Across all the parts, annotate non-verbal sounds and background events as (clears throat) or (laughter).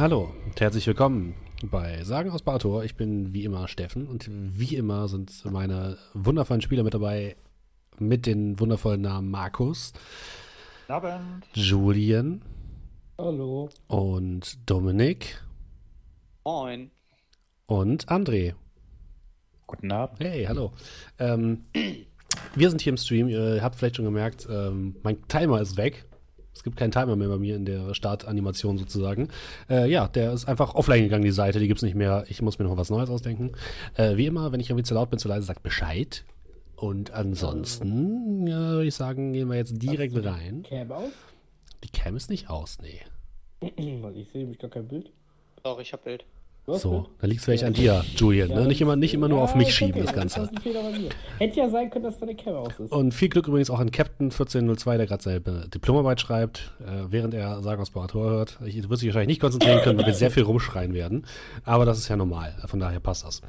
Hallo und herzlich willkommen bei Sagen aus Bartor. Ich bin wie immer Steffen und wie immer sind meine wundervollen Spieler mit dabei mit den wundervollen Namen Markus, Abend. Julian Hallo. und Dominik Moin. und André. Guten Abend. Hey, hallo. Ähm, wir sind hier im Stream. Ihr habt vielleicht schon gemerkt, ähm, mein Timer ist weg. Es gibt keinen Timer mehr bei mir in der Startanimation sozusagen. Äh, ja, der ist einfach offline gegangen, die Seite. Die gibt es nicht mehr. Ich muss mir noch was Neues ausdenken. Äh, wie immer, wenn ich irgendwie zu laut bin, zu leise, sagt Bescheid. Und ansonsten, ja, würde ich sagen, gehen wir jetzt direkt rein. Cam auf? Die Cam ist nicht aus, nee. (clears throat) Weil ich sehe nämlich gar kein Bild. Doch, ich hab Bild. Du So, dann liegt es vielleicht an dir, Julian. Ne? Nicht immer, nicht immer nur auf mich schieben, das Ganze. Das. Hätte ja sein können, dass deine Cam aus ist. Und viel Glück übrigens auch an Captain 1402, der gerade seine Diplomarbeit schreibt, äh, während er Sagen aus Barator hört. Ich wird sich wahrscheinlich nicht konzentrieren können, weil wir sehr viel rumschreien werden. Aber das ist ja normal. Von daher passt das.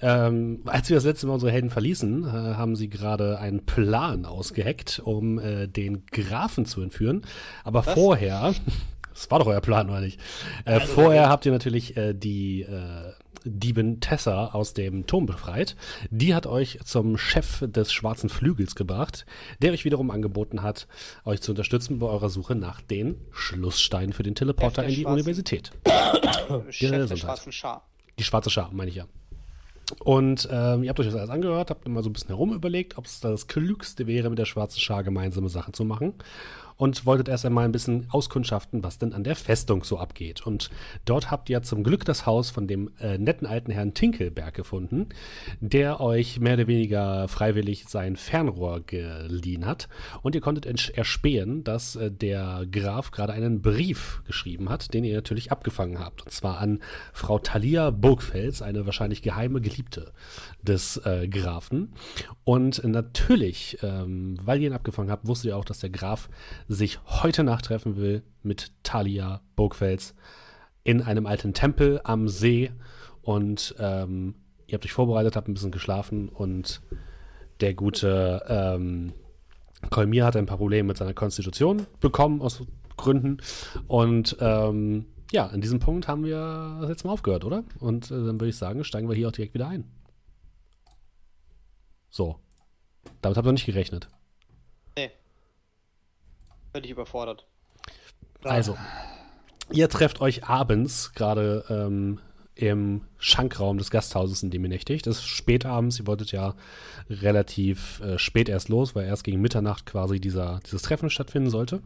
Ähm, als wir das letzte Mal unsere Helden verließen, äh, haben sie gerade einen Plan ausgeheckt, um äh, den Grafen zu entführen. Aber vorher, das war doch euer Plan, oder nicht? Äh, vorher habt ihr natürlich äh, die äh, Diebin Tessa aus dem Turm befreit. Die hat euch zum Chef des Schwarzen Flügels gebracht, der euch wiederum angeboten hat, euch zu unterstützen bei eurer Suche nach den Schlusssteinen für den Teleporter in die Schwarzen. Universität. (coughs) Chef der schwarzen Schar. Die schwarze Schar, meine ich ja. Und ähm, ihr habt euch das alles angehört, habt immer so ein bisschen herum überlegt, ob es das Klügste wäre, mit der schwarzen Schar gemeinsame Sachen zu machen. Und wolltet erst einmal ein bisschen auskundschaften, was denn an der Festung so abgeht. Und dort habt ihr zum Glück das Haus von dem äh, netten alten Herrn Tinkelberg gefunden, der euch mehr oder weniger freiwillig sein Fernrohr geliehen hat. Und ihr konntet erspähen, dass äh, der Graf gerade einen Brief geschrieben hat, den ihr natürlich abgefangen habt. Und zwar an Frau Thalia Burgfels, eine wahrscheinlich geheime Geliebte des äh, Grafen. Und natürlich, ähm, weil ihr ihn abgefangen habt, wusstet ihr auch, dass der Graf sich heute Nacht treffen will mit Thalia Burgfels in einem alten Tempel am See. Und ähm, ihr habt euch vorbereitet, habt ein bisschen geschlafen und der gute ähm, Kolmir hat ein paar Probleme mit seiner Konstitution bekommen, aus Gründen. Und ähm, ja, in diesem Punkt haben wir das letzte Mal aufgehört, oder? Und äh, dann würde ich sagen, steigen wir hier auch direkt wieder ein. So. Damit habt ihr nicht gerechnet. Nee. Völlig überfordert. Also, ihr trefft euch abends gerade ähm, im Schankraum des Gasthauses, in dem ihr nächtigt. Es ist spät abends, ihr wolltet ja relativ äh, spät erst los, weil erst gegen Mitternacht quasi dieser, dieses Treffen stattfinden sollte.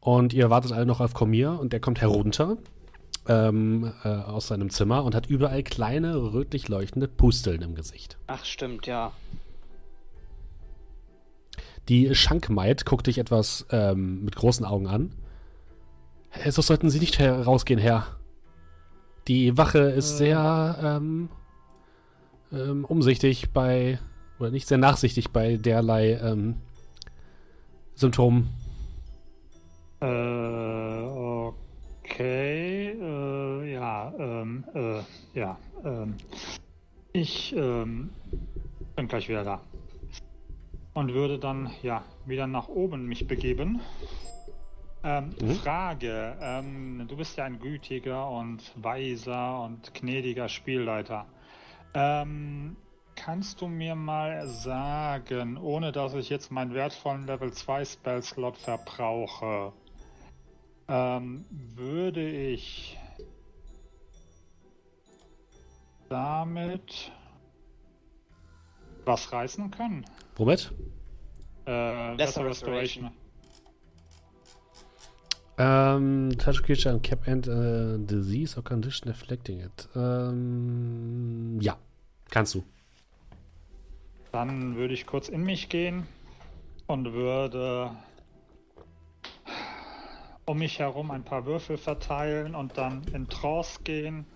Und ihr wartet alle noch auf Komir und der kommt herunter ähm, äh, aus seinem Zimmer und hat überall kleine rötlich leuchtende Pusteln im Gesicht. Ach, stimmt, ja. Die Schankmaid guckt dich etwas ähm, mit großen Augen an. Äh, So sollten Sie nicht herausgehen, Herr. Die Wache ist sehr ähm, ähm, umsichtig bei, oder nicht sehr nachsichtig bei derlei ähm, Symptomen. Äh, okay. Äh, ja, ähm, äh, ja. Ähm, ich ähm, bin gleich wieder da. Und würde dann, ja, wieder nach oben mich begeben. Ähm, Mhm. Frage. Ähm, du bist ja ein gütiger und weiser und gnädiger Spielleiter. Ähm, kannst du mir mal sagen, ohne dass ich jetzt meinen wertvollen Level 2 Spell-Slot verbrauche, ähm, würde ich damit was reißen können? Womit? Äh, Lesser Restoration. Restoration. Ähm, touch creature and cap and äh, disease or condition afflicting it. Ähm, ja, kannst du. Dann würde ich kurz in mich gehen und würde um mich herum ein paar Würfel verteilen und dann in Trance gehen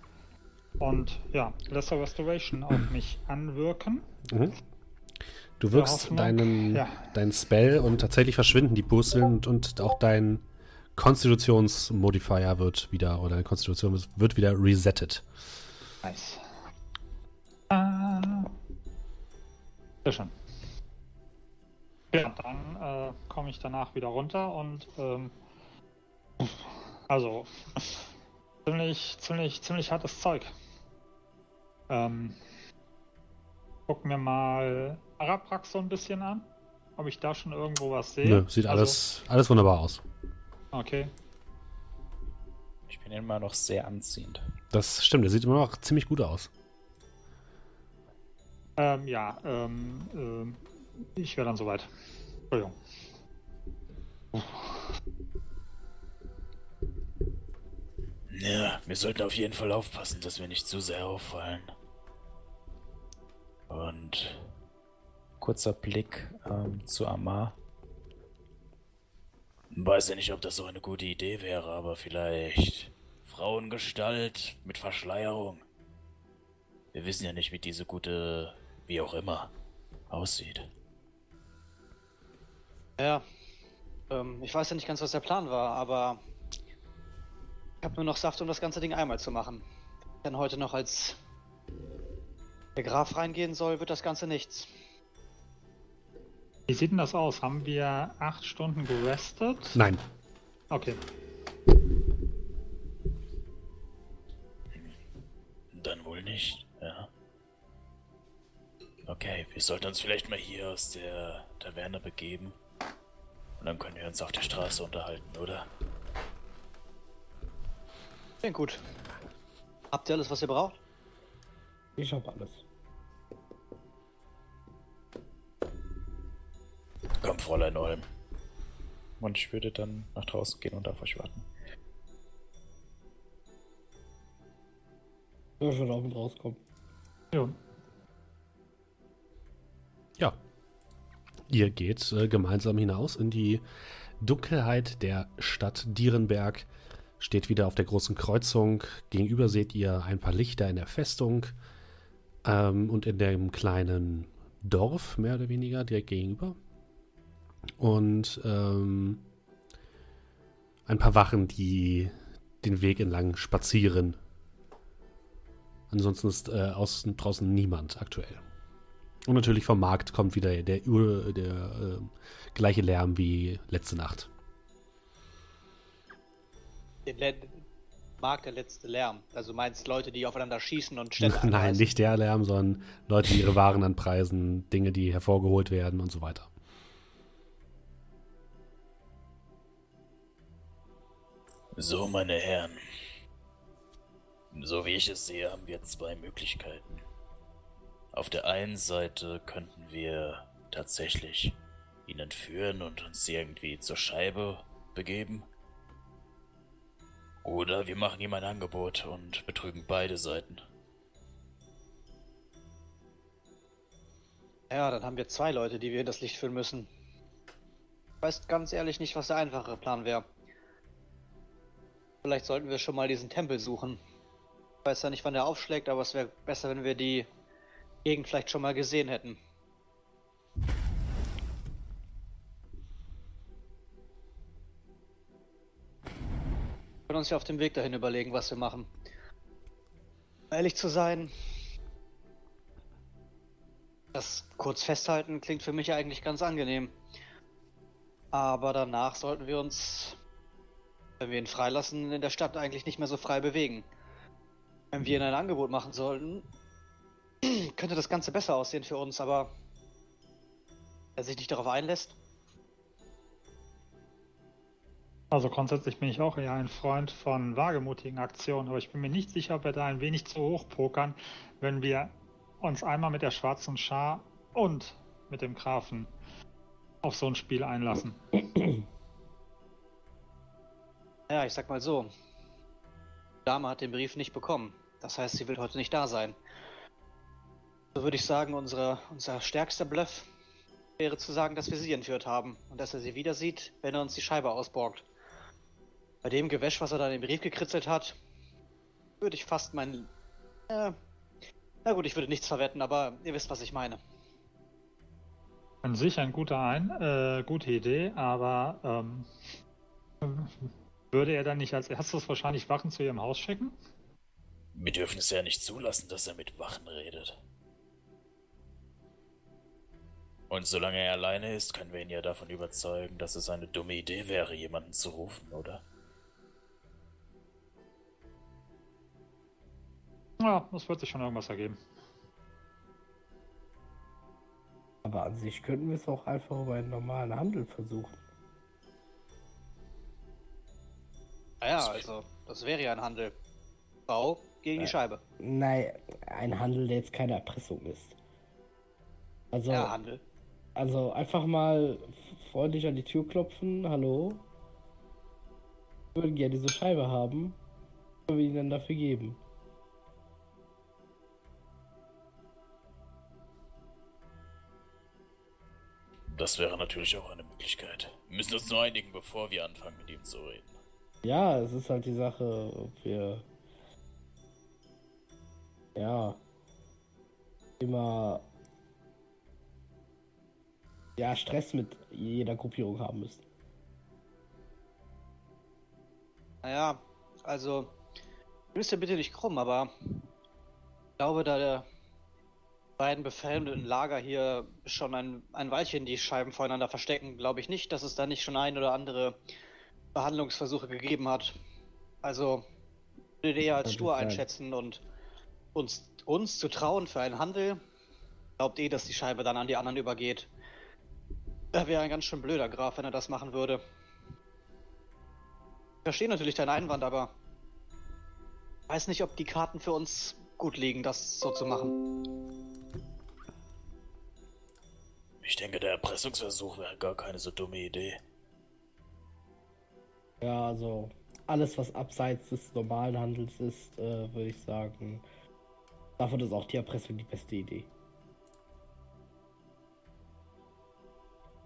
und ja, Lesser Restoration auf mich anwirken. Mhm. Du wirkst deinen, ja. deinen Spell und tatsächlich verschwinden die Pusteln und, und auch dein Konstitutionsmodifier wird wieder, oder deine Konstitution wird- wieder resettet. Nice. Ah. Sehr schön. Ja, dann äh, komme ich danach wieder runter und ähm, also ziemlich, ziemlich, ziemlich hartes Zeug. Ähm, guck mir mal Araprax so ein bisschen an. Ob ich da schon irgendwo was sehe. Nö, sieht Also, alles, alles wunderbar aus. Okay. Ich bin immer noch sehr anziehend. Das stimmt, der sieht immer noch ziemlich gut aus. Ähm, ja, ähm, ähm, ich wäre dann soweit. Entschuldigung. Ja, wir sollten auf jeden Fall aufpassen, dass wir nicht zu sehr auffallen. Und kurzer Blick ähm, zu Amar. Weiß ja nicht, ob das so eine gute Idee wäre, aber vielleicht Frauengestalt mit Verschleierung. Wir wissen ja nicht, wie diese gute, wie auch immer, aussieht. Ja. Ähm, ich weiß ja nicht ganz, was der Plan war, aber ich habe nur noch Saft, um das ganze Ding einmal zu machen. Wenn heute noch als der Graf reingehen soll, wird das Ganze nichts. Wie sieht denn das aus? Haben wir acht Stunden gerestet? Nein, Okay. Dann wohl nicht, ja. Okay, wir sollten uns vielleicht mal hier aus der Taverne begeben. Und dann können wir uns auf der Straße unterhalten, oder? Klingt gut. Habt ihr alles, was ihr braucht? Ich hab alles. Komm, Fräulein Olm. Und ich würde dann nach draußen gehen und auf euch warten. Ich will schon auch mit rauskommen. Jo. Ja. Ihr geht äh, gemeinsam hinaus in die Dunkelheit der Stadt Dierenberg. Steht wieder auf der großen Kreuzung. Gegenüber seht ihr ein paar Lichter in der Festung. Ähm, und in dem kleinen Dorf, mehr oder weniger, direkt gegenüber. Und ähm, ein paar Wachen, die den Weg entlang spazieren. Ansonsten ist äh, außen, draußen niemand aktuell. Und natürlich vom Markt kommt wieder der, Ur- der äh, gleiche Lärm wie letzte Nacht. Den Le mag der letzte Lärm. Also du meinst Leute, die aufeinander schießen und Städte (laughs) Nein, anreißen? nicht der Lärm, sondern Leute, die ihre Waren anpreisen, Dinge, die hervorgeholt werden und so weiter. So, meine Herren. So wie ich es sehe, haben wir zwei Möglichkeiten. Auf der einen Seite könnten wir tatsächlich ihn entführen und uns irgendwie zur Scheibe begeben. Oder wir machen ihm ein Angebot und betrügen beide Seiten. Ja, dann haben wir zwei Leute, die wir in das Licht führen müssen. Ich weiß ganz ehrlich nicht, was der einfachere Plan wäre. Vielleicht sollten wir schon mal diesen Tempel suchen. Ich weiß ja nicht, wann der aufschlägt, aber es wäre besser, wenn wir die Gegend vielleicht schon mal gesehen hätten. Können uns ja auf dem Weg dahin überlegen, was wir machen. Um ehrlich zu sein, das kurz festhalten klingt für mich eigentlich ganz angenehm. Aber danach sollten wir uns, wenn wir ihn freilassen, in der Stadt eigentlich nicht mehr so frei bewegen. Wenn wir ihm ein Angebot machen sollten, (clears throat) könnte das Ganze besser aussehen für uns, aber er sich nicht darauf einlässt. Also grundsätzlich bin ich auch eher ein Freund von wagemutigen Aktionen, aber ich bin mir nicht sicher, ob wir da ein wenig zu hoch pokern, wenn wir uns einmal mit der schwarzen Schar und mit dem Grafen auf so ein Spiel einlassen. (clears throat) Ja, ich sag mal so. Die Dame hat den Brief nicht bekommen. Das heißt, sie will heute nicht da sein. So würde ich sagen, unsere, unser stärkster Bluff wäre zu sagen, dass wir sie entführt haben und dass er sie wieder sieht, wenn er uns die Scheibe ausborgt. Bei dem Gewäsch, was er da in den Brief gekritzelt hat, würde ich fast meinen. Äh, na gut, ich würde nichts verwetten, aber ihr wisst, was ich meine. An sich ein guter ein, äh, gute Idee, aber ähm, würde er dann nicht als erstes wahrscheinlich Wachen zu ihrem Haus schicken? Wir dürfen es ja nicht zulassen, dass er mit Wachen redet. Und solange er alleine ist, können wir ihn ja davon überzeugen, dass es eine dumme Idee wäre, jemanden zu rufen, oder? Ja, es wird sich schon irgendwas ergeben. Aber an sich könnten wir es auch einfach über einen normalen Handel versuchen. Naja, also, das wäre ja ein Handel. Frau gegen die Scheibe. Nein, ein Handel, der jetzt keine Erpressung ist. Also, Ja, Handel. also einfach mal freundlich an die Tür klopfen. Hallo. Wir würden gerne diese Scheibe haben. Was können wir ihnen dafür geben? Das wäre natürlich auch eine Möglichkeit. Wir müssen uns nur einigen, bevor wir anfangen, mit ihm zu reden. Ja, es ist halt die Sache, ob wir. Ja. Immer. Ja, Stress mit jeder Gruppierung haben müssen. Naja, also, nimmst dir bitte nicht krumm, aber ich glaube, da der beiden befehlenden Lager hier schon ein, ein Weilchen die Scheiben voneinander verstecken, glaube ich nicht, dass es da nicht schon ein oder andere Behandlungsversuche gegeben hat. Also, würde eher als stur einschätzen und uns, uns zu trauen für einen Handel. Glaubt eh, dass die Scheibe dann an die anderen übergeht. Er wäre ein ganz schön blöder Graf, wenn er das machen würde. Ich verstehe natürlich deinen Einwand, aber weiß nicht, ob die Karten für uns gut liegen, das so zu machen. Ich denke, der Erpressungsversuch wäre gar keine so dumme Idee. Ja, also alles, was abseits des normalen Handels ist, äh, würde ich sagen, davon ist auch die Erpressung die beste Idee.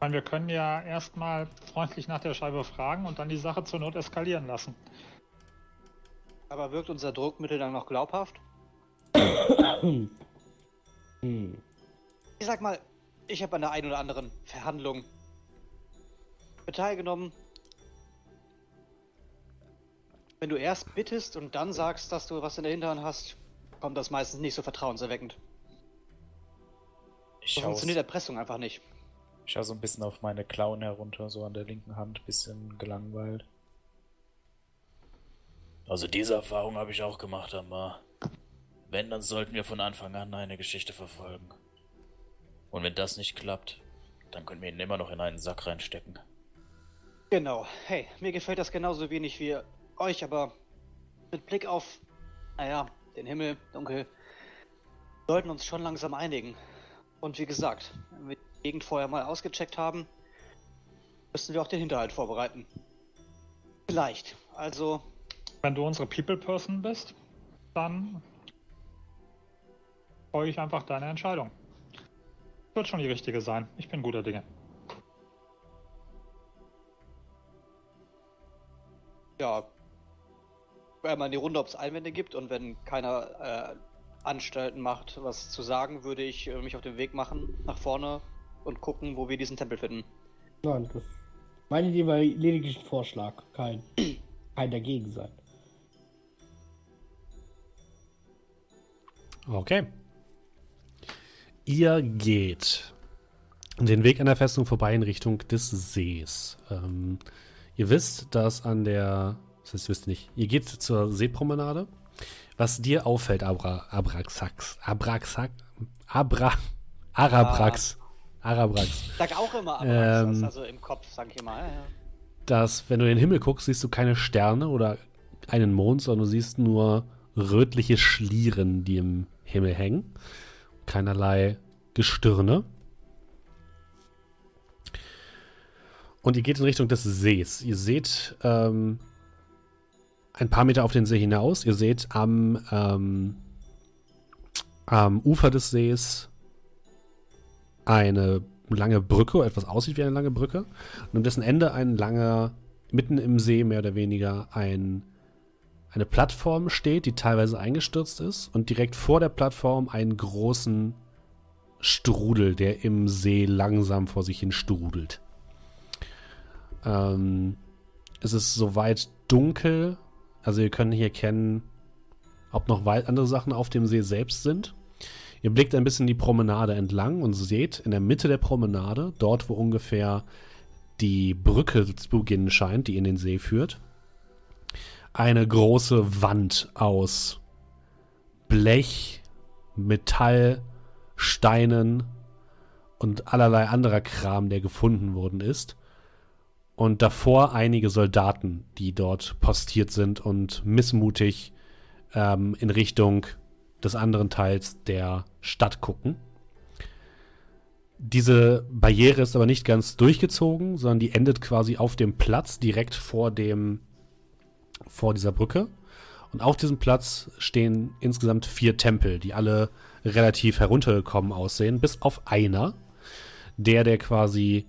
Wir können ja erstmal freundlich nach der Scheibe fragen und dann die Sache zur Not eskalieren lassen. Aber wirkt unser Druckmittel dann noch glaubhaft? (coughs) Hm. Ich sag mal, ich habe an der einen oder anderen Verhandlung teilgenommen. Wenn du erst bittest und dann sagst, dass du was in der Hinterhand hast, kommt das meistens nicht so vertrauenserweckend. Ich So schaue funktioniert Erpressung einfach nicht. schau so ein bisschen auf meine Klauen herunter, so an der linken Hand, bisschen gelangweilt. Also diese Erfahrung habe ich auch gemacht, aber wenn, dann sollten wir von Anfang an eine Geschichte verfolgen. Und wenn das nicht klappt, dann können wir ihn immer noch in einen Sack reinstecken. Genau. Hey, mir gefällt das genauso wenig wie euch, aber mit Blick auf, naja, den Himmel, dunkel, sollten uns schon langsam einigen. Und wie gesagt, wenn wir die Gegend vorher mal ausgecheckt haben, müssen wir auch den Hinterhalt vorbereiten. Vielleicht. Also, Wenn du unsere People Person bist, dann folge ich einfach deine Entscheidung. Wird schon die richtige sein. Ich bin guter Dinge. ja, einmal in die Runde, ob es Einwände gibt und wenn keiner äh, Anstalten macht, was zu sagen, würde ich äh, mich auf den Weg machen nach vorne und gucken, wo wir diesen Tempel finden. Nein, das. Meine Idee war lediglich ein Vorschlag. Kein, (clears throat) kein dagegen sein. Okay. Ihr geht den Weg an der Festung vorbei in Richtung des Sees. Ähm, ihr wisst, dass an der. Das heißt, ihr wisst nicht. Ihr geht zur Seepromenade. Was dir auffällt, Abra, Abraxax, Abraxax, Abra, Arabrax, Arabrax, Sag auch immer, aber Ähm. also im Kopf sag ich immer, ja, ja. dass, wenn du in den Himmel guckst, siehst du keine Sterne oder einen Mond, sondern du siehst nur rötliche Schlieren, die im Himmel hängen. Keinerlei Gestirne. Und ihr geht in Richtung des Sees. Ihr seht ähm, ein paar Meter auf den See hinaus. Ihr seht am, ähm, am Ufer des Sees eine lange Brücke, etwas aussieht wie eine lange Brücke. Und an dessen Ende ein langer, mitten im See mehr oder weniger ein, eine Plattform steht, die teilweise eingestürzt ist. Und direkt vor der Plattform einen großen Strudel, der im See langsam vor sich hin strudelt. Ähm, es ist soweit dunkel, also ihr könnt nicht erkennen, ob noch weit andere Sachen auf dem See selbst sind. Ihr blickt ein bisschen die Promenade entlang und seht in der Mitte der Promenade, dort wo ungefähr die Brücke zu beginnen scheint, die in den See führt, eine große Wand aus Blech, Metall, Steinen und allerlei anderer Kram, der gefunden worden ist. Und davor einige Soldaten, die dort postiert sind und missmutig ähm, in Richtung des anderen Teils der Stadt gucken. Diese Barriere ist aber nicht ganz durchgezogen, sondern die endet quasi auf dem Platz direkt vor dem vor dieser Brücke. Und auf diesem Platz stehen insgesamt vier Tempel, die alle relativ heruntergekommen aussehen, bis auf einer, der, der quasi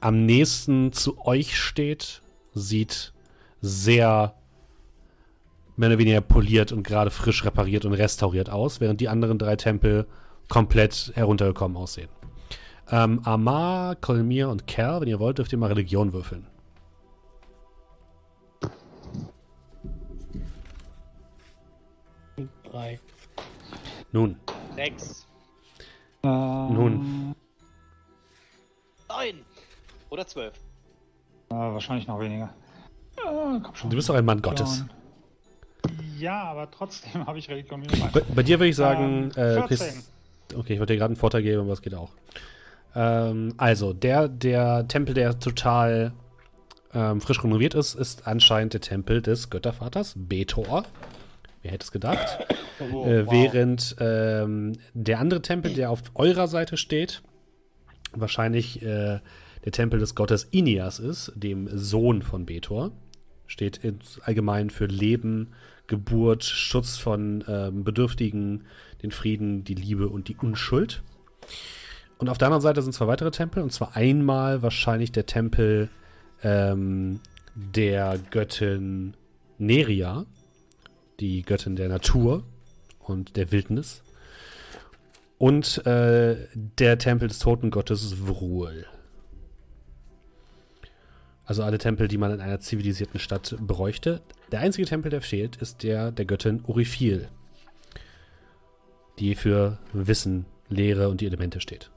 am nächsten zu euch steht, sieht sehr mehr oder weniger poliert und gerade frisch repariert und restauriert aus, während die anderen drei Tempel komplett heruntergekommen aussehen. Ähm, Amar, Kolmir und Kerl, wenn ihr wollt, dürft ihr mal Religion würfeln. Drei. Nun, Sechs. nun, Neun. Oder zwölf. Äh, wahrscheinlich noch weniger. Äh, komm schon. du bist doch ein Mann Gottes. Ja, aber trotzdem (laughs) habe ich Religion Bei, bei dir würde ich sagen, Ähm, äh, Chris, 14. okay, ich wollte dir gerade einen Vorteil geben, aber es geht auch. Ähm, also, der, der Tempel, der total ähm, frisch renoviert ist, ist anscheinend der Tempel des Göttervaters Betor. Wer hätte es gedacht? (coughs) Oh, äh, wow. Während ähm, der andere Tempel, der auf eurer Seite steht, wahrscheinlich äh, der Tempel des Gottes Inias ist, dem Sohn von Betor. Steht allgemein für Leben, Geburt, Schutz von ähm, Bedürftigen, den Frieden, die Liebe und die Unschuld. Und auf der anderen Seite sind zwei weitere Tempel, und zwar einmal wahrscheinlich der Tempel ähm, der Göttin Neria, die Göttin der Natur und der Wildnis. Und äh, der Tempel des Totengottes Vrul. Also alle Tempel, die man in einer zivilisierten Stadt bräuchte. Der einzige Tempel, der fehlt, ist der der Göttin Urifil, die für Wissen, Lehre und die Elemente steht.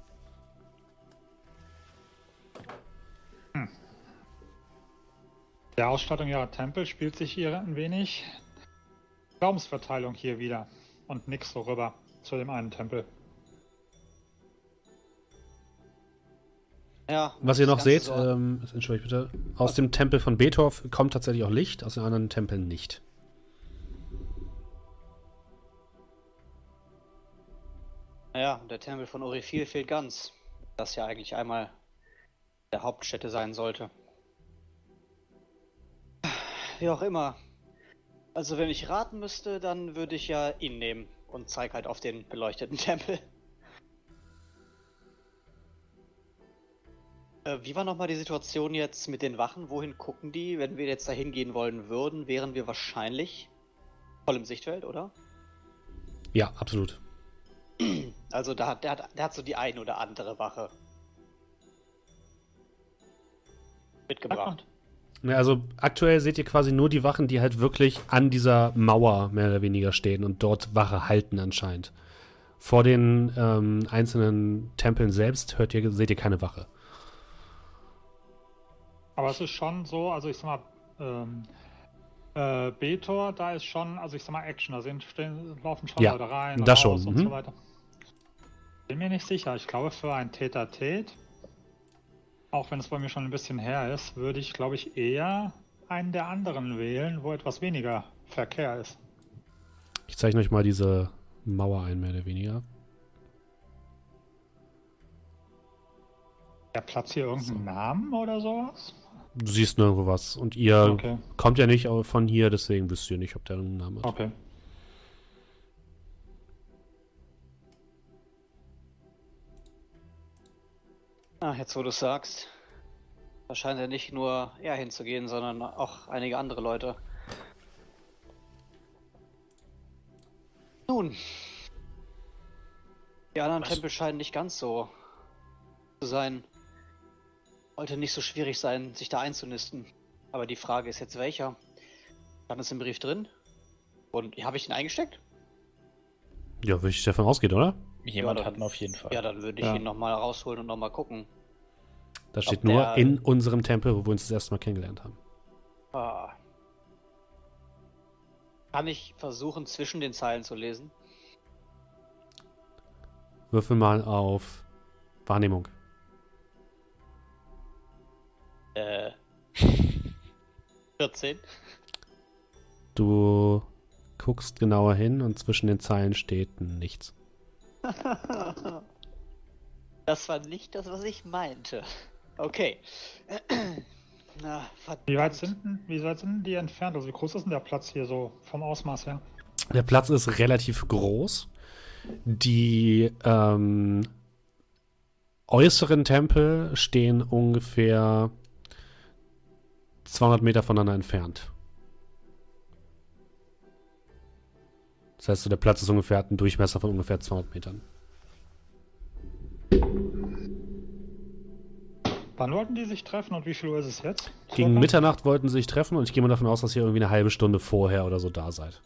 Der Ausstattung ihrer Tempel spielt sich hier ein wenig Glaubensverteilung hier wieder und nix so rüber zu dem einen Tempel. Ja, Was ihr noch seht, so- ähm, entschuldigt bitte, aus dem Tempel von Betor kommt tatsächlich auch Licht, aus den anderen Tempeln nicht. Ja, der Tempel von Orifil fehlt ganz. Das ja eigentlich einmal der Hauptstätte sein sollte. Wie auch immer. Also wenn ich raten müsste, dann würde ich ja ihn nehmen und zeig halt auf den beleuchteten (laughs) Tempel. Äh, wie war nochmal die Situation jetzt mit den Wachen? Wohin gucken die? Wenn wir jetzt dahin gehen wollen würden, wären wir wahrscheinlich voll im Sichtfeld, oder? Ja, absolut. (clears throat) Also da hat, der, hat, der hat so die ein oder andere Wache mitgebracht. Ja, also aktuell seht ihr quasi nur die Wachen, die halt wirklich an dieser Mauer mehr oder weniger stehen und dort Wache halten anscheinend. Vor den ähm, einzelnen Tempeln selbst hört ihr, seht ihr keine Wache. Aber es ist schon so, also ich sag mal, ähm, äh, Betor, da ist schon, also ich sag mal, Action, da sind, stehen, laufen schon Ja, Leute rein, das raus schon, und mhm. so weiter. Bin mir nicht sicher. Ich glaube, für ein Tete-a-Tete, auch wenn es bei mir schon ein bisschen her ist, würde ich, glaube ich, eher einen der anderen wählen, wo etwas weniger Verkehr ist. Ich zeichne euch mal diese Mauer ein, mehr oder weniger. Der Platz hier irgendeinen Namen oder sowas? Du siehst nirgendwo was. Und ihr Okay, kommt ja nicht von hier, deswegen wisst ihr nicht, ob der einen Namen hat. okay. Ah, jetzt wo du sagst, da scheint ja nicht nur er hinzugehen, sondern auch einige andere Leute. Nun, die anderen Was? Tempel scheinen nicht ganz so zu sein. Sollte nicht so schwierig sein, sich da einzunisten. Aber die Frage ist jetzt welcher? Stand es im Brief drin? Und habe ich ihn eingesteckt? Ja, würde ich davon ausgehen, oder? Jemand Ja, hat ihn auf jeden Fall. Ja, dann würde ich Ja. ihn nochmal rausholen und nochmal gucken. Da steht nur der- in unserem Tempel, wo wir uns das erste Mal kennengelernt haben. Ah. Kann ich versuchen, zwischen den Zeilen zu lesen? Würfel mal auf Wahrnehmung. Äh. (laughs) 14. Du guckst genauer hin und zwischen den Zeilen steht nichts. Das war nicht das, was ich meinte. Okay. Na, verdammt. Wie weit sind denn, wie weit sind denn die entfernt? Also wie groß ist denn der Platz hier so vom Ausmaß her? Der Platz ist relativ groß. Die ähm, äußeren Tempel stehen ungefähr 200 Meter voneinander entfernt. Das heißt, so der Platz ist ungefähr hat einen Durchmesser von ungefähr 200 Metern. Wann wollten die sich treffen und wie viel Uhr ist es jetzt? Gegen? Mitternacht wollten sie sich treffen und ich gehe mal davon aus, dass ihr irgendwie eine halbe Stunde vorher oder so da seid.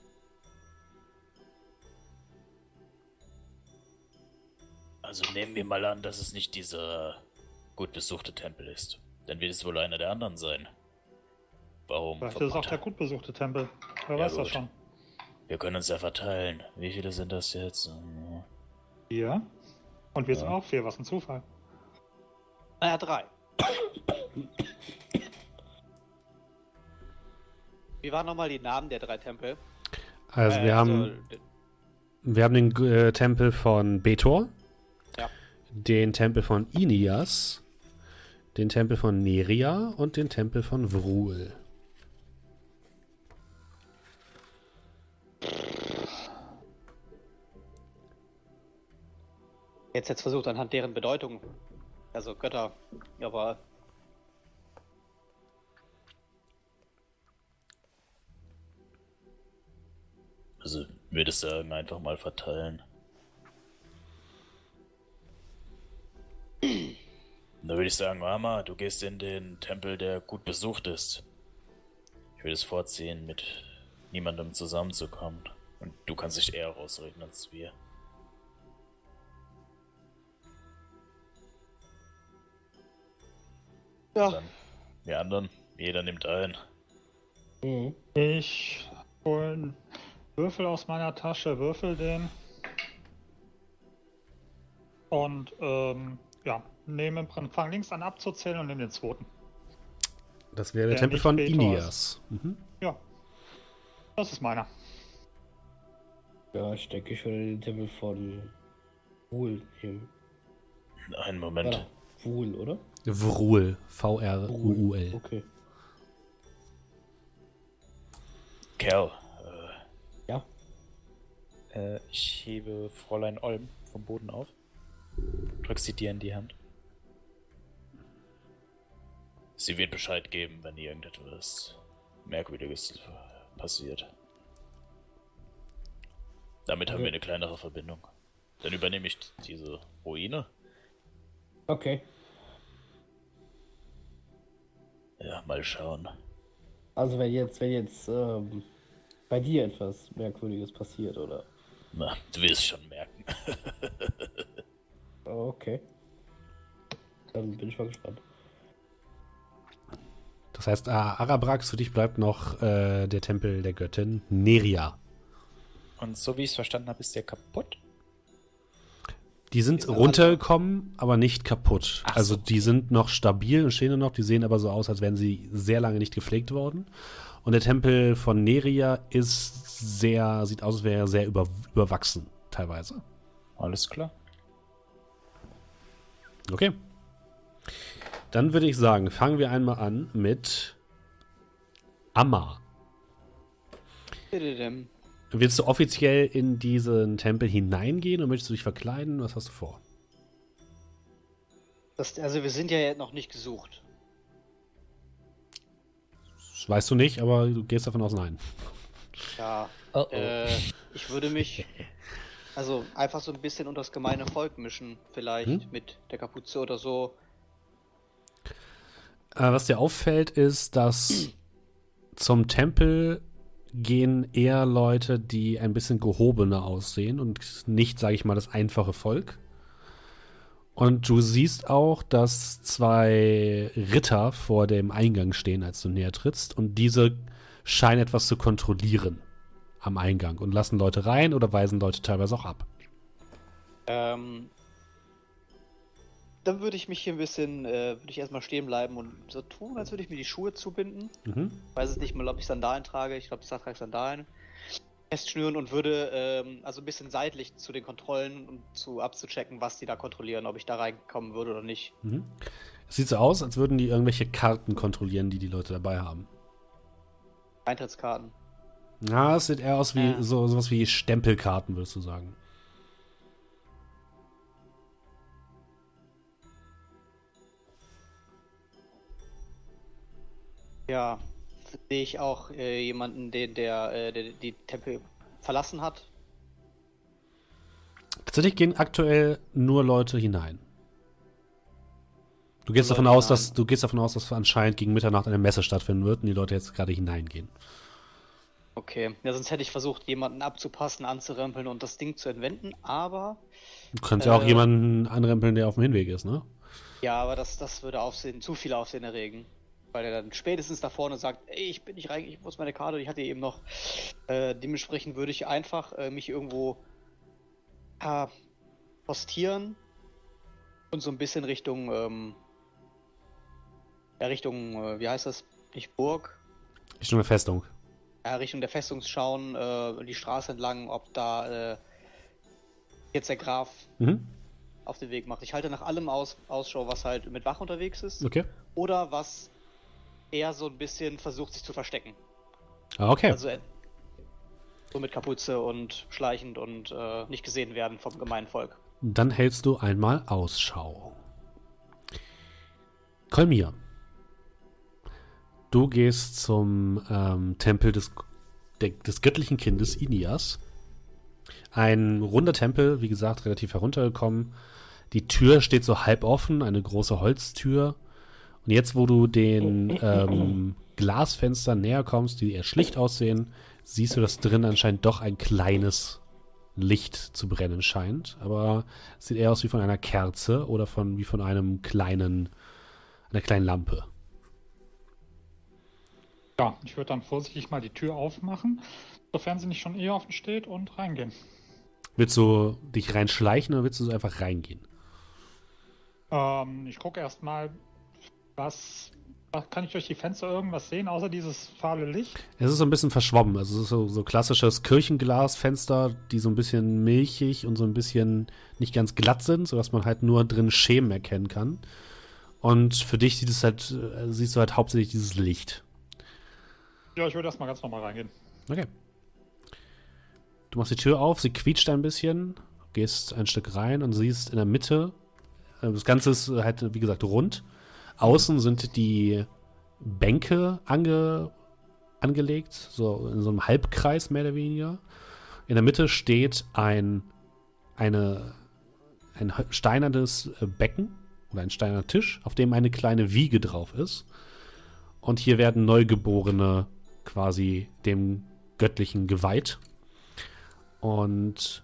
Also nehmen wir mal an, dass es nicht dieser gut besuchte Tempel ist. Dann wird es wohl einer der anderen sein. Warum? Vielleicht ist es auch der gut besuchte Tempel. Wer Ja, weiß das gut. schon. Wir können uns ja verteilen. Wie viele sind das jetzt? Vier. Und wir sind Ja. auch vier, was ein Zufall. Naja, drei. Wie waren nochmal die Namen der drei Tempel? Also Äh, wir haben d- Wir haben den äh, Tempel von Betor, Ja. den Tempel von Inias, den Tempel von Neria und den Tempel von Vrul. Jetzt jetzt versucht anhand deren Bedeutung. Also Götter. Aber Also würde ich sagen, einfach mal verteilen. Da würde ich sagen, Mama, du gehst in den Tempel, der gut besucht ist. Ich würde es vorziehen, mit niemandem zusammenzukommen. Und du kannst dich eher rausreden als wir. Ja, Dann wir anderen, jeder nimmt ein. Mhm. Ich hole einen Würfel aus meiner Tasche, würfel den. Und ähm, ja, nehme im Prinzip, fang links an abzuzählen und nehme den zweiten. Das wäre der Der Tempel von Inias. Mhm. Ja. Das ist meiner. Ja, ich denke, ich würde den Tempel von Wohl nehmen. Einen Moment. Oder? Wohl, oder? Vrul. V-R-U-U-L. Okay. Kerl, Ja. Äh, ich hebe Fräulein Olm vom Boden auf. Drück sie dir in die Hand. sie wird Bescheid geben, wenn irgendetwas Merkwürdiges passiert. Damit haben Okay. wir eine kleinere Verbindung. Dann übernehme ich diese Ruine. Okay. Ja, mal schauen. Also wenn jetzt, wenn jetzt ähm, bei dir etwas Merkwürdiges passiert, oder? Na, du wirst schon merken. (laughs) Okay. Dann bin ich mal gespannt. Das heißt, äh, Arabrax, für dich bleibt noch äh, der Tempel der Göttin Neria. Und so wie ich es verstanden habe, ist der kaputt. Die sind sind runtergekommen, aber nicht kaputt. Ach also so. die sind noch stabil und stehen noch. Die sehen aber so aus, als wären sie sehr lange nicht gepflegt worden. Und der Tempel von Neria ist sehr, sieht aus, als wäre er sehr über, überwachsen, teilweise. Alles klar. Okay. Dann würde ich sagen, fangen wir einmal an mit Amma. Willst du offiziell in diesen Tempel hineingehen und möchtest du dich verkleiden? Was hast du vor? Das, also wir sind ja noch nicht gesucht. Das weißt du nicht, aber du gehst davon aus, nein. Ja, Oh, äh, ich würde mich also einfach so ein bisschen unter das gemeine Volk mischen, vielleicht Hm? mit der Kapuze oder so. Äh, was dir auffällt, ist, dass zum Tempel gehen eher Leute, die ein bisschen gehobener aussehen und nicht, sage ich mal, das einfache Volk. Und du siehst auch, dass zwei Ritter vor dem Eingang stehen, als du näher trittst. Und diese scheinen etwas zu kontrollieren. am Eingang und lassen Leute rein oder weisen Leute teilweise auch ab. Ähm, dann würde ich mich hier ein bisschen, äh, würde ich erstmal stehen bleiben und so tun, als würde ich mir die Schuhe zubinden. Mhm. weiß es nicht mal, ob ich Sandalen trage. Ich glaube, ich trage Sandalen. Festschnüren und würde ähm, also ein bisschen seitlich zu den Kontrollen und zu abzuchecken, was die da kontrollieren, ob ich da reinkommen würde oder nicht. Mhm. Es sieht so aus, als würden die irgendwelche Karten kontrollieren, die die Leute dabei haben. Eintrittskarten. Na, es sieht eher aus wie Ja. so sowas wie Stempelkarten, würdest du sagen. Ja, sehe ich auch äh, jemanden, den, der, äh, der die Tempel verlassen hat. Tatsächlich gehen aktuell nur Leute hinein. Du gehst davon aus, dass du gehst davon aus, dass anscheinend gegen Mitternacht eine Messe stattfinden wird und die Leute jetzt gerade hineingehen. Okay, ja, sonst hätte ich versucht, jemanden abzupassen, anzurempeln und das Ding zu entwenden, aber Du könntest ja auch Äh. jemanden anrempeln, der auf dem Hinweg ist, ne? ja, aber das, das würde Aufsehen, zu viel Aufsehen erregen. Weil er dann spätestens da vorne sagt, ey, ich bin nicht rein, ich muss meine Karte, ich hatte eben noch. Äh, dementsprechend würde ich einfach äh, mich irgendwo äh, postieren und so ein bisschen Richtung, ähm, ja, Richtung, äh, wie heißt das? Nicht Burg, Richtung der Festung. ja, Richtung der Festung schauen, äh, die Straße entlang, ob da äh, jetzt der Graf Mhm. auf den Weg macht. Ich halte nach allem aus, Ausschau, was halt mit Wach unterwegs ist Okay. oder was eher so ein bisschen versucht, sich zu verstecken. Ah, okay. Also äh, so mit Kapuze und schleichend und äh, nicht gesehen werden vom gemeinen Volk. Dann hältst du einmal Ausschau. Kolmir. Du gehst zum ähm, Tempel des, der, des göttlichen Kindes Inias. Ein runder Tempel, wie gesagt, relativ heruntergekommen. Die Tür steht so halb offen, eine große Holztür. Und jetzt, wo du den ähm, Glasfenstern näher kommst, die eher schlicht aussehen, siehst du, dass drin anscheinend doch ein kleines Licht zu brennen scheint. Aber es sieht eher aus wie von einer Kerze oder von, wie von einem kleinen, einer kleinen Lampe. Ja, ich würde dann vorsichtig mal die Tür aufmachen, sofern sie nicht schon eh offen steht und reingehen. Willst du dich reinschleichen oder willst du so einfach reingehen? Ähm, ich gucke erstmal, was, was. Kann ich durch die Fenster irgendwas sehen, außer dieses fahle Licht? Es ist so ein bisschen verschwommen. Also es ist so, so klassisches Kirchenglasfenster, die so ein bisschen milchig und so ein bisschen nicht ganz glatt sind, sodass man halt nur drin Schemen erkennen kann. Und für dich sieht es halt, äh, siehst du halt hauptsächlich dieses Licht. Ja, ich würde erstmal ganz normal reingehen. Okay. Du machst die Tür auf, sie quietscht ein bisschen, gehst ein Stück rein und siehst in der Mitte, äh, das Ganze ist halt, wie gesagt, rund. Außen sind die Bänke ange, angelegt, so in so einem Halbkreis mehr oder weniger. In der Mitte steht ein, eine, ein steinernes äh, Becken oder ein steinerner Tisch, auf dem eine kleine Wiege drauf ist. Und hier werden Neugeborene quasi dem Göttlichen geweiht. Und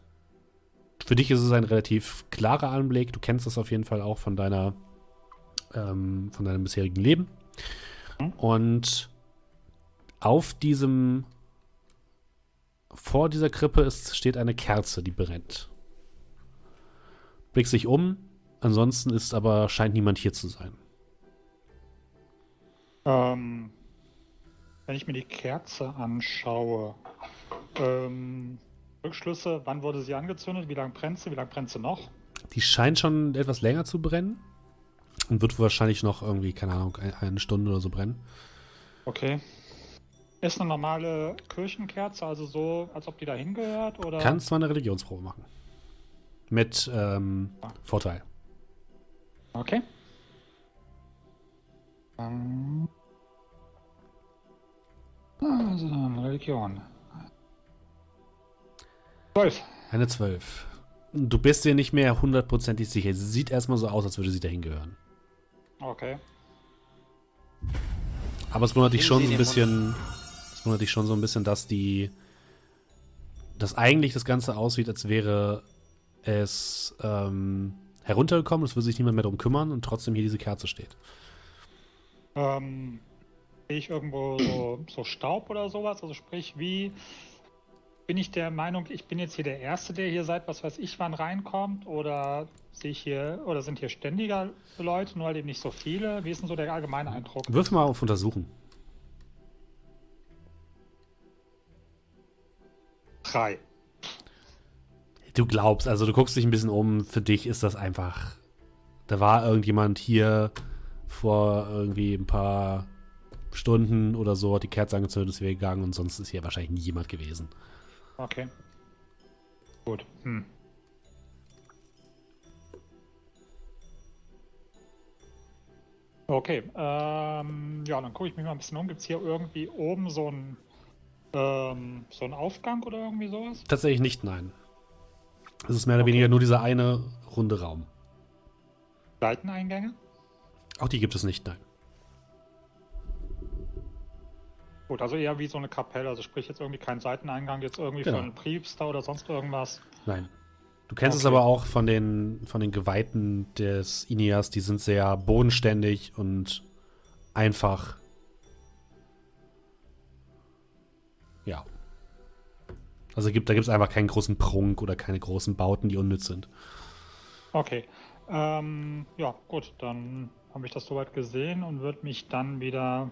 für dich ist es ein relativ klarer Anblick. Du kennst das auf jeden Fall auch von deiner, ähm, von deinem bisherigen Leben. Und auf diesem, vor dieser Krippe ist, steht eine Kerze, die brennt. Blickst dich um, ansonsten ist aber, scheint niemand hier zu sein. Ähm, wenn ich mir die Kerze anschaue, ähm, Rückschlüsse, wann wurde sie angezündet, wie lange brennt sie, wie lange brennt sie noch? Die scheint schon etwas länger zu brennen. Und wird wahrscheinlich noch irgendwie, keine Ahnung, ein- eine Stunde oder so brennen. Okay. Ist eine normale Kirchenkerze, also so, als ob die da hingehört, oder? Kannst mal eine Religionsprobe machen. Mit ähm, Vorteil. Okay. Ähm. Also, Religion. 12. Eine 12. Du bist dir nicht mehr hundertprozentig sicher. Sie sieht erstmal so aus, als würde sie dahin gehören. Okay. Aber es wundert dich schon so ein bisschen. Es wundert dich schon so ein bisschen, dass die. Dass eigentlich das Ganze aussieht, als wäre es ähm, heruntergekommen, es würde sich niemand mehr darum kümmern und trotzdem hier diese Kerze steht. Ähm, sehe ich irgendwo so, so Staub oder sowas? Also sprich, wie bin ich der Meinung, ich bin jetzt hier der Erste, der hier seit was weiß ich wann reinkommt? Oder sehe ich hier, oder sind hier ständiger Leute, nur halt eben nicht so viele? Wie ist denn so der allgemeine Eindruck? Wirf mal auf Untersuchen. Drei. Du glaubst, also du guckst dich ein bisschen um, für dich ist das einfach. Da war irgendjemand hier vor irgendwie ein paar Stunden oder so, hat die Kerze angezündet, ist wieder gegangen und sonst ist hier wahrscheinlich nie jemand gewesen. Okay. Gut. Hm. Okay, ähm, ja, dann gucke ich mich mal ein bisschen um. Gibt es hier irgendwie oben so einen ähm, so einen Aufgang oder irgendwie sowas? Tatsächlich nicht, nein. Es ist mehr oder weniger nur dieser eine runde Raum. Seiteneingänge? Auch die gibt es nicht, nein. Gut, also eher wie so eine Kapelle, also sprich jetzt irgendwie kein Seiteneingang, jetzt irgendwie Genau. für einen Priester oder sonst irgendwas. Nein. Du kennst es Okay. aber auch von den, von den Geweihten des Ineas, die sind sehr bodenständig und einfach. Ja. Also gibt, da gibt es einfach keinen großen Prunk oder keine großen Bauten, die unnütz sind. Okay. Ähm, ja, gut, dann habe ich das soweit gesehen und würde mich dann wieder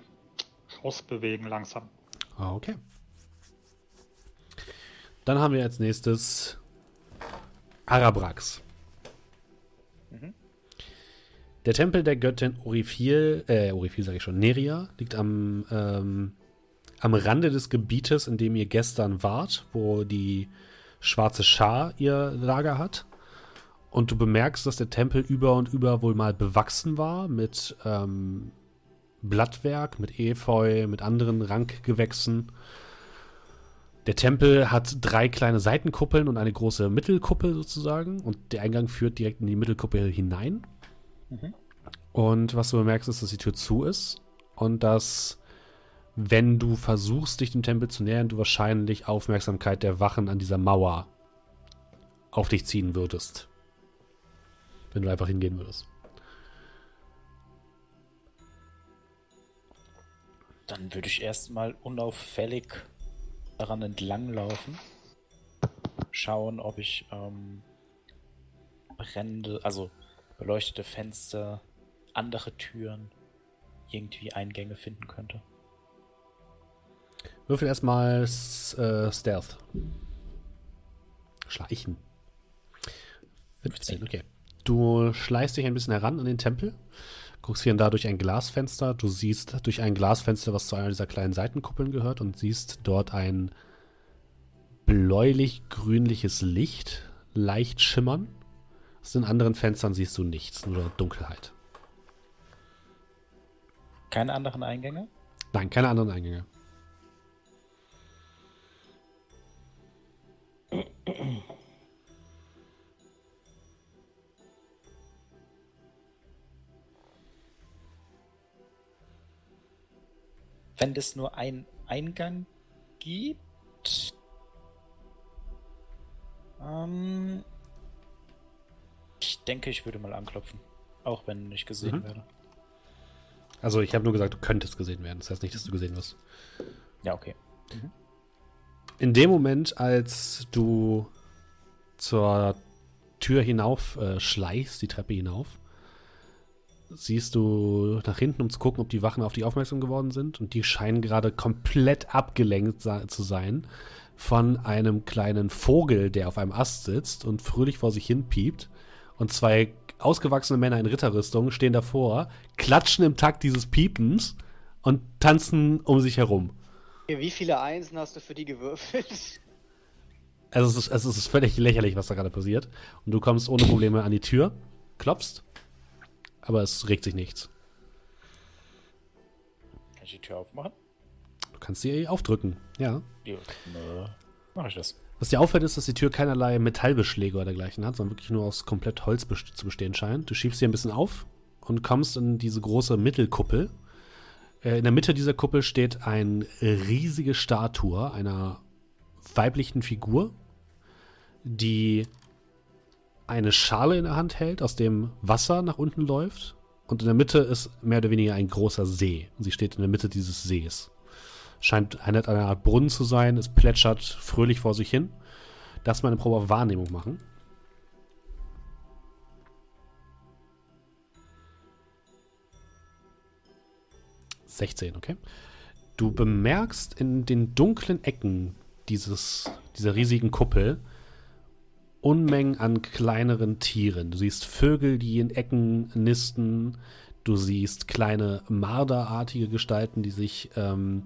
rausbewegen langsam. Ah, okay. Dann haben wir als nächstes Arabrax. Der Tempel der Göttin Orifil, äh, Orifil sage ich schon, Neria, liegt am, ähm, am Rande des Gebietes, in dem ihr gestern wart, wo die schwarze Schar ihr Lager hat. Und du bemerkst, dass der Tempel über und über wohl mal bewachsen war mit ähm, Blattwerk, mit Efeu, mit anderen Rankgewächsen. Der Tempel hat drei kleine Seitenkuppeln und eine große Mittelkuppel sozusagen. Und der Eingang führt direkt in die Mittelkuppel hinein. Und was du bemerkst, ist, dass die Tür zu ist. Und dass, wenn du versuchst, dich dem Tempel zu nähern, du wahrscheinlich Aufmerksamkeit der Wachen an dieser Mauer auf dich ziehen würdest. Wenn du einfach hingehen würdest. Dann würde ich erstmal unauffällig daran entlanglaufen. Schauen, ob ich ähm, brennende, also beleuchtete Fenster, andere Türen, irgendwie Eingänge finden könnte. Würfel erstmal äh, Stealth. Schleichen. 15, okay. Du schleichst dich ein bisschen heran an den Tempel, guckst hier und da durch ein Glasfenster. Du siehst durch ein Glasfenster, was zu einer dieser kleinen Seitenkuppeln gehört, und siehst dort ein bläulich-grünliches Licht, leicht schimmern. Aus den anderen Fenstern siehst du nichts, nur Dunkelheit. Keine anderen Eingänge? Nein, keine anderen Eingänge. Wenn es nur einen Eingang gibt. Ähm, ich denke, ich würde mal anklopfen. Auch wenn ich gesehen Mhm. werde. Also ich habe nur gesagt, du könntest gesehen werden. Das heißt nicht, dass du gesehen wirst. Ja, okay. In dem Moment, als du zur Tür hinauf äh, schleichst, die Treppe hinauf, siehst du nach hinten, um zu gucken, ob die Wachen auf dich aufmerksam geworden sind. Und die scheinen gerade komplett abgelenkt zu sein von einem kleinen Vogel, der auf einem Ast sitzt und fröhlich vor sich hin piept. Und zwei ausgewachsene Männer in Ritterrüstung stehen davor, klatschen im Takt dieses Piepens und tanzen um sich herum. Wie viele Einsen hast du für die gewürfelt? Also es ist, es ist völlig lächerlich, was da gerade passiert. Und du kommst ohne Probleme an die Tür, klopfst, aber es regt sich nichts. Kann ich die Tür aufmachen? Du kannst sie aufdrücken, ja. Ja. Mach ich das. Was dir auffällt, ist, dass die Tür keinerlei Metallbeschläge oder dergleichen hat, sondern wirklich nur aus komplett Holz zu bestehen scheint. Du schiebst sie ein bisschen auf und kommst in diese große Mittelkuppel. Äh, in der Mitte dieser Kuppel steht eine riesige Statue einer weiblichen Figur, die eine Schale in der Hand hält, aus dem Wasser nach unten läuft. Und in der Mitte ist mehr oder weniger ein großer See. Und sie steht in der Mitte dieses Sees. Scheint eine, eine Art Brunnen zu sein. Es plätschert fröhlich vor sich hin. Lass mal eine Probe auf Wahrnehmung machen. Sechzehn, okay. Du bemerkst in den dunklen Ecken dieses, dieser riesigen Kuppel Unmengen an kleineren Tieren. Du siehst Vögel, die in Ecken nisten. Du siehst kleine Marderartige Gestalten, die sich ähm,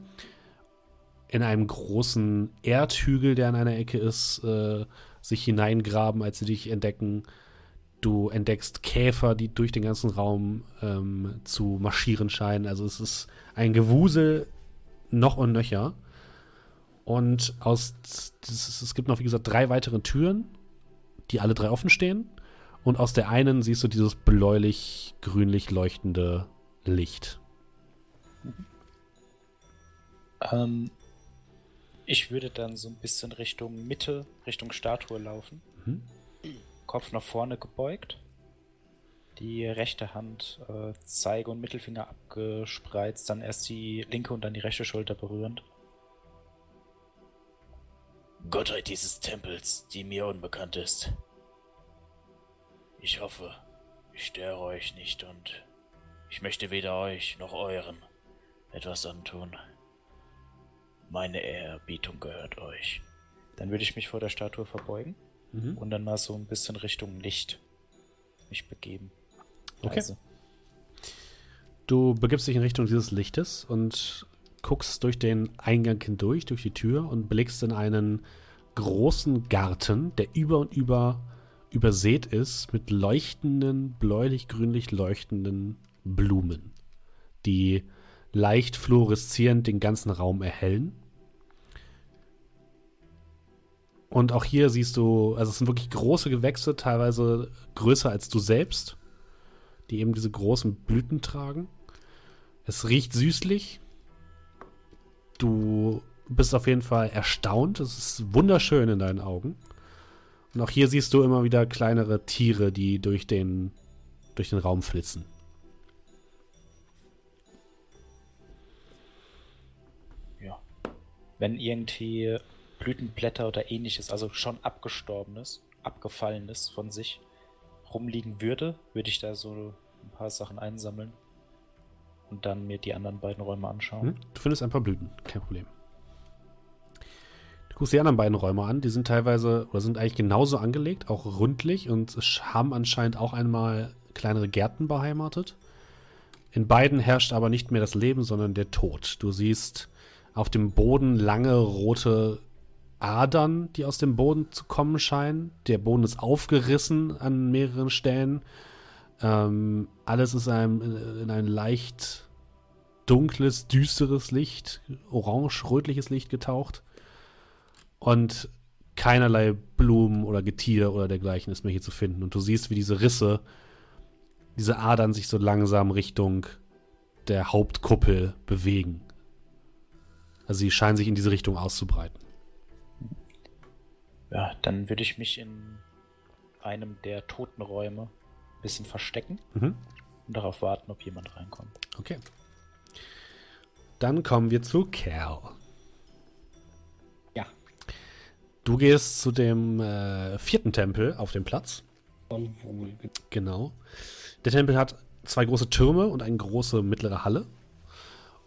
in einem großen Erdhügel, der an einer Ecke ist, äh, sich hineingraben, als sie dich entdecken. Du entdeckst Käfer, die durch den ganzen Raum ähm, zu marschieren scheinen. Also es ist ein Gewusel noch und nöcher. Und aus es gibt noch, wie gesagt, drei weitere Türen, die alle drei offen stehen. Und aus der einen siehst du dieses bläulich-grünlich leuchtende Licht. Ähm, ich würde dann so ein bisschen Richtung Mitte, Richtung Statue laufen. Mhm. Kopf nach vorne gebeugt. Die rechte Hand, äh, Zeige und Mittelfinger abgespreizt, dann erst die linke und dann die rechte Schulter berührend. Gottheit dieses Tempels, die mir unbekannt ist. Ich hoffe, ich störe euch nicht und ich möchte weder euch noch euren etwas antun. Meine Ehrerbietung gehört euch. Dann würde ich mich vor der Statue verbeugen Mhm. und dann mal so ein bisschen Richtung Licht mich begeben. Okay. Leise. Du begibst dich in Richtung dieses Lichtes und guckst durch den Eingang hindurch, durch die Tür und blickst in einen großen Garten, der über und über übersät ist mit leuchtenden, bläulich-grünlich leuchtenden Blumen, die leicht fluoreszierend den ganzen Raum erhellen. Und auch hier siehst du, also es sind wirklich große Gewächse, teilweise größer als du selbst, die eben diese großen Blüten tragen. Es riecht süßlich. Du bist auf jeden Fall erstaunt. Es ist wunderschön in deinen Augen. Und auch hier siehst du immer wieder kleinere Tiere, die durch den, durch den Raum flitzen. Ja. Wenn irgendwie Blütenblätter oder ähnliches, also schon abgestorbenes, abgefallenes von sich rumliegen würde, würde ich da so ein paar Sachen einsammeln und dann mir die anderen beiden Räume anschauen. Hm? Du findest ein paar Blüten, kein Problem. Du guckst die anderen beiden Räume an, die sind teilweise oder sind eigentlich genauso angelegt, auch rundlich und haben anscheinend auch einmal kleinere Gärten beheimatet. In beiden herrscht aber nicht mehr das Leben, sondern der Tod. Du siehst auf dem Boden lange rote Adern, die aus dem Boden zu kommen scheinen. Der Boden ist aufgerissen an mehreren Stellen. Ähm, alles ist einem, in ein leicht dunkles, düsteres Licht, orange-rötliches Licht getaucht. Und keinerlei Blumen oder Getier oder dergleichen ist mehr hier zu finden. Und du siehst, wie diese Risse, diese Adern sich so langsam Richtung der Hauptkuppel bewegen. Also sie scheinen sich in diese Richtung auszubreiten. Ja, dann würde ich mich in einem der toten Räume bisschen verstecken Mhm. und darauf warten, ob jemand reinkommt. Okay. Dann kommen wir zu Cal. Ja. Du gehst zu dem äh, vierten Tempel auf dem Platz. Von wohl. Genau. Der Tempel hat zwei große Türme und eine große mittlere Halle.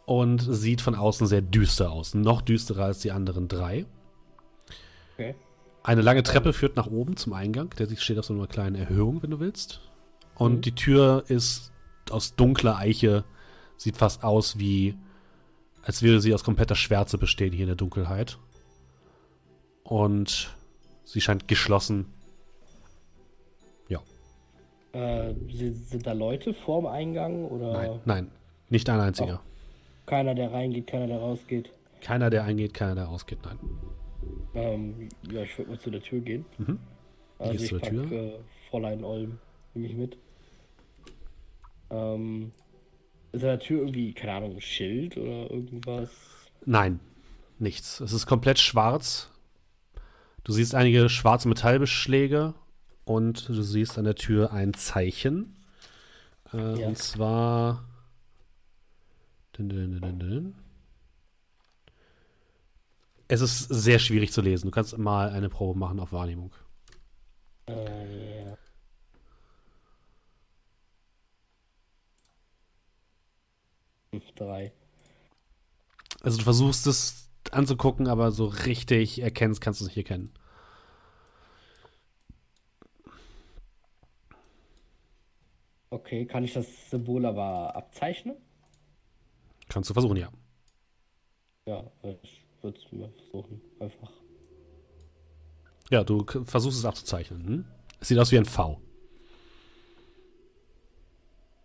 Und sieht von außen sehr düster aus. Noch düsterer als die anderen drei. Okay. Eine lange Treppe führt nach oben zum Eingang. Der steht auf so einer kleinen Erhöhung, wenn du willst. Und Mhm. die Tür ist aus dunkler Eiche. Sieht fast aus wie, als würde sie aus kompletter Schwärze bestehen hier in der Dunkelheit. Und sie scheint geschlossen. Äh, sind, da Leute vorm Eingang oder Nein, nein, nicht ein einziger. keiner, der reingeht, keiner, der rausgeht? Keiner, der eingeht, keiner, der rausgeht, nein. Ähm, ja, ich würde mal zu der Tür gehen. Mhm. Also Gehst ich zur pack Tür? äh, Fräulein Olm nehme ich mit. Ähm, ist an der Tür irgendwie, keine Ahnung, ein Schild oder irgendwas? Nein, nichts. Es ist komplett schwarz. Du siehst einige schwarze Metallbeschläge und du siehst an der Tür ein Zeichen. Äh, Ja. Und zwar. Dun, dun, dun. Es ist sehr schwierig zu lesen. Du kannst mal eine Probe machen auf Wahrnehmung. Äh, ja. Fünf, Drei. Also du versuchst es anzugucken, aber so richtig erkennst kannst du es nicht erkennen. Okay, kann ich das Symbol aber abzeichnen? Kannst du versuchen, ja. Ja, ich würde es mir versuchen. Einfach. Ja, du versuchst es abzuzeichnen. Hm? Es sieht aus wie ein V.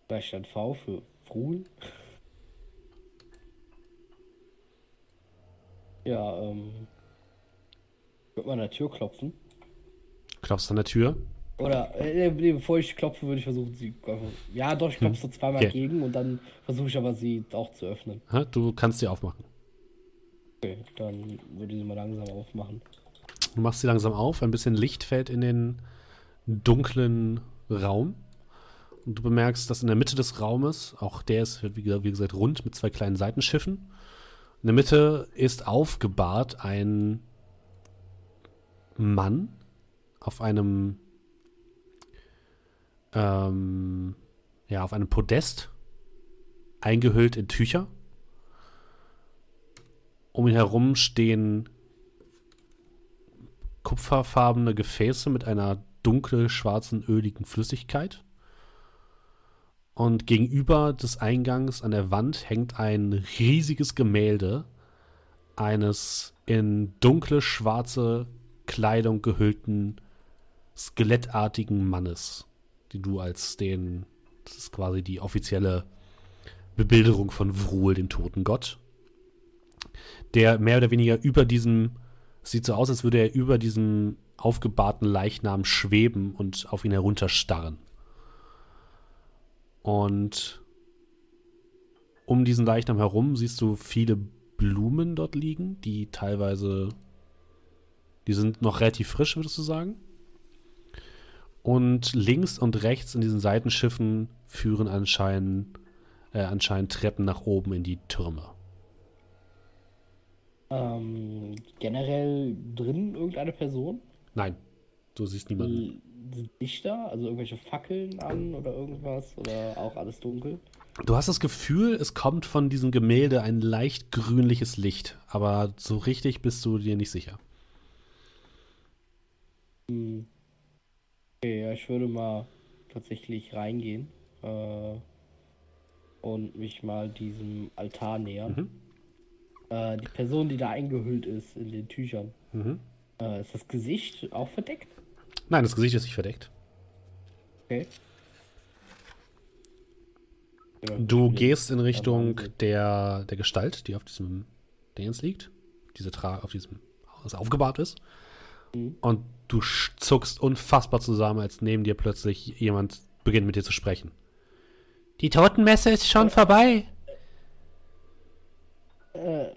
Vielleicht ein V für Fruhl. Ja, ähm. Ich würde mal an der Tür klopfen. Klopfst an der Tür. Oder, äh, nee, bevor ich klopfe, würde ich versuchen, sie. Ja, doch, ich klopfe so zweimal Okay. gegen und dann versuche ich aber, sie auch zu öffnen. Ha, Du kannst sie aufmachen. Okay, dann würde ich sie mal langsam aufmachen. Du machst sie langsam auf, ein bisschen Licht fällt in den dunklen Raum. Und du bemerkst, dass in der Mitte des Raumes, auch der ist, wie gesagt rund mit zwei kleinen Seitenschiffen. In der Mitte ist aufgebahrt ein Mann auf einem, ähm, ja, auf einem Podest, eingehüllt in Tücher. Um ihn herum stehen kupferfarbene Gefäße mit einer dunkel schwarzen, öligen Flüssigkeit. Und gegenüber des Eingangs an der Wand hängt ein riesiges Gemälde eines in dunkle schwarze Kleidung gehüllten skelettartigen Mannes, die du als den, das ist quasi die offizielle Bebilderung von Vrul, dem toten Gott, der mehr oder weniger über diesem es sieht so aus, als würde er über diesem aufgebahrten Leichnam schweben und auf ihn herunterstarren. Und um diesen Leichnam herum siehst du viele Blumen dort liegen, die teilweise, die sind noch relativ frisch, würdest du sagen. Und links und rechts in diesen Seitenschiffen führen anscheinend, äh, anscheinend Treppen nach oben in die Türme. Ähm, generell drin irgendeine Person? Nein, du siehst niemanden. Lichter, also irgendwelche Fackeln an oder irgendwas? Oder auch alles dunkel? Du hast das Gefühl, es kommt von diesem Gemälde ein leicht grünliches Licht, aber so richtig bist du dir nicht sicher. Hm. Okay, ja, ich würde mal tatsächlich reingehen äh, und mich mal diesem Altar nähern. Mhm. Äh, die Person, die da eingehüllt ist in den Tüchern, Mhm. äh, ist das Gesicht auch verdeckt? Nein, das Gesicht ist nicht verdeckt. Okay. Du gehst in Richtung der, der Gestalt, die auf diesem Dingens liegt. Diese Tra auf diesem Haus aufgebahrt ist. Mhm. Und du zuckst unfassbar zusammen, als neben dir plötzlich jemand beginnt mit dir zu sprechen. Die Totenmesse ist schon vorbei. Äh,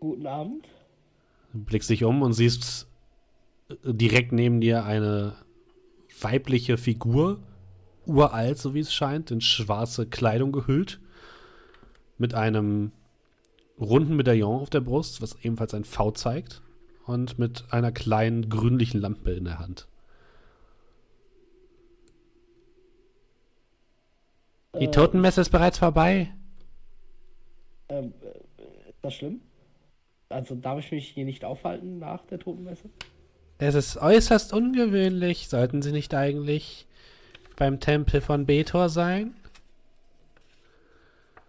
guten Abend. Du blickst dich um und siehst äh, direkt neben dir eine weibliche Figur, uralt, so wie es scheint, in schwarze Kleidung gehüllt, mit einem runden Medaillon auf der Brust, was ebenfalls ein V zeigt, und mit einer kleinen grünlichen Lampe in der Hand. Die Äh, Totenmesse ist bereits vorbei. Ähm, äh, ist das schlimm? Also darf ich mich hier nicht aufhalten nach der Totenmesse? Es ist äußerst ungewöhnlich. Sollten Sie nicht eigentlich beim Tempel von Betor sein?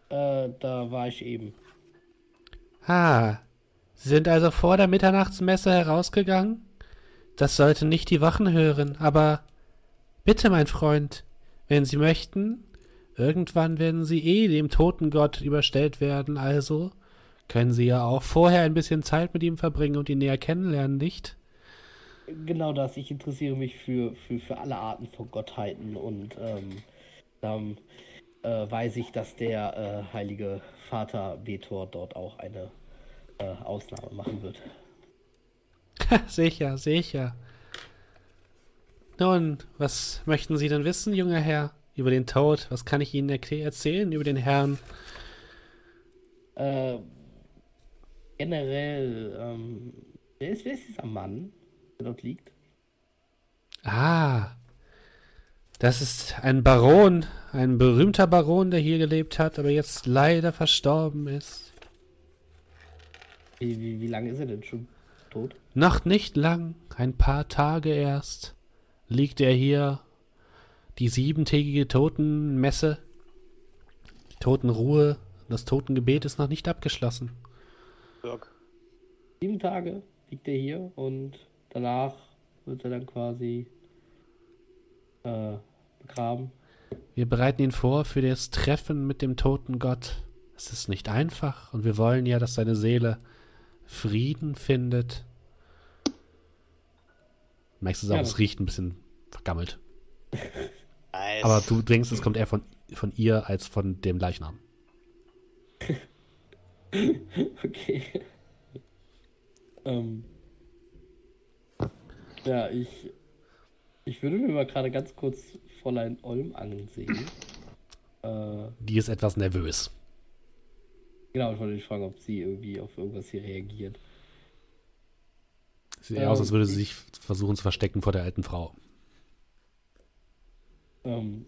Äh, da war ich eben. Ah, Sie sind also vor der Mitternachtsmesse herausgegangen? Das sollte nicht die Wachen hören, aber bitte, mein Freund, wenn Sie möchten, irgendwann werden Sie eh dem toten Gott überstellt werden, also können Sie ja auch vorher ein bisschen Zeit mit ihm verbringen und ihn näher kennenlernen, nicht? Genau das. Ich interessiere mich für, für, für alle Arten von Gottheiten und ähm, dann äh, weiß ich, dass der äh, heilige Vater Betor dort auch eine äh, Ausnahme machen wird. (laughs) sicher, sicher. Nun, was möchten Sie denn wissen, junger Herr, über den Tod? Was kann ich Ihnen erzählen über den Herrn? Äh, generell, ähm, wer ist, wer ist dieser Mann, dort liegt? Ah, das ist ein Baron, ein berühmter Baron, der hier gelebt hat, aber jetzt leider verstorben ist. Wie, wie, wie lange ist er denn schon tot? Noch nicht lang, ein paar Tage erst, liegt er hier. Die siebentägige Totenmesse, die Totenruhe, das Totengebet ist noch nicht abgeschlossen. Sieben Tage liegt er hier und danach wird er dann quasi äh, begraben. Wir bereiten ihn vor für das Treffen mit dem toten Gott. Es ist nicht einfach und wir wollen ja, dass seine Seele Frieden findet. Merkst du es auch, Ja, es riecht ein bisschen vergammelt. (laughs) Nice. Aber du denkst, es kommt eher von, von ihr als von dem Leichnam. (laughs) Okay. (laughs) ähm. Ja, ich. Ich würde mir mal gerade ganz kurz Fräulein Olm ansehen. (clears throat) Äh, Die ist etwas nervös. genau, ich wollte dich fragen, ob sie irgendwie auf irgendwas hier reagiert. Sieht eher aus, als würde sie Ähm, sich versuchen zu verstecken vor der alten Frau. Ähm,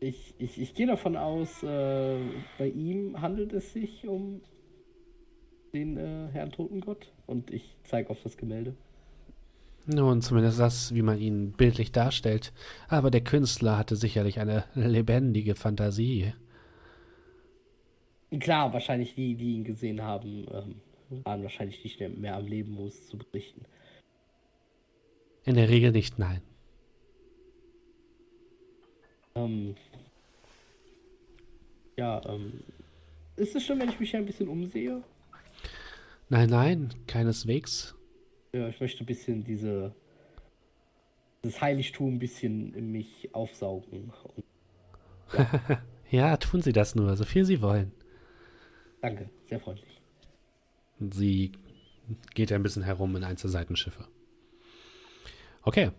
ich, ich, ich gehe davon aus, äh, bei ihm handelt es sich um den äh, Herrn Totengott und ich zeige auf das Gemälde. Nun, zumindest das, wie man ihn bildlich darstellt. Aber der Künstler hatte sicherlich eine lebendige Fantasie. Klar, wahrscheinlich die, die ihn gesehen haben, ähm, waren wahrscheinlich nicht mehr am Leben, um es zu berichten. In der Regel nicht, nein. Ähm, ja, ähm, ist es schlimm, wenn ich mich hier ein bisschen umsehe? Nein, nein, keineswegs. Ja, ich möchte ein bisschen diese, das Heiligtum ein bisschen in mich aufsaugen. Und (laughs) Ja, tun Sie das nur, so viel Sie wollen. danke, sehr freundlich. Und sie geht ein bisschen herum in eins der Seitenschiffe. Okay.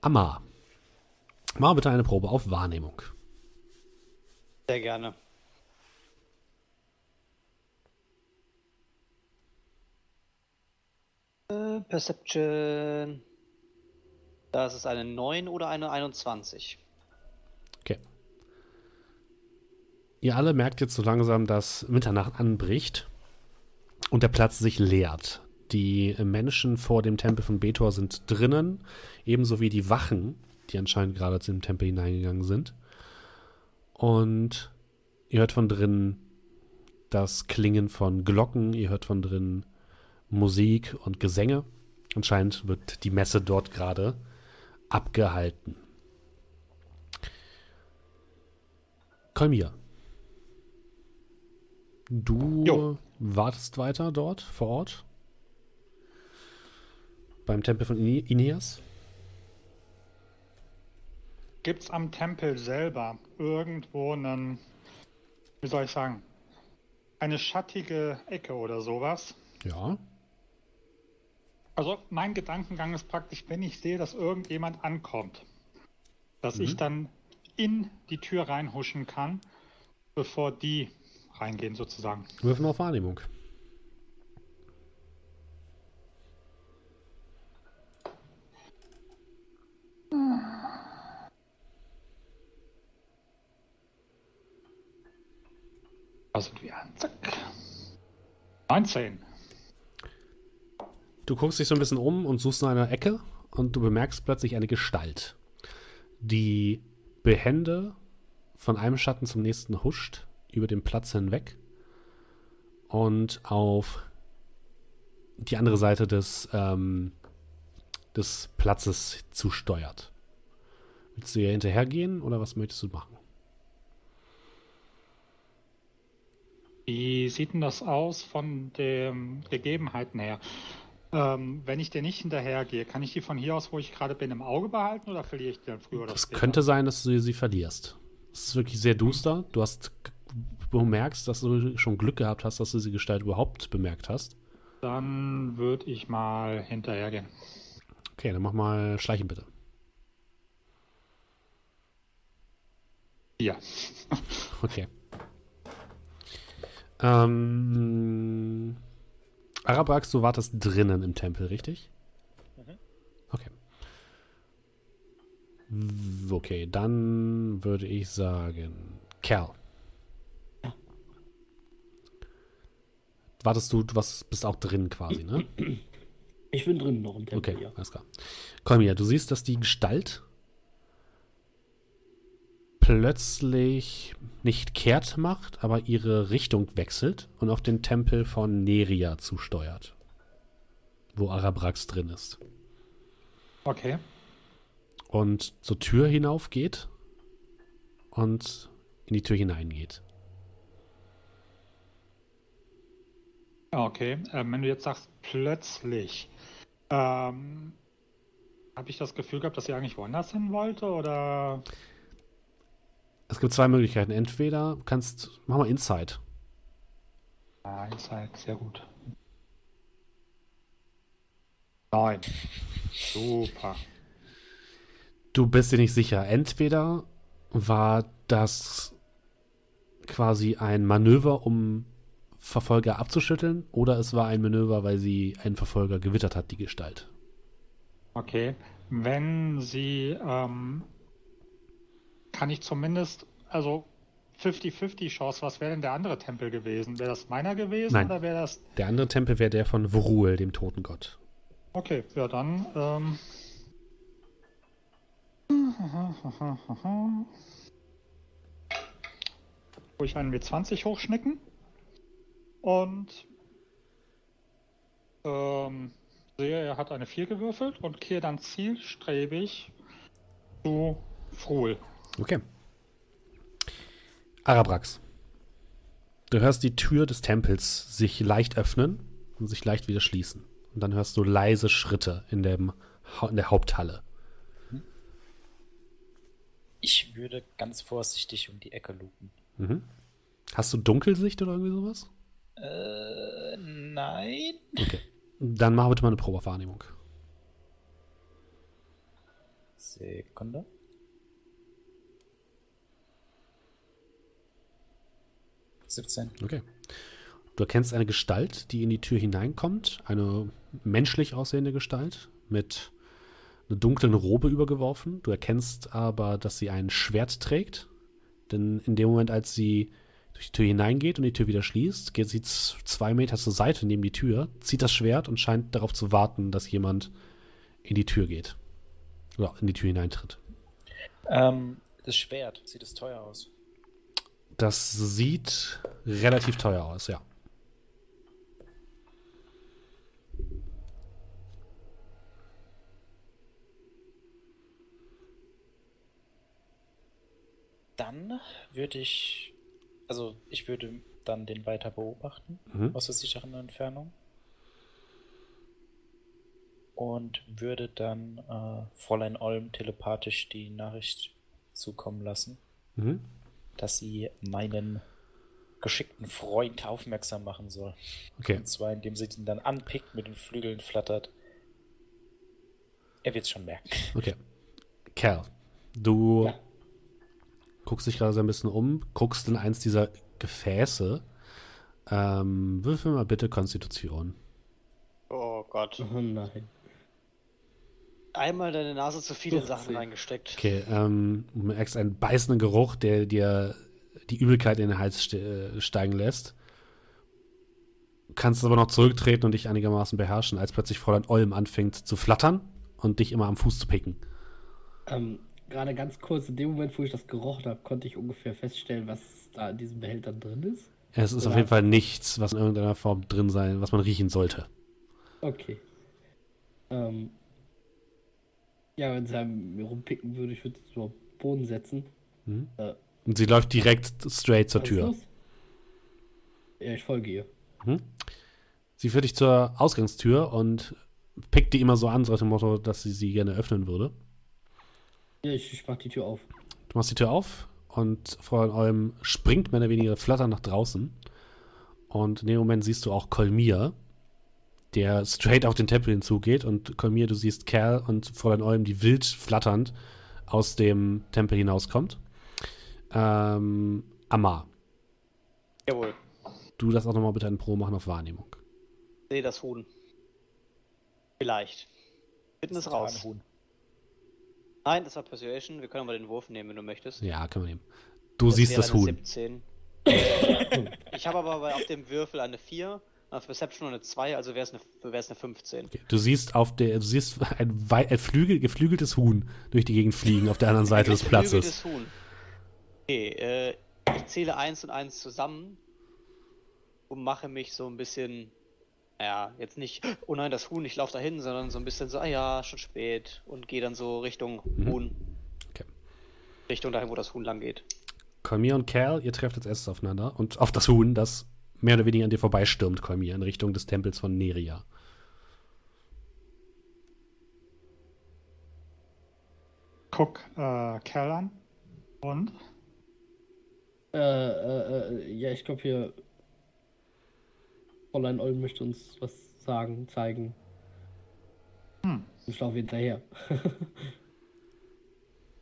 Amma. Mach bitte eine Probe auf Wahrnehmung. Sehr gerne. Perception. Das ist eine 9 oder eine 21. Okay. Ihr alle merkt jetzt so langsam, dass Mitternacht anbricht und der Platz sich leert. Die Menschen vor dem Tempel von Betor sind drinnen, ebenso wie die Wachen, die anscheinend gerade zum Tempel hineingegangen sind. Und ihr hört von drinnen das Klingen von Glocken, ihr hört von drinnen Musik und Gesänge. Anscheinend wird die Messe dort gerade abgehalten. Kolmir. Du Jo. wartest weiter dort vor Ort? Beim Tempel von Ine- Ineas? Gibt's am Tempel selber irgendwo einen, wie soll ich sagen, eine schattige Ecke oder sowas? Ja. Also mein Gedankengang ist praktisch, wenn ich sehe, dass irgendjemand ankommt, dass ich dann in die Tür reinhuschen kann, bevor die reingehen sozusagen. Würfen auf Wahrnehmung. Da sind wir. Zack. 19. Du guckst dich so ein bisschen um und suchst nach einer Ecke und du bemerkst plötzlich eine Gestalt, die behende von einem Schatten zum nächsten huscht, über den Platz hinweg und auf die andere Seite des, ähm, des Platzes zusteuert. Willst du ihr hinterhergehen oder was möchtest du machen? Wie sieht denn das aus von den Gegebenheiten her? Ähm, wenn ich dir nicht hinterhergehe, kann ich die von hier aus, wo ich gerade bin, im Auge behalten oder verliere ich die dann früher oder Es später? könnte sein, dass du sie verlierst. Es ist wirklich sehr duster. Du hast du merkst, dass du schon Glück gehabt hast, dass du sie Gestalt überhaupt bemerkt hast. Dann würde ich mal hinterhergehen. Okay, dann mach mal Schleichen bitte. Ja. (laughs) Okay. Ähm, Arabrax, du wartest drinnen im Tempel, richtig? Mhm. Okay. Okay, dann würde ich sagen, Kerl. Wartest du, du warst, bist auch drin quasi, ne? Ich bin drin noch im Tempel, Okay, ja. alles klar. Kolmia, du siehst, dass die Gestalt plötzlich nicht kehrt macht, aber ihre Richtung wechselt und auf den Tempel von Neria zusteuert. Wo Arabrax drin ist. Okay. Und zur Tür hinaufgeht und in die Tür hineingeht. Okay. Ähm, wenn du jetzt sagst, plötzlich, ähm, habe ich das Gefühl gehabt, dass sie eigentlich woanders hin wollte oder? Es gibt zwei Möglichkeiten. Entweder du kannst, mach mal Insight. Ah, Insight, sehr gut. Nein. Super. Du bist dir nicht sicher. Entweder war das quasi ein Manöver, um Verfolger abzuschütteln, oder es war ein Manöver, weil sie einen Verfolger gewittert hat, die Gestalt. Okay. Wenn sie, ähm, kann ich zumindest, also 50-50 Chance, was wäre denn der andere Tempel gewesen? Wäre das meiner gewesen Nein. oder wäre das. Der andere Tempel wäre der von Vruel, dem toten Gott. Okay, ja dann, ähm. Ruhig einen W20 hochschnicken. Und ähm, sehe, er hat eine 4 gewürfelt und kehre dann zielstrebig zu Fruhl. Okay. Arabrax. Du hörst die Tür des Tempels sich leicht öffnen und sich leicht wieder schließen. Und dann hörst du leise Schritte in, dem, in der Haupthalle. Ich würde ganz vorsichtig um die Ecke lupen. Mhm. Hast du Dunkelsicht oder irgendwie sowas? Äh, nein. Okay. Dann mach bitte mal eine Probe auf Wahrnehmung. Sekunde. Siebzehn. Okay. Du erkennst eine Gestalt, die in die Tür hineinkommt. Eine menschlich aussehende Gestalt mit einer dunklen Robe übergeworfen. Du erkennst aber, dass sie ein Schwert trägt. Denn in dem Moment, als sie durch die Tür hineingeht und die Tür wieder schließt, geht sie zwei Meter zur Seite neben die Tür, zieht das Schwert und scheint darauf zu warten, dass jemand in die Tür geht. Oder in die Tür hineintritt. Ähm, das Schwert, sieht es teuer aus? Das sieht relativ teuer aus, ja. Dann würde ich, also ich würde dann den weiter beobachten, Mhm. aus der sicheren Entfernung. Und würde dann äh, Fräulein Olm telepathisch die Nachricht zukommen lassen, Mhm. Dass sie meinen geschickten Freund aufmerksam machen soll. Okay. Und zwar, indem sie ihn dann anpickt, mit den Flügeln flattert. Er wird es schon merken. Okay. Kerl, du Ja. guckst dich gerade so ein bisschen um, guckst in eins dieser Gefäße. Ähm, würfel mal bitte Konstitution. Oh Gott. Oh nein. Einmal deine Nase zu viele 15. Sachen reingesteckt. Okay, ähm, du merkst einen beißenden Geruch, der dir die Übelkeit in den Hals ste äh, steigen lässt. Kannst aber noch zurücktreten und dich einigermaßen beherrschen, als plötzlich Fräulein Olm anfängt zu flattern und dich immer am Fuß zu picken. Ähm, gerade ganz kurz, in dem Moment, wo ich das gerochen habe, konnte ich ungefähr feststellen, was da in diesem Behälter drin ist. Es ist auf Oder- jeden Fall nichts, was in irgendeiner Form drin sein, was man riechen sollte. Okay. Ähm, ja, wenn sie mir rumpicken würde, ich würde es auf den Boden setzen. Mhm. Äh, Und sie läuft direkt straight zur Tür. los? Ja, ich folge ihr. Sie führt dich zur Ausgangstür und pickt die immer so an, so nach dem Motto, dass sie sie gerne öffnen würde. Ja, ich, ich mach die Tür auf. Du machst die Tür auf und Fräulein Olm springt mehr oder weniger flattern nach draußen. Und in dem Moment siehst du auch Kolmir, der straight auf den Tempel hinzugeht. Und Kolmir, du siehst Kerl und Fräulein Olm, die wild flatternd aus dem Tempel hinauskommt. Ähm, Amar, Jawohl. du darfst auch nochmal bitte eine Probe machen auf Wahrnehmung. Sehe das Huhn. Vielleicht. Finden es raus. Huhn. Nein, das war Persuasion. Wir können aber den Wurf nehmen, wenn du möchtest. Ja, können wir nehmen. Du siehst wäre das Huhn. 17. (laughs) ich habe aber bei- auf dem Würfel eine 4, auf Perception eine 2, also wäre es eine, wär's eine 15. Okay. Du siehst auf der, du siehst ein, ein Flügel, geflügeltes Huhn durch die Gegend fliegen auf der anderen Seite des (laughs) Platzes. Geflügeltes Huhn. Okay, äh, ich zähle 1 und 1 zusammen und mache mich so ein bisschen, ja, jetzt nicht, oh nein, das Huhn, ich laufe dahin, sondern so ein bisschen so, ah ja, schon spät und gehe dann so Richtung Huhn. Okay. Richtung dahin, wo das Huhn lang geht. Kolmir und Cal, ihr trefft jetzt erstes aufeinander und auf das Huhn, das mehr oder weniger an dir vorbeistürmt, Kolmir, in Richtung des Tempels von Neria. Guck äh, Cal an. Und? Äh, äh, äh, ja, ich glaube hier. Fräulein Olm möchte uns was sagen, zeigen. Hm. Ich laufe hinterher.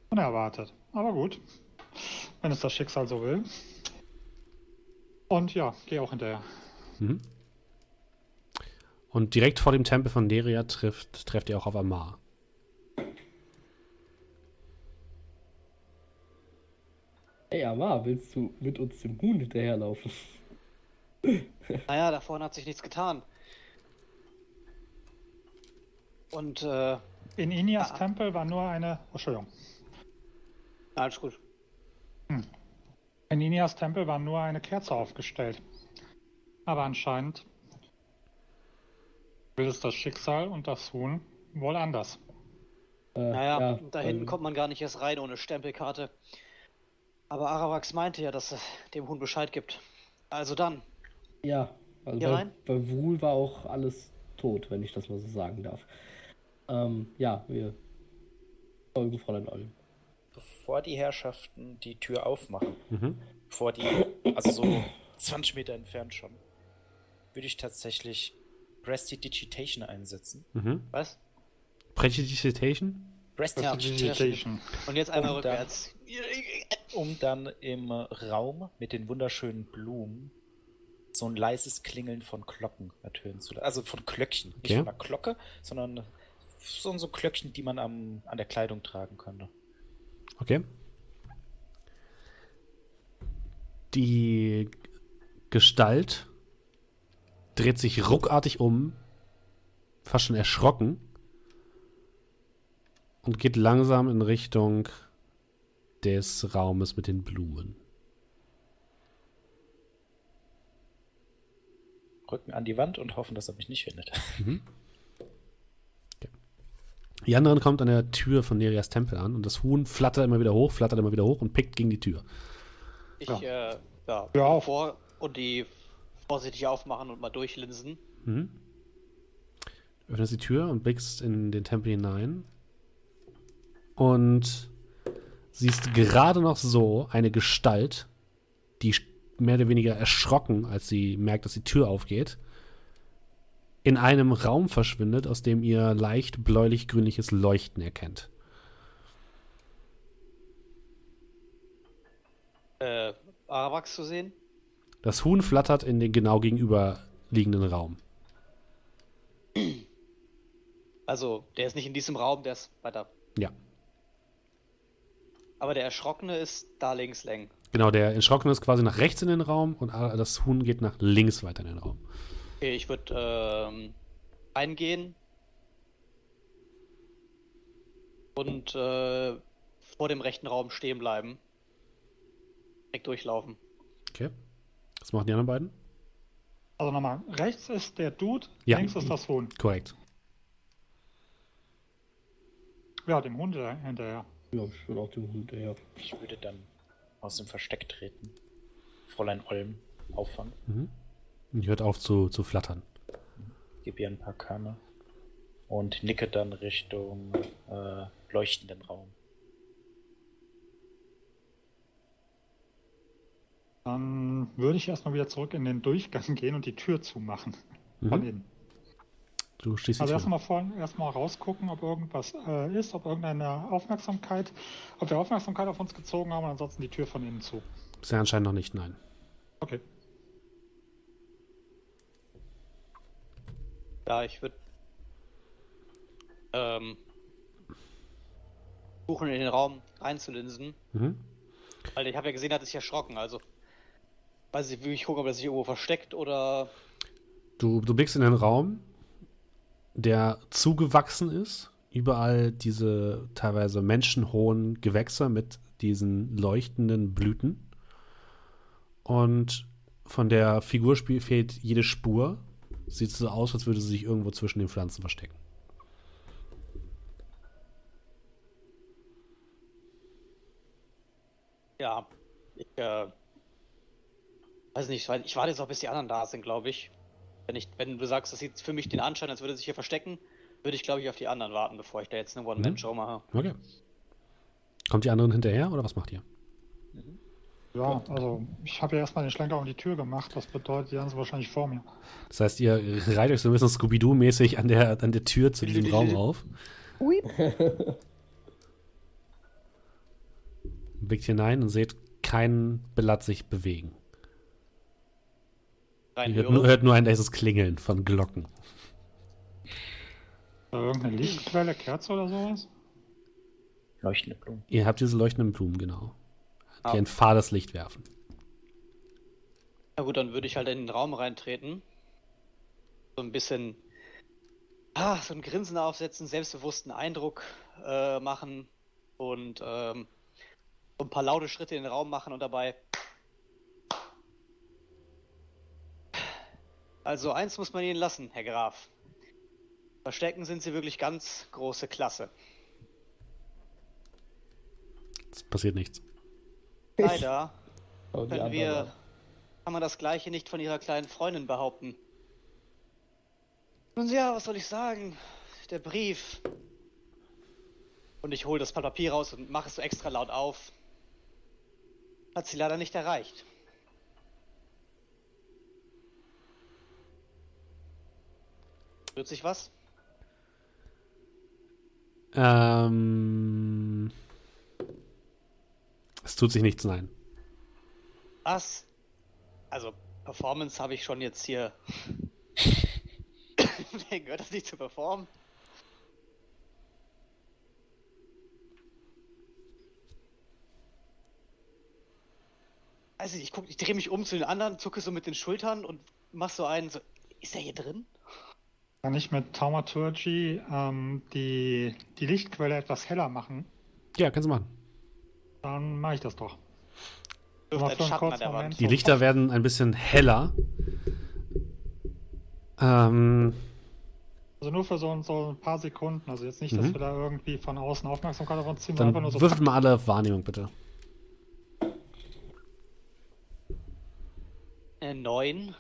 Unerwartet. Aber gut. Wenn es das Schicksal so will. Und ja, geh auch hinterher. Mhm. Und direkt vor dem Tempel von Neria trifft, trefft ihr auch auf Amar. Ey, Amar, willst du mit uns dem Huhn hinterherlaufen? (laughs) Naja, da vorne hat sich nichts getan. Und, äh, In Inias Ah. Tempel war nur eine. Oh, Entschuldigung. alles gut. In Inias Tempel war nur eine Kerze aufgestellt. Aber anscheinend will es das Schicksal und das Huhn wohl anders. Äh, Naja, ja, da hinten ähm, kommt man gar nicht erst rein ohne Stempelkarte. Aber Aravax meinte ja, dass er dem Huhn Bescheid gibt. Also dann. Ja, also Hier bei, rein? bei Wul war auch alles tot, wenn ich das mal so sagen darf. Ähm, ja, wir folgen Fräulein Olm. Bevor die Herrschaften die Tür aufmachen, Mhm. bevor die, also so 20 Meter entfernt schon, würde ich tatsächlich Prestidigitation einsetzen. Mhm. Was? Prestidigitation? Prestidigitation. Und jetzt einmal dann- rückwärts. um dann im Raum mit den wunderschönen Blumen so ein leises Klingeln von Glocken ertönen zu lassen. Also von Glöckchen. Nicht Okay. von einer Glocke, sondern so, so Glöckchen, die man am, an der Kleidung tragen könnte. Okay. Die Gestalt dreht sich ruckartig um, fast schon erschrocken, und geht langsam in Richtung des Raumes mit den Blumen. Rücken an die Wand und hoffen, dass er mich nicht findet. Die anderen kommt an der Tür von Nerias Tempel an und das Huhn flattert immer wieder hoch, flattert immer wieder hoch und pickt gegen die Tür. Ich, Ja. äh, ja, auf. vor und die vorsichtig aufmachen und mal durchlinsen. Mhm. Du öffnest die Tür und blickst in den Tempel hinein und siehst gerade noch so eine Gestalt, die mehr oder weniger erschrocken, als sie merkt, dass die Tür aufgeht, in einem Raum verschwindet, aus dem ihr leicht bläulich-grünliches Leuchten erkennt. Äh, Aravax zu sehen. Das Huhn flattert in den genau gegenüberliegenden Raum. Also, der ist nicht in diesem Raum, der ist weiter. Ja, Aber der Erschrockene ist da links lang. genau, der Erschrockene ist quasi nach rechts in den Raum und das Huhn geht nach links weiter in den Raum. Okay, ich würde ähm, eingehen und äh, vor dem rechten Raum stehen bleiben. Direkt durchlaufen. Okay. Was machen die anderen beiden? Also nochmal, rechts ist der Dude, Ja. links ist das Huhn. Korrekt. Ja, dem Hund hinterher. Ja, ich bin auch dem Hund hinterher. Ich würde dann aus dem Versteck treten. Fräulein Olm auffangen. Und hört auf zu, zu flattern. Gebe ihr ein paar Körner. Und nicke dann Richtung äh, leuchtenden Raum. Dann würde ich erstmal wieder zurück in den Durchgang gehen und die Tür zumachen. Von Mhm. innen. Du schließt Also erstmal vor, erstmal rausgucken, ob irgendwas äh, ist, ob irgendeine Aufmerksamkeit, ob wir Aufmerksamkeit auf uns gezogen haben und ansonsten die Tür von innen zu. Bisher anscheinend noch nicht, nein. Okay. Ja, ich würde ähm, versuchen, in den Raum reinzulinsen. Mhm. Weil ich habe ja gesehen, er hat sich erschrocken, also weiß ich, will ich gucken, ob er sich irgendwo versteckt oder. Du, du blickst in den Raum, der zugewachsen ist. Überall diese teilweise menschenhohen Gewächse mit diesen leuchtenden Blüten. Und von der Figur fehlt jede Spur. Sieht so aus, als würde sie sich irgendwo zwischen den Pflanzen verstecken. Ja, ich äh, weiß nicht, ich warte jetzt auch, bis die anderen da sind, glaube ich. Wenn, ich. wenn du sagst, das sieht für mich den Anschein, als würde er sich hier verstecken, würde ich, glaube ich, auf die anderen warten, bevor ich da jetzt eine One-Man-Show mache. Okay. Kommt die anderen hinterher oder was macht ihr? Ja, also ich habe ja erstmal den Schlenker um die Tür gemacht. Das bedeutet, die sind wahrscheinlich vor mir. Das heißt, ihr reiht euch so ein bisschen Scooby-Doo-mäßig an der, an der Tür zu diesem Raum auf. (laughs) Blickt hinein und seht keinen Blatt sich bewegen. Rein Ihr hört nur, hört nur ein leises Klingeln von Glocken. Äh, Irgendeine Lichtquelle, Kerze oder sowas? Leuchtende Blumen. Ihr habt diese leuchtenden Blumen, genau. Die Ah. ein fades Licht werfen. Na gut, dann würde ich halt in den Raum reintreten. So ein bisschen. Ah, so ein Grinsen aufsetzen, selbstbewussten Eindruck äh, machen und ähm, so ein paar laute Schritte in den Raum machen und dabei. Also eins muss man ihnen lassen, Herr Graf. Verstecken sind sie wirklich ganz große Klasse. Es passiert nichts. Leider Oh, können wir, kann man das gleiche nicht von ihrer kleinen Freundin behaupten. Nun ja, was soll ich sagen? Der Brief. Und ich hole das Blatt Papier raus und mache es so extra laut auf. Hat sie leider nicht erreicht. Rührt sich was? Ähm. Es tut sich nichts, nein. Was? Also, Performance habe ich schon jetzt hier. (laughs) Gehört das nicht zu performen? Also ich guck, ich drehe mich um zu den anderen, zucke so mit den Schultern und mach so einen, so, ist er hier drin? Kann ich mit Taumaturgy ähm, die, die Lichtquelle etwas heller machen? Ja, kannst du machen. Dann mache ich das doch. Die Lichter werden ein bisschen heller. Ähm, Also nur für so, so ein paar Sekunden. Also jetzt nicht, dass Mhm. wir da irgendwie von außen Aufmerksamkeit auf uns ziehen, dann sondern einfach nur so. würfelt mal alle auf Wahrnehmung, bitte. Äh, neun.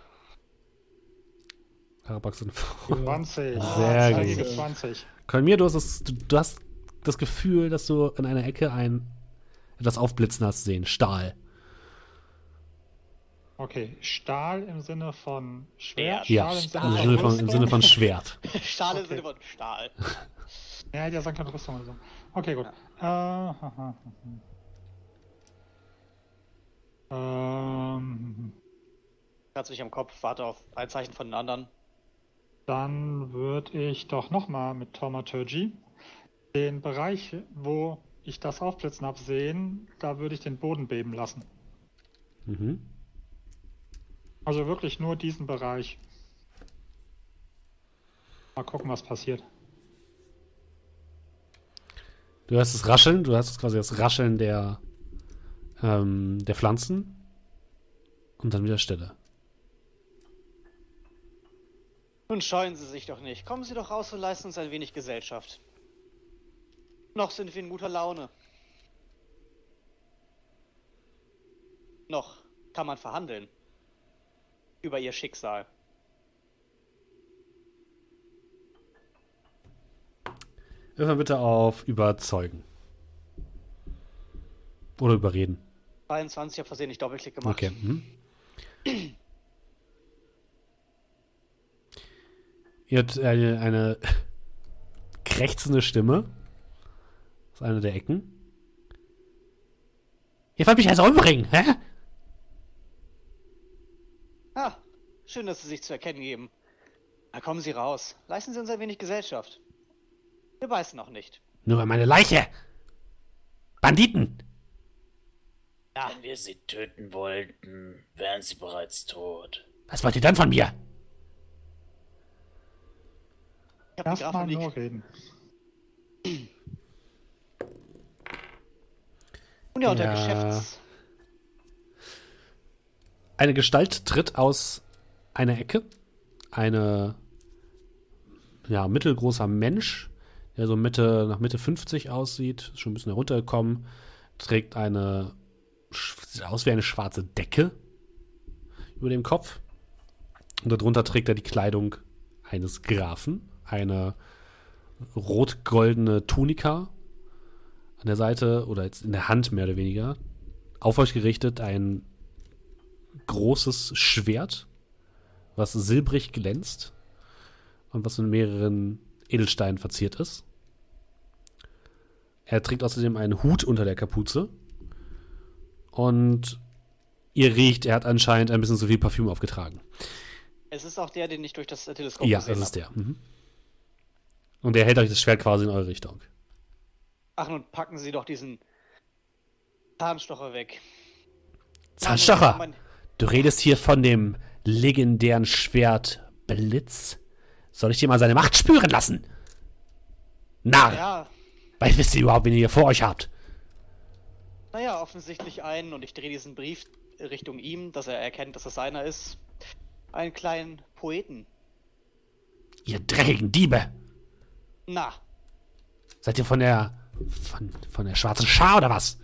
Harabax und 20. Sehr gut. 20. Kolmir, du hast, das, du, du hast das Gefühl, dass du in einer Ecke ein etwas aufblitzen hast sehen. Stahl. Okay, Stahl im Sinne von Schwert? Ja, Ja, Stahl im im Sinne von, im Sinne von Schwert. (laughs) (laughs) Stahl im Okay. Sinne von Stahl. (laughs) Ja, hätte ja sagen können, Rüstung oder so. Okay, gut. Äh, haha. ähm, Kratze mich am Kopf, warte auf ein Zeichen von den anderen. dann würde ich doch nochmal mit Taumaturgy den Bereich, wo ich das Aufblitzen habe, sehen. Da würde ich den Boden beben lassen. Mhm. Also wirklich nur diesen Bereich. Mal gucken, was passiert. Du hörst das Rascheln, du hörst quasi das Rascheln der, ähm, der Pflanzen. Und dann wieder Stille. Nun scheuen Sie sich doch nicht. Kommen Sie doch raus und leisten uns ein wenig Gesellschaft. Noch sind wir in guter Laune. Noch kann man verhandeln. Über Ihr Schicksal. Wirf mal bitte auf Überzeugen. Oder Überreden. 22 habe versehentlich Doppelklick gemacht. Okay. Mhm. (clears throat) Ihr habt eine, eine (laughs) krächzende Stimme aus einer der Ecken. Ihr wollt mich also umbringen, hä? Ah, schön, dass Sie sich zu erkennen geben. Na kommen Sie raus. Leisten Sie uns ein wenig Gesellschaft. Wir beißen noch nicht. Nur meine Leiche! Banditen! Ja, Wenn wir sie töten wollten, wären sie bereits tot. Was wollt ihr dann von mir? ich hab Erstmal nur reden. (clears throat) Und ja, unter Ja. Geschäfts... Eine Gestalt tritt aus einer Ecke. Eine ja, mittelgroßer Mensch, der so Mitte, nach Mitte 50 aussieht, ist schon ein bisschen heruntergekommen, trägt eine, sieht aus wie eine schwarze Decke über dem Kopf. Und darunter trägt er die Kleidung eines Grafen, eine rot-goldene Tunika an der Seite oder jetzt in der Hand mehr oder weniger. Auf euch gerichtet ein großes Schwert, was silbrig glänzt und was mit mehreren Edelsteinen verziert ist. Er trägt außerdem einen Hut unter der Kapuze und ihr riecht, er hat anscheinend ein bisschen zu viel Parfüm aufgetragen. Es ist auch der, den ich durch das Teleskop Ja, gesehen das ist hab. der. Mhm. Und er hält euch das Schwert quasi in eure Richtung. Ach, nun packen Sie doch diesen Zahnstocher weg. Zahnstocher! Du redest hier von dem legendären Schwert Blitz. Soll ich dir mal seine Macht spüren lassen? Narr! Ja, Weil wisst ihr überhaupt, wen ihr hier vor euch habt? naja, offensichtlich einen, und ich drehe diesen Brief Richtung ihm, dass er erkennt, dass es seiner ist, einen kleinen Poeten. Ihr dreckigen Diebe! Na, Seid ihr von der. Von, von der schwarzen Schar oder was?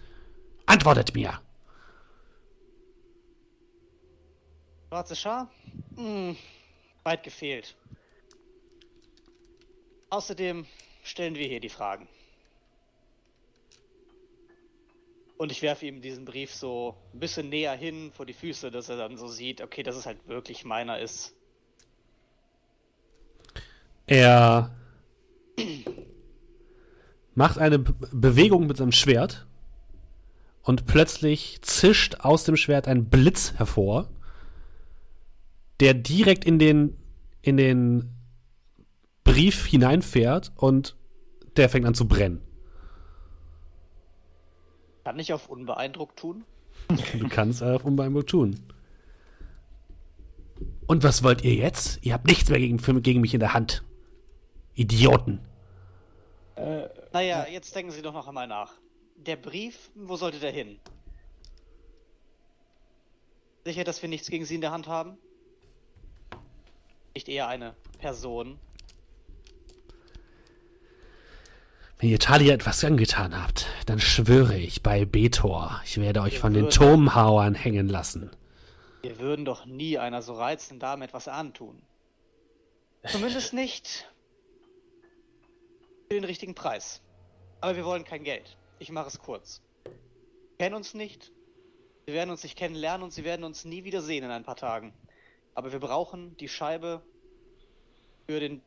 Antwortet mir! schwarze Schar? Hm, weit gefehlt. Außerdem stellen wir hier die Fragen. Und ich werfe ihm diesen Brief so ein bisschen näher hin vor die Füße, dass er dann so sieht, okay, dass es halt wirklich meiner ist. Er (clears throat) macht eine Be Bewegung mit seinem Schwert und plötzlich zischt aus dem Schwert ein Blitz hervor, der direkt in den, in den Brief hineinfährt und der fängt an zu brennen. Kann ich auf unbeeindruckt tun? Du kannst auf unbeeindruckt tun. Und was wollt ihr jetzt? Ihr habt nichts mehr gegen, gegen mich in der Hand. Idioten. Naja, jetzt denken Sie doch noch einmal nach. Der Brief, wo sollte der hin? Sicher, dass wir nichts gegen Sie in der Hand haben? Nicht eher eine Person? Wenn ihr Talia etwas angetan habt, dann schwöre ich bei Betor, ich werde euch Wir von den Turmhauern hängen lassen. Wir würden doch nie einer so reizenden Dame etwas antun. Zumindest nicht für den richtigen Preis. Aber wir wollen kein Geld. Ich mache es kurz. Wir kennen uns nicht. Wir werden uns nicht kennenlernen und sie werden uns nie wieder sehen in ein paar Tagen. Aber wir brauchen die Scheibe für den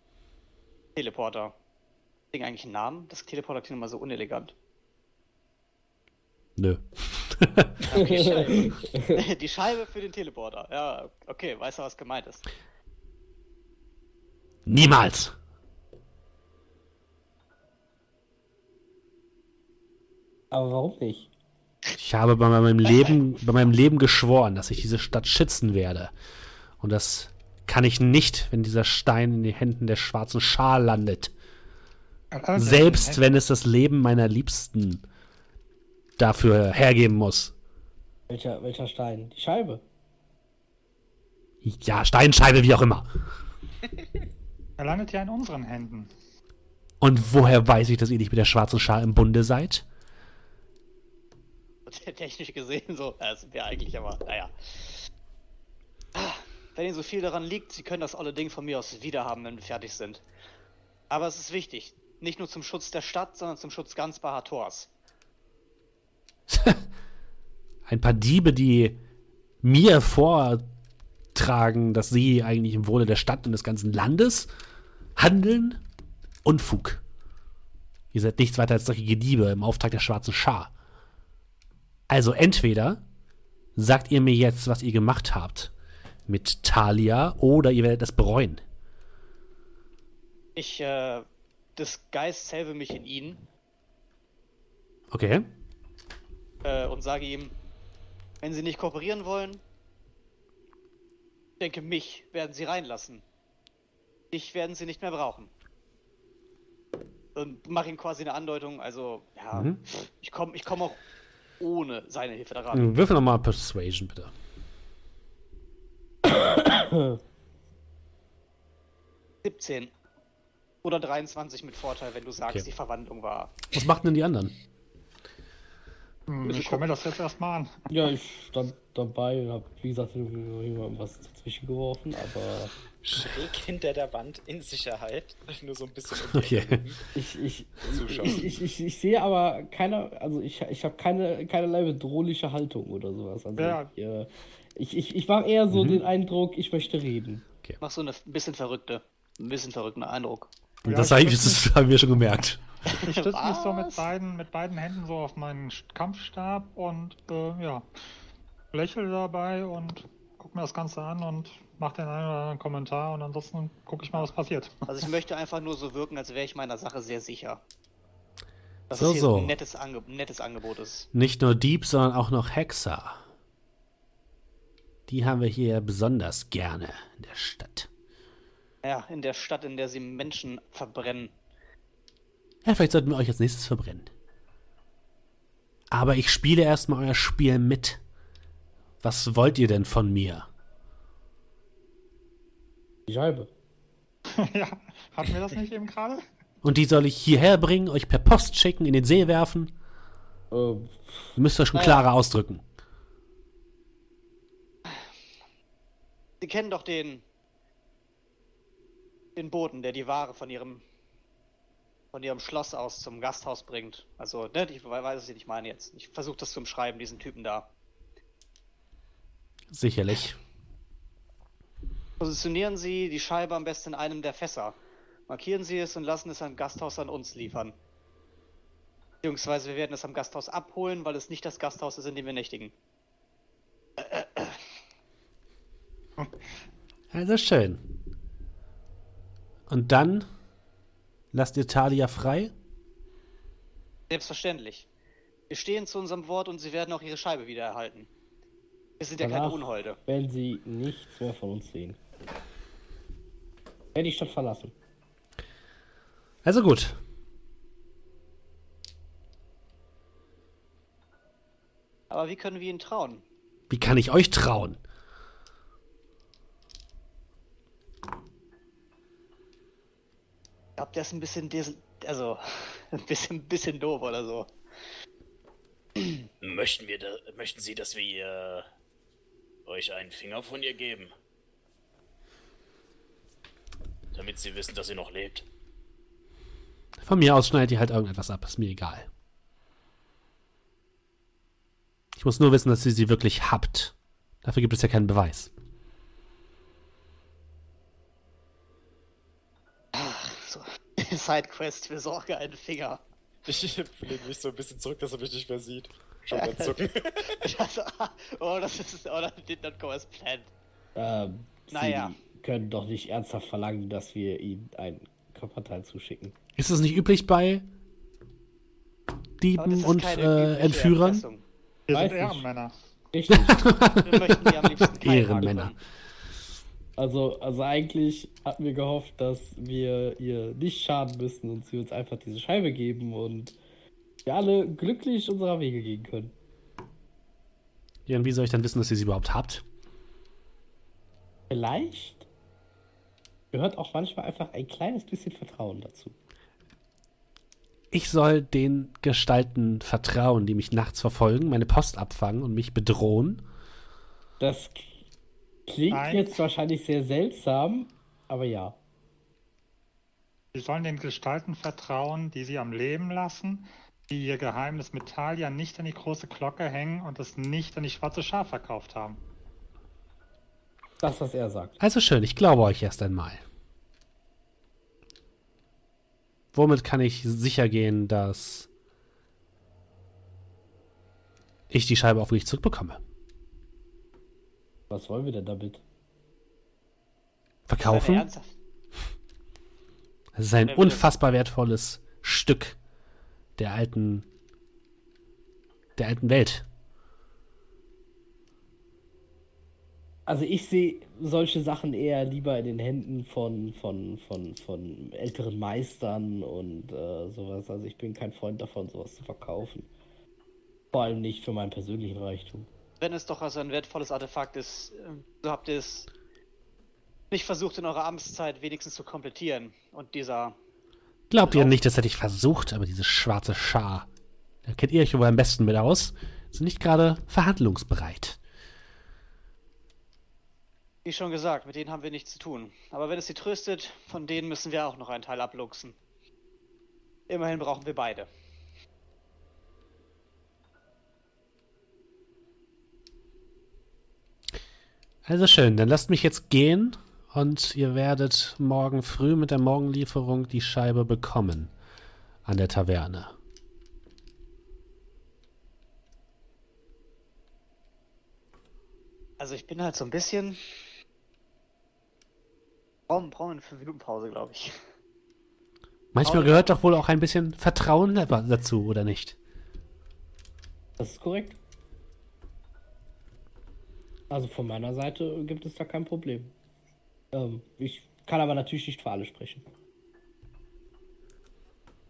Teleporter. Ding eigentlich einen Namen? Das Teleporter klingt immer so unelegant. Nö. (laughs) die Scheibe für den Teleporter. Ja, okay, weißt du, was gemeint ist. Niemals. Aber warum nicht? Ich habe bei meinem Leben, bei meinem Leben geschworen, dass ich diese Stadt schützen werde. Und das kann ich nicht, wenn dieser Stein in den Händen der schwarzen Schar landet. Selbst wenn es das Leben meiner Liebsten dafür hergeben muss. Welcher, welcher Stein? Die Scheibe. Ja, Steinscheibe, wie auch immer. (laughs) Er landet ja in unseren Händen. Und woher weiß ich, dass ihr nicht mit der schwarzen Schar im Bunde seid? (laughs) Technisch gesehen so, sind wir eigentlich, aber naja. Ah, Wenn Ihnen so viel daran liegt, Sie können das olle Ding von mir aus wiederhaben, wenn wir fertig sind. Aber es ist wichtig. Nicht nur zum Schutz der Stadt, sondern zum Schutz ganz Bahators. (laughs) Ein paar Diebe, die mir vortragen, dass sie eigentlich im Wohle der Stadt und des ganzen Landes handeln? Unfug. Ihr seid nichts weiter als dreckige Diebe im Auftrag der schwarzen Schar. Also entweder sagt ihr mir jetzt, was ihr gemacht habt mit Talia, oder ihr werdet es bereuen. Ich, äh, das Geist selbe mich in ihn Okay. äh, und sage ihm, wenn sie nicht kooperieren wollen, ich denke, mich werden sie reinlassen. Dich werden sie nicht mehr brauchen. Und mache ihm quasi eine Andeutung, also, ja, Mhm. ich komme ich komm auch ohne seine Hilfe daran. Würfel nochmal Persuasion, bitte. 17 oder 23 mit Vorteil, wenn du sagst, Okay. die Verwandlung war. Was machten denn die anderen? Hm, Ich schaue mir das jetzt erstmal an. Ja, ich stand dabei und habe, wie gesagt, jemandem was dazwischen geworfen, aber Schräg hinter der Wand in Sicherheit. (laughs) Nur so ein bisschen um Okay. Ich, ich, ich, ich, ich, ich sehe aber keine, also ich, ich habe keine, keinerlei bedrohliche Haltung oder sowas. Also Ja. ich, äh, ich, ich, ich war eher Mhm. so den Eindruck, ich möchte reden. Mach so eine ein bisschen verrückte, ein bisschen verrückten Eindruck. Ja, das ich habe würd ich, das haben wir schon gemerkt. Ich stütze mich so mit beiden, mit beiden Händen so auf meinen Kampfstab und äh, ja, lächle dabei und guck mir das Ganze an und mach den einen oder anderen Kommentar und ansonsten gucke ich mal, was passiert. Also ich möchte einfach nur so wirken, als wäre ich meiner Sache sehr sicher. Dass So, es so. ein nettes, Ange nettes Angebot ist. Nicht nur Dieb, sondern auch noch Hexer. Die haben wir hier besonders gerne in der Stadt. Ja, in der Stadt, in der sie Menschen verbrennen. Ja, vielleicht sollten wir euch als nächstes verbrennen. Aber ich spiele erstmal euer Spiel mit. Was wollt ihr denn von mir? Die Scheibe. (laughs) ja, hatten wir das nicht eben gerade? Und die soll ich hierher bringen, euch per Post schicken, in den See werfen? Äh, Ihr müsst euch schon Naja. klarer ausdrücken. Sie kennen doch den den Boten, der die Ware von ihrem von ihrem Schloss aus zum Gasthaus bringt. Also, ne, ich weiß, was ich meine jetzt. Ich versuche das zu umschreiben, diesen Typen da. Sicherlich. Positionieren Sie die Scheibe am besten in einem der Fässer. Markieren Sie es und lassen es am Gasthaus an uns liefern. Beziehungsweise wir werden es am Gasthaus abholen, weil es nicht das Gasthaus ist, in dem wir nächtigen. Also schön. Und dann lasst ihr Talia frei? Selbstverständlich. Wir stehen zu unserem Wort und Sie werden auch Ihre Scheibe wieder erhalten. Wir sind ja keine Danach Unholde. werden sie nichts mehr von uns sehen. Werde die Stadt verlassen. Also gut. Aber wie können wir Ihnen trauen? Wie kann ich euch trauen? Glaube, der ist ein bisschen des also (laughs) ein bisschen, ein bisschen doof oder so. Möchten wir da, möchten Sie, dass wir äh, euch einen Finger von ihr geben? Damit Sie wissen, dass sie noch lebt. Von mir aus schneidet ihr halt irgendetwas ab, ist mir egal. Ich muss nur wissen, dass ihr sie wirklich habt. Dafür gibt es ja keinen Beweis. So. (laughs) Sidequest, besorge einen Finger. (laughs) Ich lege mich so ein bisschen zurück, dass er mich nicht mehr sieht. Schon mal zucken. (laughs) Also, oh, das ist. Oh, das did not go as planned. Ähm, Naja. Sie können doch nicht ernsthaft verlangen, dass wir ihnen ein Körperteil zuschicken. Ist es nicht üblich bei das Dieben ist und äh, Entführern? Wir sind. Ehrenmänner. Richtig. Wir möchten die am liebsten Ehrenmänner. haben. Also, also eigentlich hatten wir gehofft, dass wir ihr nicht schaden müssen und sie uns einfach diese Scheibe geben und wir alle glücklich unserer Wege gehen können. Ja, und wie soll ich dann wissen, dass ihr sie überhaupt habt? Vielleicht gehört auch manchmal einfach ein kleines bisschen Vertrauen dazu. Ich soll den Gestalten vertrauen, die mich nachts verfolgen, meine Post abfangen und mich bedrohen. Das klingt Nein. jetzt wahrscheinlich sehr seltsam, aber ja. Sie sollen den Gestalten vertrauen, die sie am Leben lassen, die ihr Geheimnis mit Talia nicht an die große Glocke hängen und es nicht an die schwarze Schaf verkauft haben. Das, was er sagt. Also schön, ich glaube euch erst einmal. Womit kann ich sicher gehen, dass ich die Scheibe auch wirklich zurückbekomme? Was wollen wir denn damit? Verkaufen? Das ist ein unfassbar wertvolles Stück der alten, der alten Welt. Also ich sehe solche Sachen eher lieber in den Händen von, von, von, von älteren Meistern und äh, sowas. Also ich bin kein Freund davon, sowas zu verkaufen. Vor allem nicht für meinen persönlichen Reichtum. Wenn es doch also ein wertvolles Artefakt ist, ähm, so habt ihr es nicht versucht, in eurer Amtszeit wenigstens zu komplettieren. Und dieser. Glaubt ihr Genau. nicht, das hätte ich versucht, aber diese schwarze Schar, da kennt ihr euch wohl am besten mit aus, sind nicht gerade verhandlungsbereit. Wie schon gesagt, mit denen haben wir nichts zu tun. Aber wenn es sie tröstet, von denen müssen wir auch noch einen Teil abluchsen. Immerhin brauchen wir beide. Also schön, dann lasst mich jetzt gehen und ihr werdet morgen früh mit der Morgenlieferung die Scheibe bekommen an der Taverne. Also ich bin halt so ein bisschen. Brauchen, brauchen eine 5 Minuten Pause, glaube ich. Manchmal gehört doch wohl auch ein bisschen Vertrauen da- dazu, oder nicht? Das ist korrekt. Also von meiner Seite gibt es da kein Problem. Ähm, ich kann aber natürlich nicht für alle sprechen.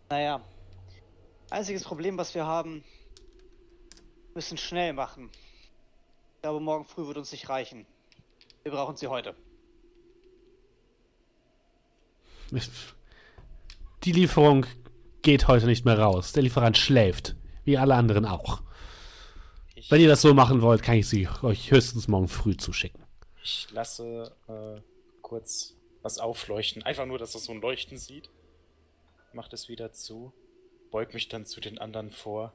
Naja. Einziges Problem, was wir haben, müssen schnell machen. Ich glaube, morgen früh wird uns nicht reichen. Wir brauchen sie heute. Die Lieferung geht heute nicht mehr raus. Der Lieferant schläft, wie alle anderen auch. Ich, Wenn ihr das so machen wollt, kann ich sie euch höchstens morgen früh zuschicken. ich lasse äh, kurz was aufleuchten. Einfach nur, dass er so ein Leuchten sieht. Macht es wieder zu. Beug mich dann zu den anderen vor.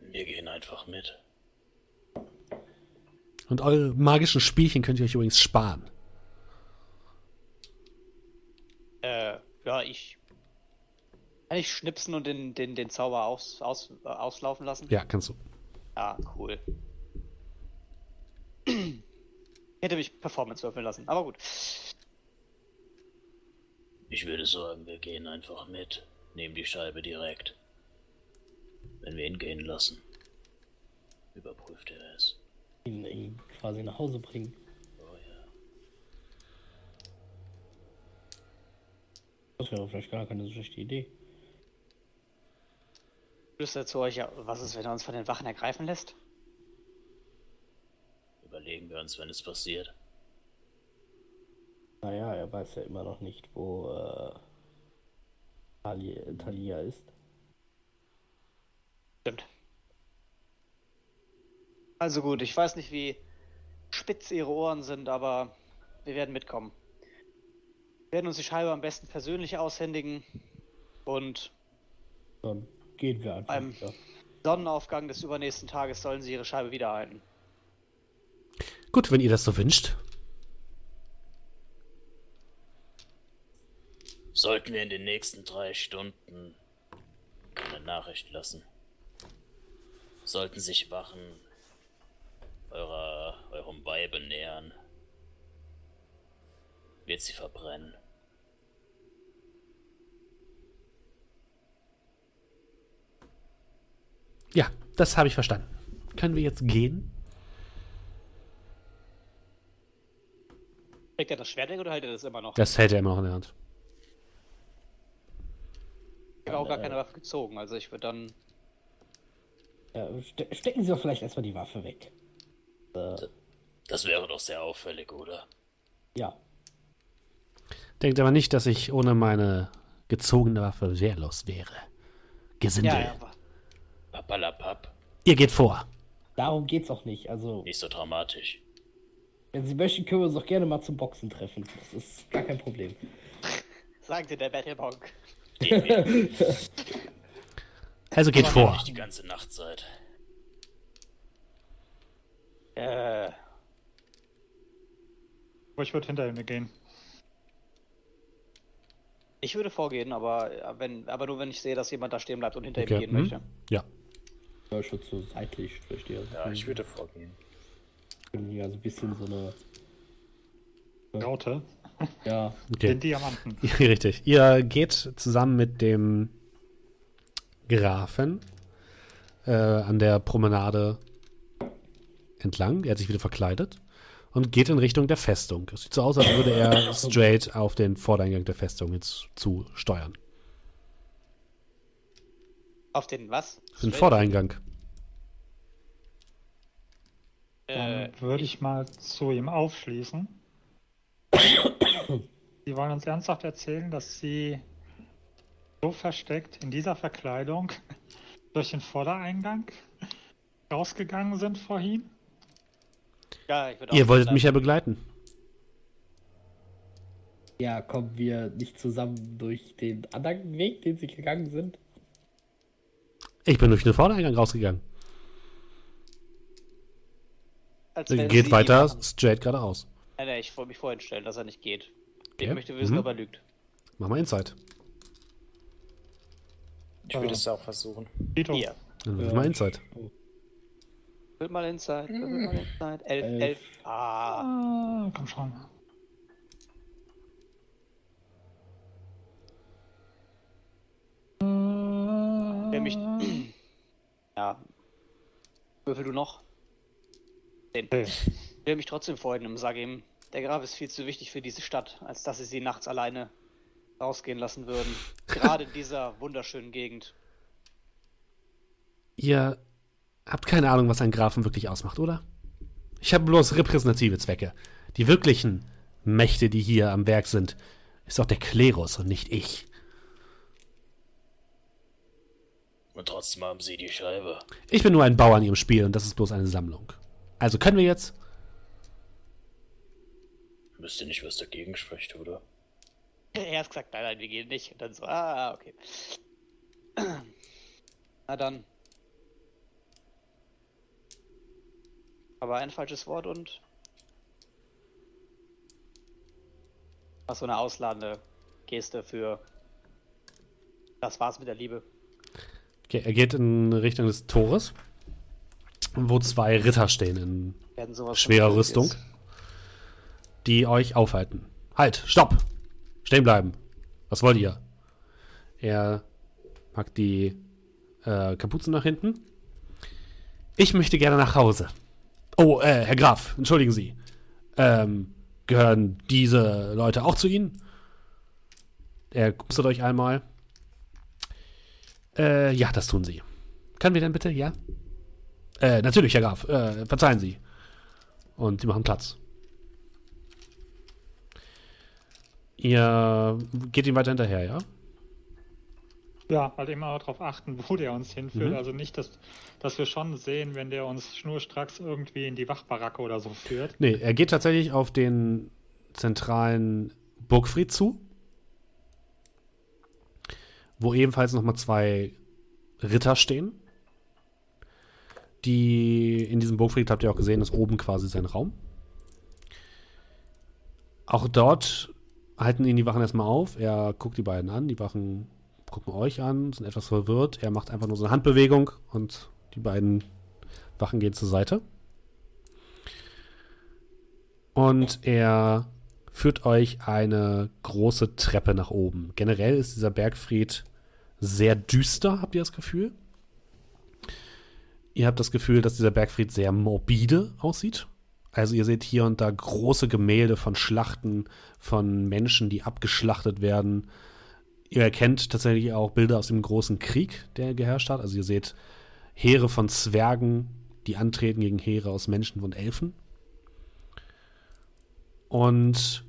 Wir gehen einfach mit. Und eure magischen Spielchen könnt ihr euch übrigens sparen. Äh, ja, ich. Kann ich schnipsen und den, den, den Zauber aus, aus, äh, auslaufen lassen? Ja, kannst du. Ja, cool. Ich hätte mich Performance würfeln lassen, aber gut. Ich würde sagen, wir gehen einfach mit. Nehmen die Scheibe direkt. Wenn wir ihn gehen lassen, überprüft er es. Ihn, ihn quasi nach Hause bringen. Oh ja. Das wäre vielleicht gar keine so schlechte Idee. Flüstert zu euch, ja, was ist, wenn er uns von den Wachen ergreifen lässt? Überlegen wir uns, wenn es passiert. Naja, er weiß ja immer noch nicht, wo äh, Talia, Talia ist. Stimmt. Also gut, ich weiß nicht, wie spitz ihre Ohren sind, aber wir werden mitkommen. Wir werden uns die Scheibe am besten persönlich aushändigen und Dann gehen wir einfach. Beim- wieder. Sonnenaufgang des übernächsten Tages sollen sie ihre Scheibe wieder erhalten. Gut, wenn ihr das so wünscht. Sollten wir in den nächsten drei Stunden eine Nachricht lassen. Sollten sich Wachen eurer, eurem Weibe nähern, wird sie verbrennen. Ja, das habe ich verstanden. Können wir jetzt gehen? Kriegt er das Schwert weg oder hält er das immer noch? Das hält er immer noch in der Hand. Ich habe auch gar keine Waffe gezogen, also ich würde dann. Ja, ste stecken Sie doch vielleicht erstmal die Waffe weg. Äh, Das wäre doch sehr auffällig, oder? ja. Denkt aber nicht, dass ich ohne meine gezogene Waffe wehrlos wäre. Gesindel. Ja, ja, aber Papalapap, Ihr geht vor. Darum geht's auch nicht. Also, nicht so dramatisch. wenn Sie möchten, können wir uns auch gerne mal zum Boxen treffen. Das ist gar kein Problem. (laughs) sagte der Battlebonk. Gehen. (laughs) Also geht haben vor. nicht die ganze Nachtzeit. Äh, Aber ich würde hinter ihm gehen. ich würde vorgehen, aber äh, wenn, aber nur wenn ich sehe, dass jemand da stehen bleibt und hinter ihm Okay. gehen hm? möchte. Ja. Ja, ich würde so seitlich, verstehe. Also Ja, ich würde vorgehen. Hier also ein bisschen so eine. Raute. Ja. Okay. Den Diamanten. (laughs) Richtig. Ihr geht zusammen mit dem Grafen äh, an der Promenade entlang. Er hat sich wieder verkleidet und geht in Richtung der Festung. Es sieht so aus, als würde er (laughs) straight auf den Vordereingang der Festung jetzt zu steuern. Auf den was? Den Vordereingang. Äh, Dann würde ich mal zu ihm aufschließen. (coughs) Sie wollen uns ernsthaft erzählen, dass Sie so versteckt in dieser Verkleidung (laughs) durch den Vordereingang rausgegangen sind vorhin? ja, ich würd Ihr auch wolltet sagen, mich ja begleiten. Ja, kommen wir nicht zusammen durch den anderen Weg, den sie gegangen sind? Ich bin durch den Vordereingang rausgegangen. Geht Sie weiter straight geradeaus. Nein, nein, ich wollte mich vorhin stellen, dass er nicht geht. Ich Okay. möchte wissen, Mhm. ob er lügt. Mach mal Insight. Ich würde es auch versuchen. Hier. Dann würfel mal Insight. Will mal Inside, will mal Inside. Elf, Elf. elf. Ah. Ah, komm schon. Mich. (clears throat) ja. Würfel du noch? Den. Ich will mich trotzdem freuen und sage ihm, der Graf ist viel zu wichtig für diese Stadt, als dass sie sie nachts alleine rausgehen lassen würden. Gerade in dieser wunderschönen Gegend. Ihr habt keine Ahnung, was ein Grafen wirklich ausmacht, oder? Ich habe bloß repräsentative Zwecke. Die wirklichen Mächte, die hier am Werk sind, ist auch der Klerus und nicht ich. Und trotzdem haben sie die Scheibe. Ich bin nur ein Bauer in ihrem Spiel und das ist bloß eine Sammlung. Also können wir jetzt? Wüsste nicht, was dagegen spricht, oder? (laughs) Er hat gesagt, nein, nein, wir gehen nicht. Und dann so, ah, okay. (clears throat) Na dann. Aber ein falsches Wort und. Was so eine ausladende Geste für. Das war's mit der Liebe. Okay, er geht in Richtung des Tores, wo zwei Ritter stehen in schwerer Rüstung, ist. die euch aufhalten. Halt, stopp! Stehen bleiben. Was wollt ihr? Er packt die äh, Kapuzen nach hinten. Ich möchte gerne nach Hause. Oh, äh, Herr Graf, entschuldigen Sie. Ähm, gehören diese Leute auch zu Ihnen? Er kustet euch einmal. Äh, ja, das tun Sie. Können wir denn bitte, ja? Äh, natürlich, Herr Graf. Äh, verzeihen Sie. Und sie machen Platz. Ihr geht ihm weiter hinterher, ja? Ja, halt immer darauf achten, wo der uns hinführt. Mhm. Also nicht, dass, dass wir schon sehen, wenn der uns schnurstracks irgendwie in die Wachbaracke oder so führt. Nee, er geht tatsächlich auf den zentralen Burgfried zu, wo ebenfalls nochmal zwei Ritter stehen. Die in diesem Burgfried, habt ihr auch gesehen, ist oben quasi sein Raum. Auch dort halten ihn die Wachen erstmal auf. Er guckt die beiden an. Die Wachen gucken euch an, sind etwas verwirrt. Er macht einfach nur so eine Handbewegung und die beiden Wachen gehen zur Seite. Und er führt euch eine große Treppe nach oben. Generell ist dieser Bergfried sehr düster, habt ihr das Gefühl? Ihr habt das Gefühl, dass dieser Bergfried sehr morbide aussieht. Also ihr seht hier und da große Gemälde von Schlachten, von Menschen, die abgeschlachtet werden. Ihr erkennt tatsächlich auch Bilder aus dem großen Krieg, der geherrscht hat. Also ihr seht Heere von Zwergen, die antreten gegen Heere aus Menschen und Elfen. Und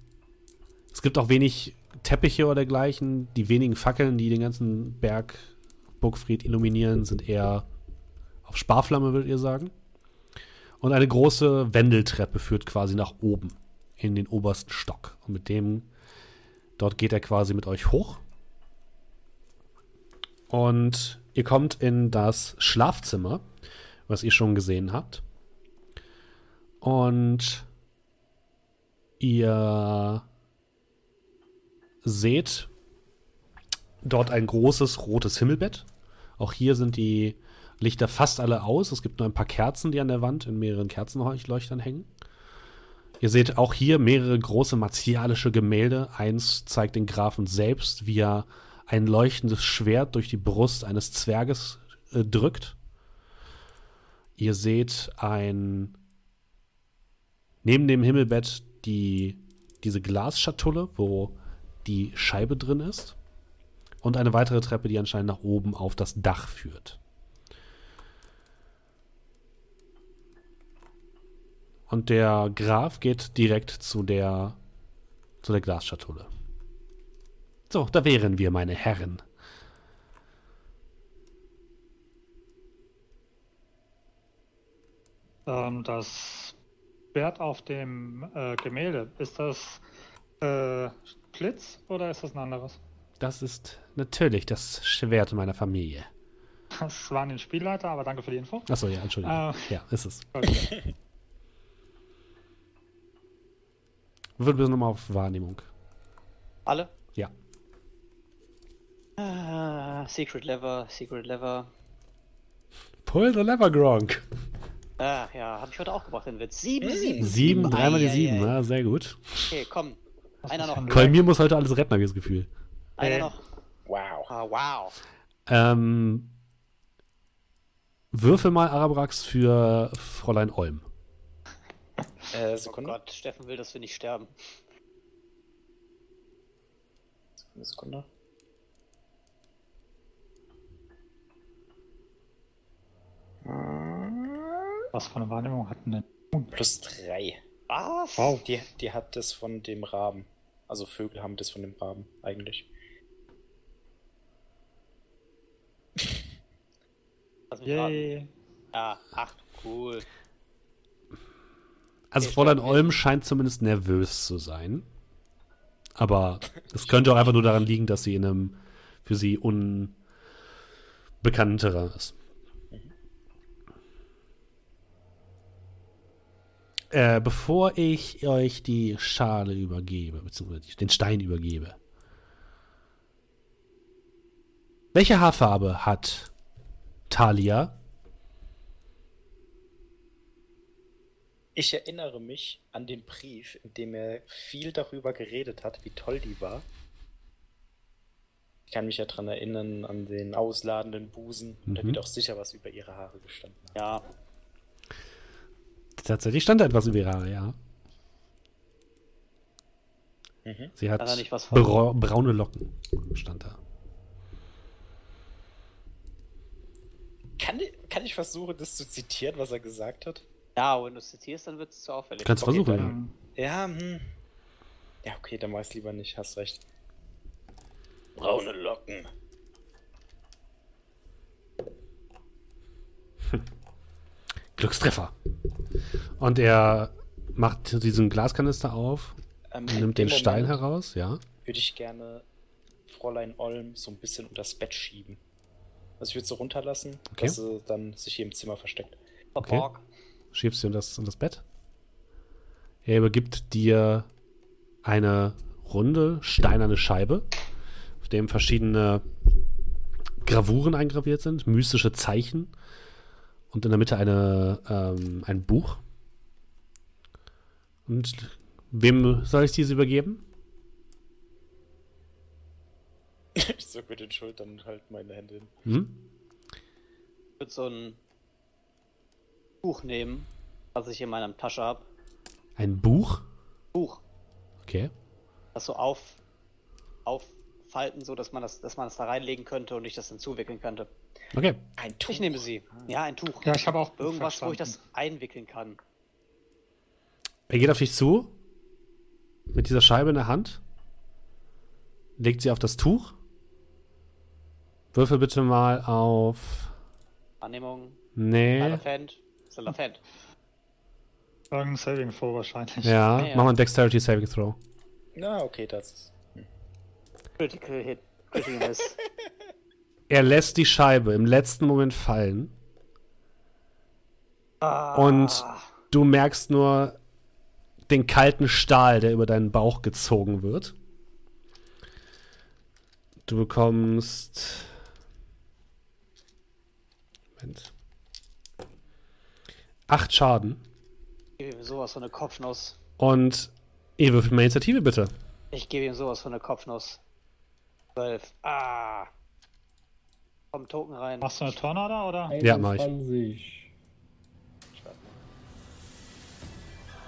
es gibt auch wenig Teppiche oder dergleichen. Die wenigen Fackeln, die den ganzen Berg Burgfried illuminieren, sind eher auf Sparflamme, würdet ihr sagen. Und eine große Wendeltreppe führt quasi nach oben in den obersten Stock. Und mit dem, dort geht er quasi mit euch hoch. Und ihr kommt in das Schlafzimmer, was ihr schon gesehen habt. Und ihr seht dort ein großes rotes Himmelbett. Auch hier sind die Lichter fast alle aus. Es gibt nur ein paar Kerzen, die an der Wand in mehreren Kerzenleuchtern hängen. Ihr seht auch hier mehrere große martialische Gemälde. Eins zeigt den Grafen selbst, wie er ein leuchtendes Schwert durch die Brust eines Zwerges äh, drückt. Ihr seht ein neben dem Himmelbett die diese Glasschatulle, wo die Scheibe drin ist und eine weitere Treppe, die anscheinend nach oben auf das Dach führt. Und der Graf geht direkt zu der zu der Glasschatulle. So, da wären wir, meine Herren. Ähm, das Schwert auf dem äh, Gemälde, ist das äh, Blitz oder ist das ein anderes? Das ist natürlich das Schwert meiner Familie. Das waren den Spielleiter, aber danke für die Info. Achso, ja, Entschuldigung. Ah. Ja, ist es. (laughs) Okay. Würfel bitte nochmal auf Wahrnehmung. Alle? Ja. Ah, Secret Lever, Secret Lever. Pull the lever, Gronk. Ah, ja, habe ich heute auch gebracht, den Witz. Sieben, sieben, Sieben, dreimal die Ei, ei, sieben, ei. ja, sehr gut. Okay, komm. Einer noch. Kolmir muss heute alles retten, habe ich das Gefühl. Einer Äh. noch. Wow. Ah, wow. Ähm, würfel mal Arabrax für Fräulein Olm. Äh, Oh Sekunde. Gott, Steffen will, dass wir nicht sterben. Sekunde, Sekunde. Was für eine Wahrnehmung hatten denn? Plus drei. Was? Wow. Die, die hat das von dem Raben. Also Vögel haben das von dem Raben, eigentlich. (laughs) Also. Yay. Ja, acht, cool. Also Okay, Fräulein. Olm scheint zumindest nervös zu sein. Aber es könnte auch einfach nur daran liegen, dass sie in einem für sie unbekannten Terrain ist. Äh, bevor ich euch die Schale übergebe, beziehungsweise den Stein übergebe. Welche Haarfarbe hat Talia? Ich erinnere mich an den Brief, in dem er viel darüber geredet hat, wie toll die war. Ich kann mich ja dran erinnern an den ausladenden Busen. Und da Mhm. wird auch sicher was über ihre Haare gestanden haben. Ja, Tatsächlich stand da etwas über ihre Haare, ja. Mhm. Sie hat Hat nicht was von- bra braune Locken, stand da. Kann, ich- kann ich versuchen, das zu zitieren, was er gesagt hat? ja, wenn du es zitierst, dann wird es zu auffällig. Kannst Okay, versuchen, ja. Ähm, Ja, hm. Ja, okay, dann mach ich's lieber nicht, hast recht. Braune Locken. (laughs) Glückstreffer. Und er macht diesen Glaskanister auf, Ähm, nimmt den Stein Moment heraus, ja. Würde ich gerne Fräulein Olm so ein bisschen unters Bett schieben. Also ich würde sie runterlassen, Okay. dass sie dann sich hier im Zimmer versteckt. Verborg. Schiebst sie in das, in das Bett. Er übergibt dir eine runde, steinerne Scheibe, auf dem verschiedene Gravuren eingraviert sind, mystische Zeichen und in der Mitte eine, ähm, ein Buch. Und wem soll ich diese übergeben? (laughs) ich so mit den Schultern und halt meine Hände hin. Hm? Ich würde so ein Buch nehmen, was ich in meiner Tasche habe. Ein Buch? Buch. Okay. Das so auf, auffalten, so dass man das, dass man es da reinlegen könnte und ich das dann zuwickeln könnte. Okay. Ein Tuch. Ich nehme sie. Ja, ein Tuch. Ja, ich habe auch Irgendwas, wo ich verstanden. das einwickeln kann. Er geht auf dich zu, mit dieser Scheibe in der Hand, legt sie auf das Tuch. Würfel bitte mal auf. Annehmung. Nee. Ein Elephant. Irgendein Saving Throw wahrscheinlich. Ja, Ja, ja. mach mal einen Dexterity Saving Throw. Na, okay, das ist. Critical Hit. Critical Miss. (laughs) Er lässt die Scheibe im letzten Moment fallen Ah, und du merkst nur den kalten Stahl, der über deinen Bauch gezogen wird. Du bekommst. Moment. Acht Schaden. sowas von eine Kopfnuss. Und ihr würfelt mal Initiative bitte. Ich gebe ihm sowas von der Kopfnuss. 12. Ah. Komm, Token rein. Machst du eine Tornado oder? Ja, mach ich. 21.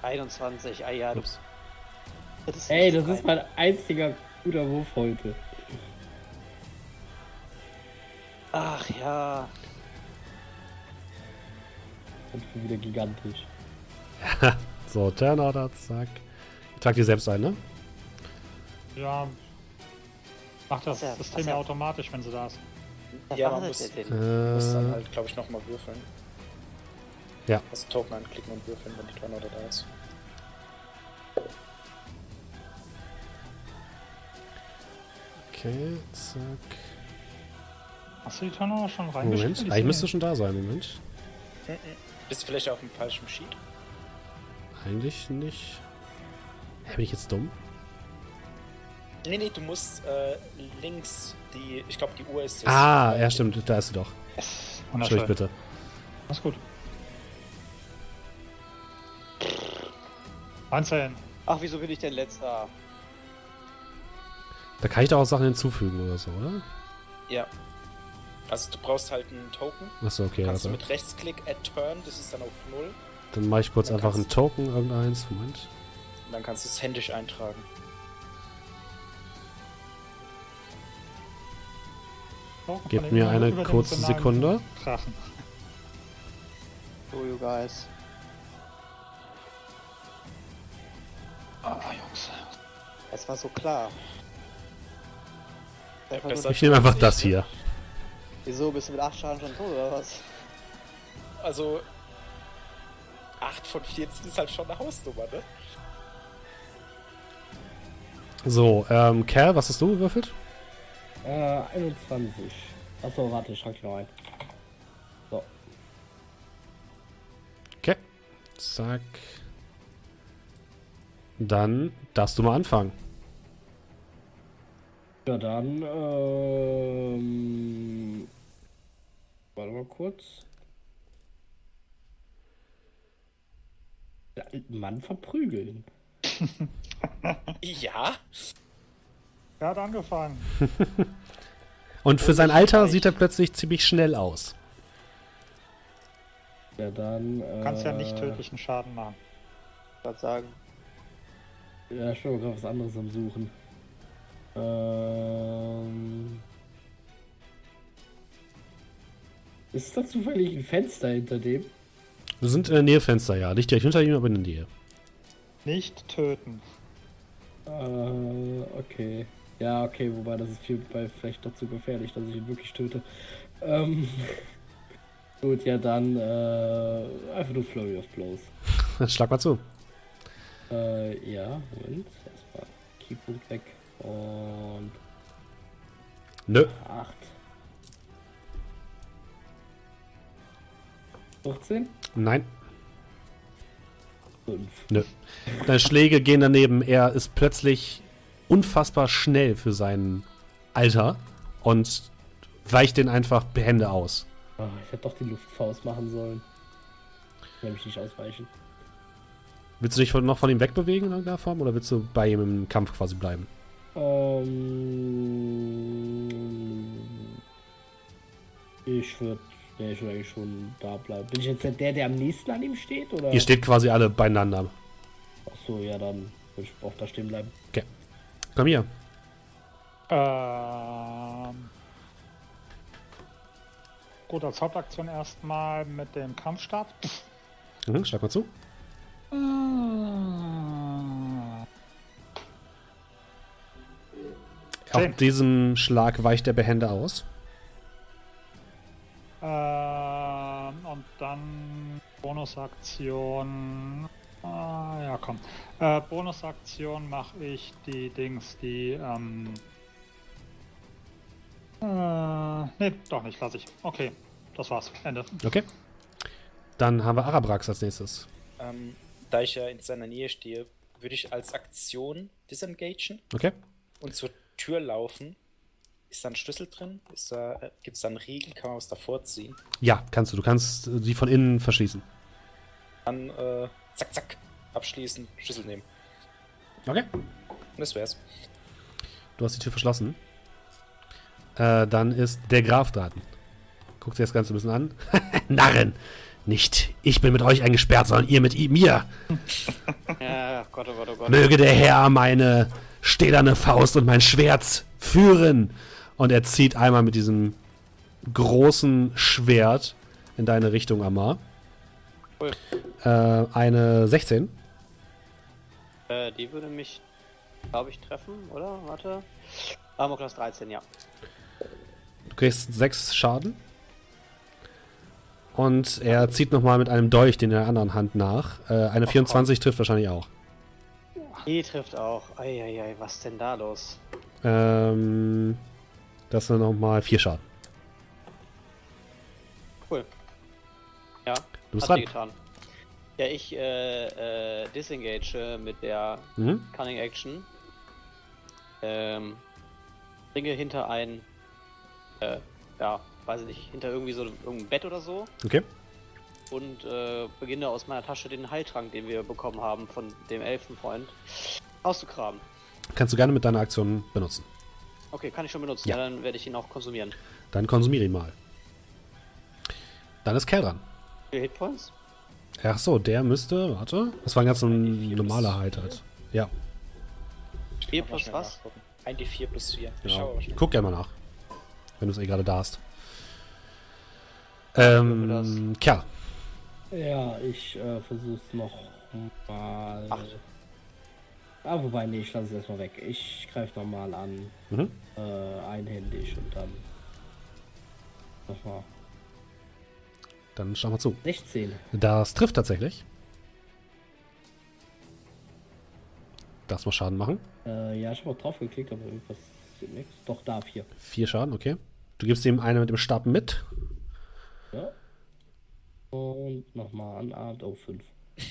21. Ah ja. Ups. Das Ey, nicht das ist rein. mein einziger guter Wurf heute. Ach ja. Und schon wieder gigantisch. (laughs) So, Turnorder, zack. Ich trag dir selbst ein, ne? Ja. Macht das System ja- automatisch, wenn sie da ist. Ja, man das muss- denn? Muss dann Äh, halt, glaube ich, nochmal würfeln. Ja. Also Token anklicken und würfeln, wenn die Tornado da ist. okay, zack. Hast du die Tornado schon reingeschrieben? Moment, eigentlich müsste schon da sein, Moment. Bist du vielleicht auf dem falschen Sheet? Eigentlich nicht. Hä, bin ich jetzt dumm? Nee, nee, du musst äh, links die, ich glaube, die Uhr ist. Ah, ja, stimmt, da ist sie doch. Wunderschön. Entschuldigt bitte. Alles gut. 19. Ach, wieso bin ich denn letzter? Da kann ich doch auch Sachen hinzufügen oder so, oder? Ja. Also du brauchst halt einen Token. Achso, okay, Kannst du warte. mit Rechtsklick add turn, das ist dann auf 0. Dann mache ich kurz Dann einfach ein kannst- Token, irgendeins. Moment. Und dann kannst du es händisch eintragen. Gebt mir eine kurze Sekunde. Drachen. So, you guys. Ah, Jungs. Es war so klar. Ja, nur, Ich nehme einfach das ne? hier. wieso bist du mit 8 Schaden schon tot oder was? Also 8 von 14 ist halt schon eine Hausnummer, ne? So, ähm, Kerl, was hast du gewürfelt? Äh, 21. Achso, warte, ich schrank noch ein. So. Okay. Zack. Dann darfst du mal anfangen. Ja, dann, ähm. Warte mal kurz. Den alten Mann verprügeln. (laughs) Ja. Er hat angefangen. (laughs) Und für sein Alter sieht er plötzlich ziemlich schnell aus. Ja, dann. Du kannst ja nicht äh, tödlichen Schaden machen. Ich wollte sagen. Ja, ich bin gerade was anderes am Suchen. Ähm. Ist da zufällig ein Fenster hinter dem? Wir sind in der Nähe Fenster, ja. Nicht direkt hinter ihm, aber in der Nähe. Nicht töten. Äh, okay. Ja, okay, wobei das ist viel, bei vielleicht doch zu gefährlich, dass ich ihn wirklich töte. Ähm. (laughs) Gut, ja dann, äh, einfach nur Flurry of Blows. (laughs) Schlag mal zu. Äh, ja, Moment. Erstmal Keypunkt weg. Und Nö. 8. 14? Nein. 5. Nö. Deine Schläge gehen daneben. Er ist plötzlich unfassbar schnell für sein Alter und weicht den einfach behende aus. Oh, ich hätte doch die Luftfaust machen sollen. Nämlich nicht ausweichen. Willst du dich noch von ihm wegbewegen in irgendeiner Form oder willst du bei ihm im Kampf quasi bleiben? Ähm, ich würde ja, ich eigentlich schon da bleiben. Bin ich jetzt der, der am nächsten an ihm steht? Oder? Ihr steht quasi alle beieinander. Achso, ja, dann würde ich auch da stehen bleiben. Komm hier. Ähm. Gut, als Hauptaktion erstmal mit dem Kampfstab. Mhm, schlag mal zu. Auf Zehn. diesem Schlag weicht der behende aus. Ähm, und dann Bonusaktion. Ah, ja, komm. Äh, Bonusaktion mache ich die Dings, die. Ähm, äh, nee, doch nicht, lasse ich. Okay, das war's. Ende. Okay. Dann haben wir Arabrax als nächstes. Ähm, da ich ja in seiner Nähe stehe, würde ich als Aktion disengagen Okay. und zur Tür laufen. Ist da ein Schlüssel drin? Ist da, äh, Gibt es da einen Riegel? Kann man was davor ziehen? Ja, kannst du. Du kannst die von innen verschließen. Dann, äh, zack, zack. abschließen, Schlüssel nehmen. Okay. Und das wär's. Du hast die Tür verschlossen. Äh, dann ist der Graf dran. Guckt sich das Ganze ein bisschen an. (laughs) Narren! Nicht ich bin mit euch eingesperrt, sondern ihr mit ihm, mir. (laughs) Ja, Gott, oh Gott, oh Gott. Möge der Herr meine stählerne Faust und mein Schwert führen. Und er zieht einmal mit diesem großen Schwert in deine Richtung, Amar. Cool. Äh, eine 16. Äh, die würde mich, glaube ich, treffen, oder? Warte. Armor Class 13, ja. Du kriegst 6 Schaden. Und er zieht nochmal mit einem Dolch den in der anderen Hand nach. Äh, eine 24 trifft wahrscheinlich auch. Die trifft auch. Eieiei, was denn da los? Ähm, das sind nochmal 4 Schaden. Du bist hat dran. getan. Ja, ich äh, äh, disengage mit der Mhm. Cunning Action. Ähm, bringe hinter ein, äh, ja, weiß ich nicht, hinter irgendwie so irgendein Bett oder so Okay. und äh, beginne aus meiner Tasche den Heiltrank, den wir bekommen haben von dem Elfenfreund, auszugraben. Kannst du gerne mit deiner Aktion benutzen. Okay, kann ich schon benutzen. Ja. Ja, dann werde ich ihn auch konsumieren. Dann konsumiere ihn mal. Dann ist Kerl dran. Vier Hitpoints? Ach so, der müsste, warte. Das war ein ganz normaler plus- Halt halt. Ja, 4 Kann man plus was? nachgucken. Ein D4 plus 4. Ich genau. schnell. Guck gerne mal nach. Wenn du es eh gerade da hast. Ähm, Kerl. Ja, ich äh, versuch's noch mal. Acht. Ah, wobei, nee, ich lasse es erstmal weg. Ich greife nochmal an. Mhm. Äh, einhändig und dann. Nochmal. Dann schau mal zu. 16. Das trifft tatsächlich. Das muss Schaden machen. Äh, ja, ich habe auch drauf geklickt, aber irgendwas passiert nichts. Doch, da, 4. Vier Schaden, okay. Du gibst ihm eine mit dem Stab mit. Ja. Und nochmal an Art. Oh, 5. (laughs)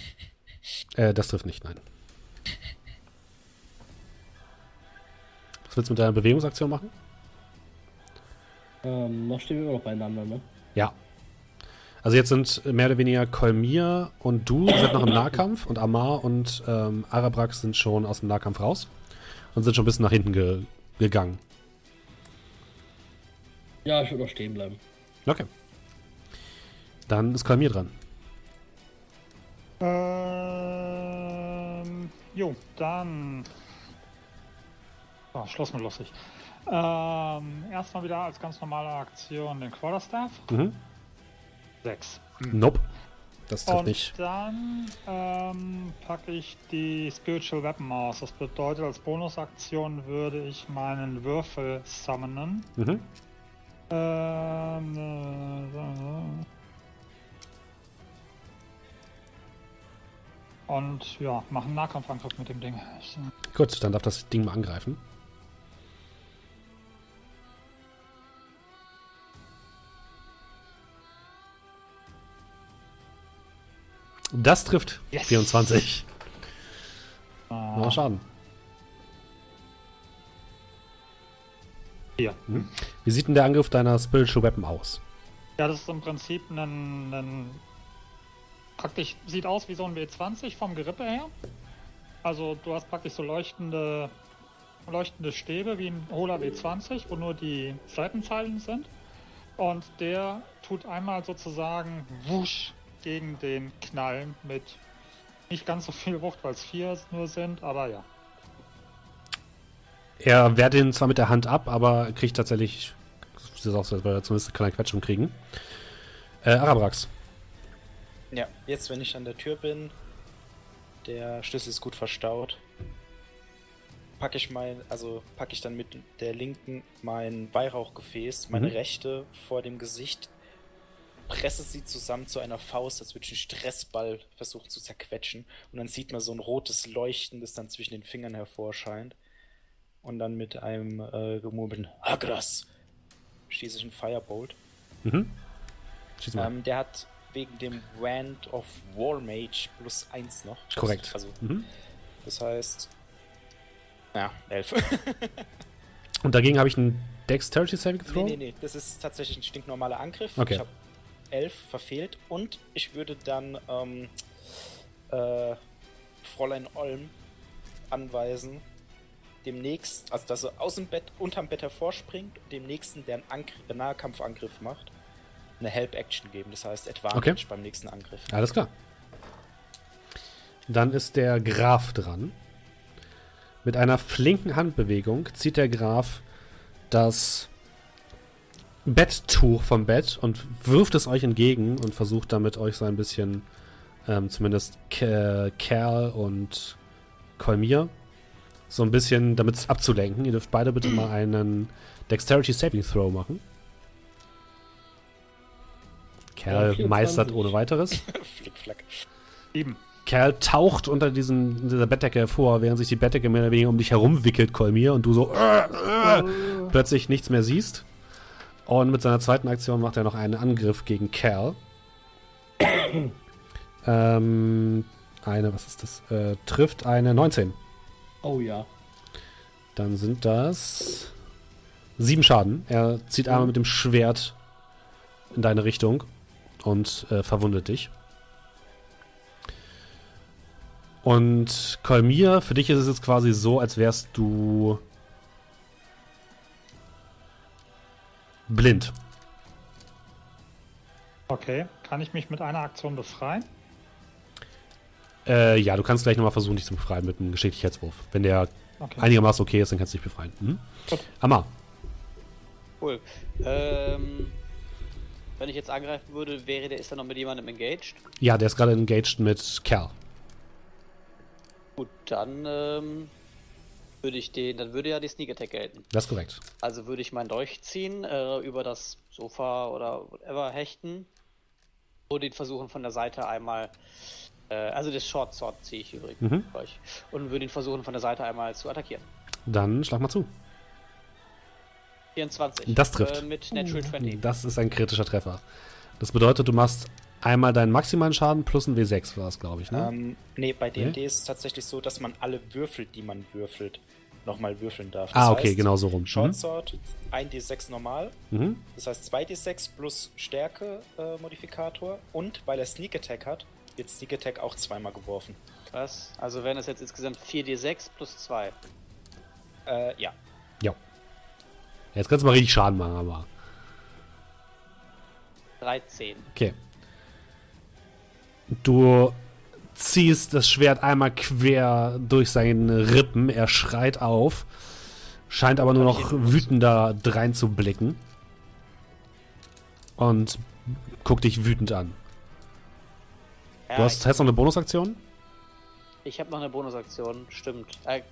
Äh, das trifft nicht, nein. Was willst du mit deiner Bewegungsaktion machen? Ähm, noch stehen wir immer noch beieinander, ne? Ja. Also jetzt sind mehr oder weniger Kolmir und du sind noch im Nahkampf und Amar und ähm, Arabrax sind schon aus dem Nahkampf raus und sind schon ein bisschen nach hinten ge gegangen. Ja, ich würde noch stehen bleiben. Okay. Dann ist Kolmir dran. Ähm, jo, dann. Oh, Schluss mit lustig. Ähm, erstmal wieder als ganz normale Aktion den Quarterstaff. Mhm. 6. Nope. Das trifft Und nicht. dann ähm, packe ich die Spiritual Weapon aus. Das bedeutet, als Bonusaktion würde ich meinen Würfel summonen. Mhm. Ähm, äh, und ja, machen einen Nahkampfangriff mit dem Ding. Ich, äh, Gut, dann darf das Ding mal angreifen. Das trifft. Yes. 24. äh, Mal Schaden. hier. Wie sieht denn der Angriff deiner Spiritual Weapon aus? Ja, das ist im Prinzip ein, ein praktisch sieht aus wie so ein W20 vom Gerippe her. Also du hast praktisch so leuchtende leuchtende Stäbe wie ein hohler W20, wo nur die Seitenzeilen sind. Und der tut einmal sozusagen wusch gegen den Knall mit nicht ganz so viel Wucht, weil es vier nur sind, aber ja. Er wehrt ihn zwar mit der Hand ab, aber kriegt tatsächlich. Sieht aus, als würde er zumindest eine kleine Quetschung kriegen. Äh, Arabrax. Ja, jetzt, wenn ich an der Tür bin, der Schlüssel ist gut verstaut, packe ich mein, also packe ich dann mit der linken mein Weihrauchgefäß, meine Mhm. rechte vor dem Gesicht, presse sie zusammen zu einer Faust, als würde ich einen Stressball versuchen zu zerquetschen. Und dann sieht man so ein rotes Leuchten, das dann zwischen den Fingern hervorscheint. Und dann mit einem äh, gemurmelten Agras schieße ich einen Firebolt. Mhm. Schieß mal. Ähm, der hat wegen dem Wand of War Mage plus 1 noch. Korrekt. Also, Mhm. das heißt. Ja, 11. Und dagegen habe ich einen Dexterity Saving nee, Throw. nee, nee. Das ist tatsächlich ein stinknormaler Angriff. Okay. Ich habe 11 verfehlt und ich würde dann ähm, äh, Fräulein Olm anweisen, demnächst, also dass er aus dem Bett, unterm Bett hervorspringt und dem nächsten, der einen Angr Nahkampfangriff macht, eine Help-Action geben. Das heißt Advantage Okay. beim nächsten Angriff. Alles klar. Dann ist der Graf dran. Mit einer flinken Handbewegung zieht der Graf das Betttuch vom Bett und wirft es euch entgegen und versucht damit euch so ein bisschen, ähm, zumindest Ke Kerl und Kolmir, so ein bisschen damit abzulenken. Ihr dürft beide bitte mal einen Dexterity Saving Throw machen. Kerl 24. meistert ohne weiteres. (laughs) Flickflack. Sieben. Kerl taucht unter diesen, dieser Bettdecke hervor, während sich die Bettdecke mehr oder weniger um dich herum wickelt, Kolmir, und du so äh, äh, plötzlich nichts mehr siehst. Und mit seiner zweiten Aktion macht er noch einen Angriff gegen Kerl. (coughs) ähm, eine, was ist das? Äh, trifft eine 19. Oh ja. Dann sind das sieben Schaden. Er zieht einmal mit dem Schwert in deine Richtung und äh, verwundet dich. Und Kolmir, für dich ist es jetzt quasi so, als wärst du blind. Okay. Kann ich mich mit einer Aktion befreien? Äh, ja, du kannst gleich nochmal versuchen, dich zu befreien mit einem Geschicklichkeitswurf. Wenn der Okay. einigermaßen okay ist, dann kannst du dich befreien. Mhm. Gut. Amma, Cool. Ähm, wenn ich jetzt angreifen würde, wäre der ist er noch mit jemandem engaged. ja, der ist gerade engaged mit Kerl. Gut, dann ähm, würde ich den, dann würde ja die Sneak Attack gelten. Das ist korrekt. Also würde ich meinen Dolch ziehen, äh, über das Sofa oder whatever hechten und ihn versuchen von der Seite einmal, äh, also das Short Sword ziehe ich übrigens Mhm. Dolch, und würde ihn versuchen von der Seite einmal zu attackieren. Dann schlag mal zu. 24. Das trifft. Äh, mit Natural 20. Das ist ein kritischer Treffer. Das bedeutet, du machst einmal deinen maximalen Schaden plus ein W6 war es, glaube ich, ne? Ähm, nee, bei D&D Nee? ist es tatsächlich so, dass man alle Würfel, die man würfelt, nochmal würfeln darf. ah, Das okay, heißt, genau so rum. Short Sword, 1d6 normal, Mhm. Mhm. das heißt 2d6 plus Stärke-Modifikator und weil er Sneak Attack hat, wird Sneak Attack auch zweimal geworfen. Was? Also wären das jetzt insgesamt 4d6 plus 2. Äh, ja. Ja. Jetzt kannst du mal richtig Schaden machen, aber. 13. Okay. Du ziehst das Schwert einmal quer durch seine Rippen. Er schreit auf. Scheint aber nur noch wütender dreinzublicken. Und guckt dich wütend an. Ja, Du hast, hast noch eine Bonusaktion? Ich habe noch eine Bonusaktion, stimmt. Äh,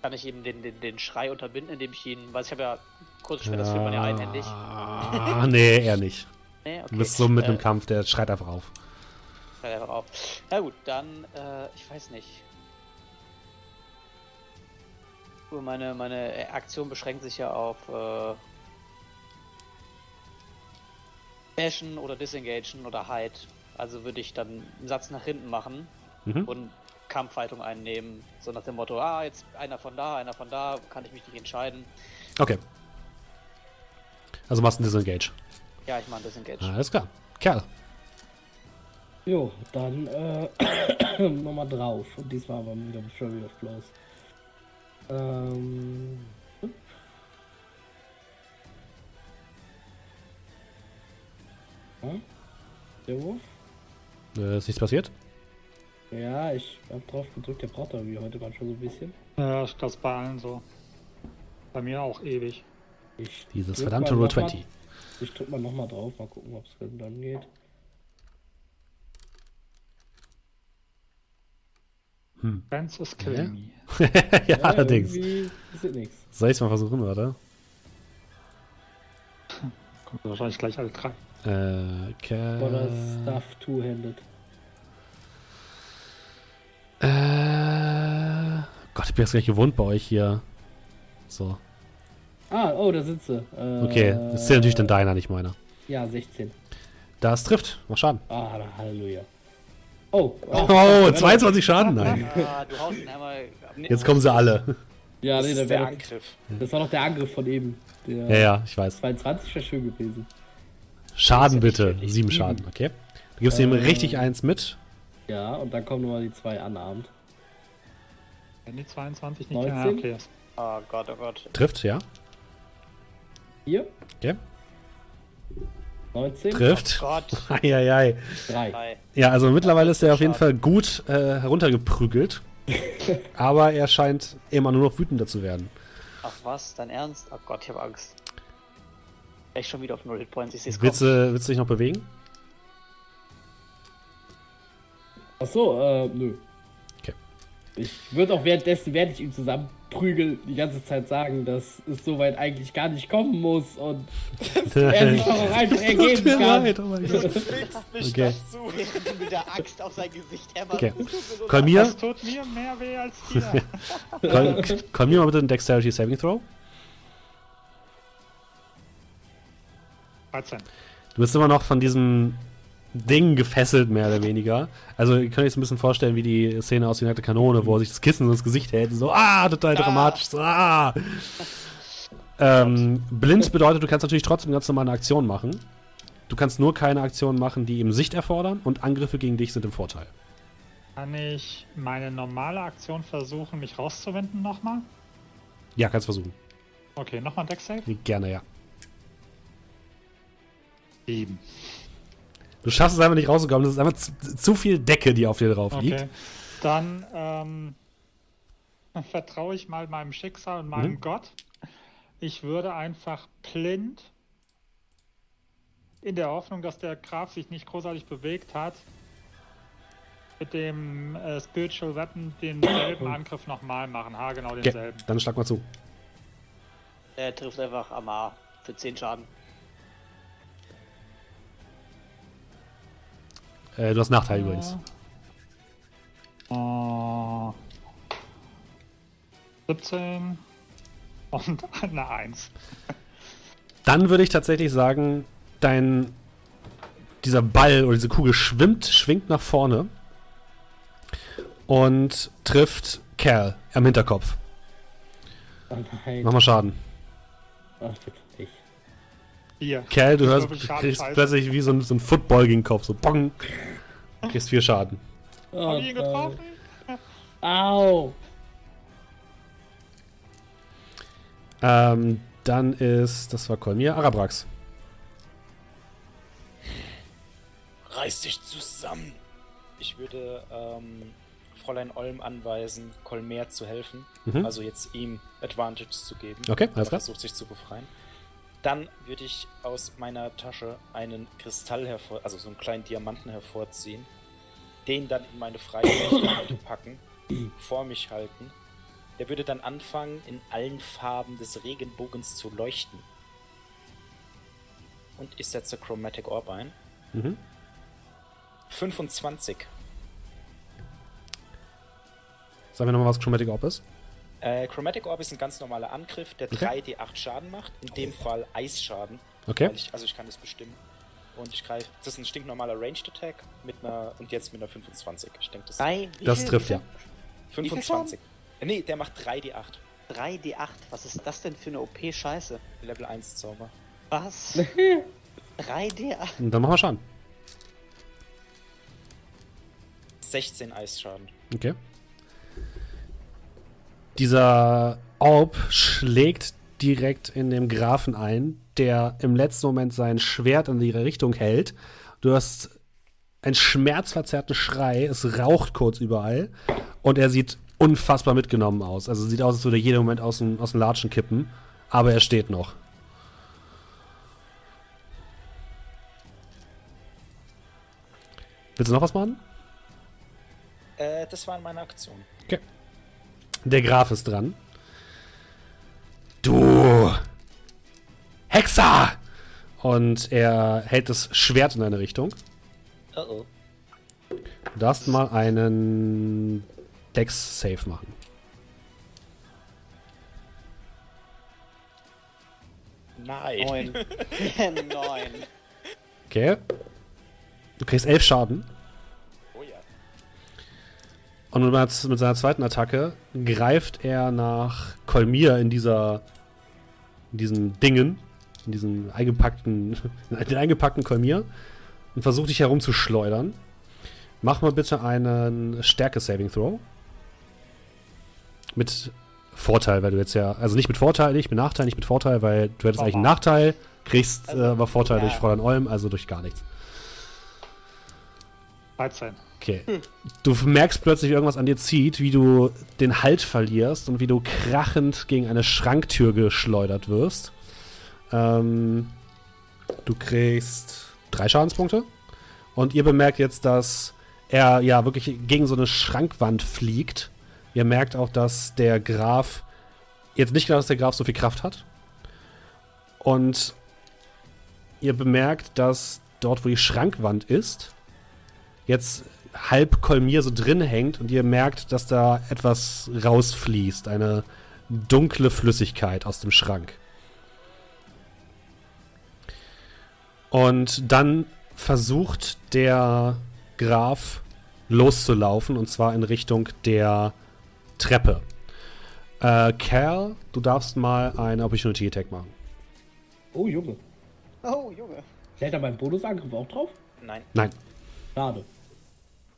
kann, ich ihm den, den, den Schrei unterbinden, indem ich ihn. Weil ich habe ja Kurzschwert, das führt man ja einhändig. Ah, nee, eher nicht. Nee, okay. Du bist so mit äh, einem Kampf, der schreit einfach auf. Schreit einfach auf. Na gut, dann, äh, ich weiß nicht. Meine, meine Aktion beschränkt sich ja auf äh, Bashen oder Disengagen oder Hide. Also würde ich dann einen Satz nach hinten machen Mhm. und Kampfhaltung einnehmen. So nach dem Motto, ah, jetzt einer von da, einer von da, kann ich mich nicht entscheiden. Okay. Also machst du einen Disengage. Ja, ich mache Disengage. Alles klar. Kerl. Jo, dann äh, (clears throat) nochmal drauf. Und diesmal aber wieder mit Fury of Blows. Ähm. Hm? Der Wurf? Äh, ist nichts passiert? Ja, ich hab drauf gedrückt, der braucht irgendwie heute manchmal so ein bisschen. Ja, das ist bei allen so. Bei mir auch ewig. Ich Dieses verdammte mal Roll noch mal- 20. Ich drück mal nochmal drauf, mal gucken, ob es dann geht. Hm. Francis kill (laughs) Ja? me. ja, allerdings. Passiert nichts. Soll ich es mal versuchen, oder? (laughs) Kommt wahrscheinlich gleich alle drei. Äh, Kerl. Oder Stuff Two-Handed. Äh, Gott, ich bin jetzt gleich gewohnt bei euch hier. So. Ah, oh, da sitze. Äh, Okay, das ist ja natürlich dann deiner, nicht meiner. Ja, 16. Das trifft. Mach Schaden. Ah, Halleluja. Oh, Oh, 22 Schaden, nein. Ah, du haust ihn einmal. Jetzt kommen sie alle. Ja, das nee, ist der wär, Angriff. das war doch der Angriff von eben. Der Ja, ja, ich weiß. 22 wäre schön gewesen. Schaden ja bitte. Sieben. Schaden, (laughs) okay? Du gibst ihm Äh. richtig eins mit. Ja, und dann kommen nochmal die zwei unarmed. Wenn die 22 nicht 19? Ja, okay. Oh Gott, oh Gott. Trifft, ja. Hier, Okay. 19, Trifft. Oh Gott. (laughs) Eieiei. 3. Drei. Ja, also mittlerweile ist er auf jeden. Fall gut äh, heruntergeprügelt. (laughs) aber er scheint immer nur noch wütender zu werden. Ach was, dein Ernst? Oh Gott, ich habe Angst. Echt schon wieder auf 0 Hitpoints, ich Willst du, willst du dich noch bewegen? Achso, äh, nö. Ich würde auch währenddessen, während ich ihn zusammenprügel, die ganze Zeit sagen, dass es soweit eigentlich gar nicht kommen muss und (laughs) er sich doch auch einfach ergeben Tut mir kann. leid, oh mein Gott. zwingst mich Okay. dazu. Du mit der Axt auf sein Gesicht hämmerst. Okay. Es tut mir so Komm leid. mir, Das tut mir mehr weh als dir. komm, komm mir mal bitte einen Dexterity Saving Throw. 13. Du bist immer noch von diesem Ding gefesselt, mehr oder weniger. Also, ihr könnt euch ein bisschen vorstellen, wie die Szene aus die nackte Kanone, wo er sich das Kissen ins Gesicht hält. So, ah, total dramatisch. So, ah. Ähm, blind bedeutet, du kannst natürlich trotzdem ganz normal eine Aktion machen. Du kannst nur keine Aktionen machen, die eben Sicht erfordern und Angriffe gegen dich sind im Vorteil. Kann ich meine normale Aktion versuchen, mich rauszuwinden nochmal? Ja, kannst versuchen. Okay, nochmal Deck Save? Gerne, ja. 7. Du schaffst es einfach nicht rauszukommen. Das ist einfach zu, zu viel Decke, die auf dir drauf liegt. Okay. Dann ähm, vertraue ich mal meinem Schicksal und meinem Mhm. Gott. Ich würde einfach blind in der Hoffnung, dass der Graf sich nicht großartig bewegt hat, mit dem äh, Spiritual Weapon denselben Angriff nochmal machen. Ha, genau Okay, denselben. dann schlag mal zu. Er trifft einfach Amar für 10 Schaden. Äh, du hast Nachteil übrigens. Äh, 17 und (laughs) eine 1. Dann würde ich tatsächlich sagen, dein dieser Ball oder diese Kugel schwimmt, schwingt nach vorne und trifft Kerl am Hinterkopf. Oh. Mach mal Schaden. Ach, Hier. Kerl, du hörst, du kriegst Scheiße. plötzlich wie so ein, so ein Football gegen den Kopf, so bong. Du kriegst vier Schaden. Oh, Hab ich ihn getroffen? Au! Ähm, dann ist, das war Kolmir, Arabrax. Reiß dich zusammen. Ich würde ähm, Fräulein Olm anweisen, Kolmer zu helfen. Mhm. Also jetzt ihm Advantage zu geben. Okay, Er alles klar. versucht sich zu befreien. Dann würde ich aus meiner Tasche einen Kristall hervor, also so einen kleinen Diamanten hervorziehen, den dann in meine freie Hand (clears throat) packen, vor mich halten. Der würde dann anfangen, in allen Farben des Regenbogens zu leuchten. Und ich setze Chromatic Orb ein. Mhm. 25. Sagen wir nochmal, was Chromatic Orb ist. Äh, Chromatic Orb ist ein ganz normaler Angriff, der Okay. 3d8 Schaden macht. In dem Fall Eisschaden. Okay. Weil ich, also ich kann das bestimmen. Und ich greife. Das ist ein stinknormaler Ranged Attack mit einer. Und jetzt mit einer 25. Ich denke, das wie Das viel- trifft, ja. viel 25. Äh, nee, der macht 3d8. 3d8, was ist das denn für eine OP-Scheiße? Level 1 Zauber. Was? (laughs) 3d8? Und dann machen wir Schaden. 16 Eisschaden. Okay. Dieser Orb schlägt direkt in dem Grafen ein, der im letzten Moment sein Schwert in ihre Richtung hält. Du hast einen schmerzverzerrten Schrei, es raucht kurz überall und er sieht unfassbar mitgenommen aus. Also sieht aus, als würde er jeden Moment aus dem, aus dem Latschen kippen, aber er steht noch. Willst du noch was machen? Äh, das war meine Aktion. Okay. Der Graf ist dran. Du Hexer! Und er hält das Schwert in deine Richtung. Oh oh. Du darfst mal einen Dex-Save machen. Nein. 9. 9. (laughs) (laughs) Okay. Du kriegst elf Schaden. Und mit seiner- mit seiner zweiten Attacke greift er nach Kolmir in dieser in diesem Dingen, in diesem eingepackten, (laughs) in den eingepackten Kolmir und versucht dich herumzuschleudern. Mach mal bitte einen Stärke-Saving-Throw. Mit Vorteil, weil du jetzt ja, also nicht mit Vorteil, nicht mit Nachteil, nicht mit Vorteil, weil du hättest eigentlich einen Nachteil, kriegst Also, äh, aber Vorteil ja. durch Fräulein Olm, also durch gar nichts. 13. Okay. Du merkst plötzlich, wie irgendwas an dir zieht, wie du den Halt verlierst und wie du krachend gegen eine Schranktür geschleudert wirst. Ähm, du kriegst drei Schadenspunkte. Und ihr bemerkt jetzt, dass er ja wirklich gegen so eine Schrankwand fliegt. Ihr merkt auch, dass der Graf, jetzt nicht genau, dass der Graf so viel Kraft hat. Und ihr bemerkt, dass dort, wo die Schrankwand ist, jetzt halb Kolmir so drin hängt und ihr merkt, dass da etwas rausfließt. Eine dunkle Flüssigkeit aus dem Schrank. Und dann versucht der Graf loszulaufen und zwar in Richtung der Treppe. Äh, Cal, du darfst mal eine Opportunity Attack machen. Oh, Junge. Oh, Junge. Hält da mein Bonusangriff auch drauf? Nein. Nein. Schade.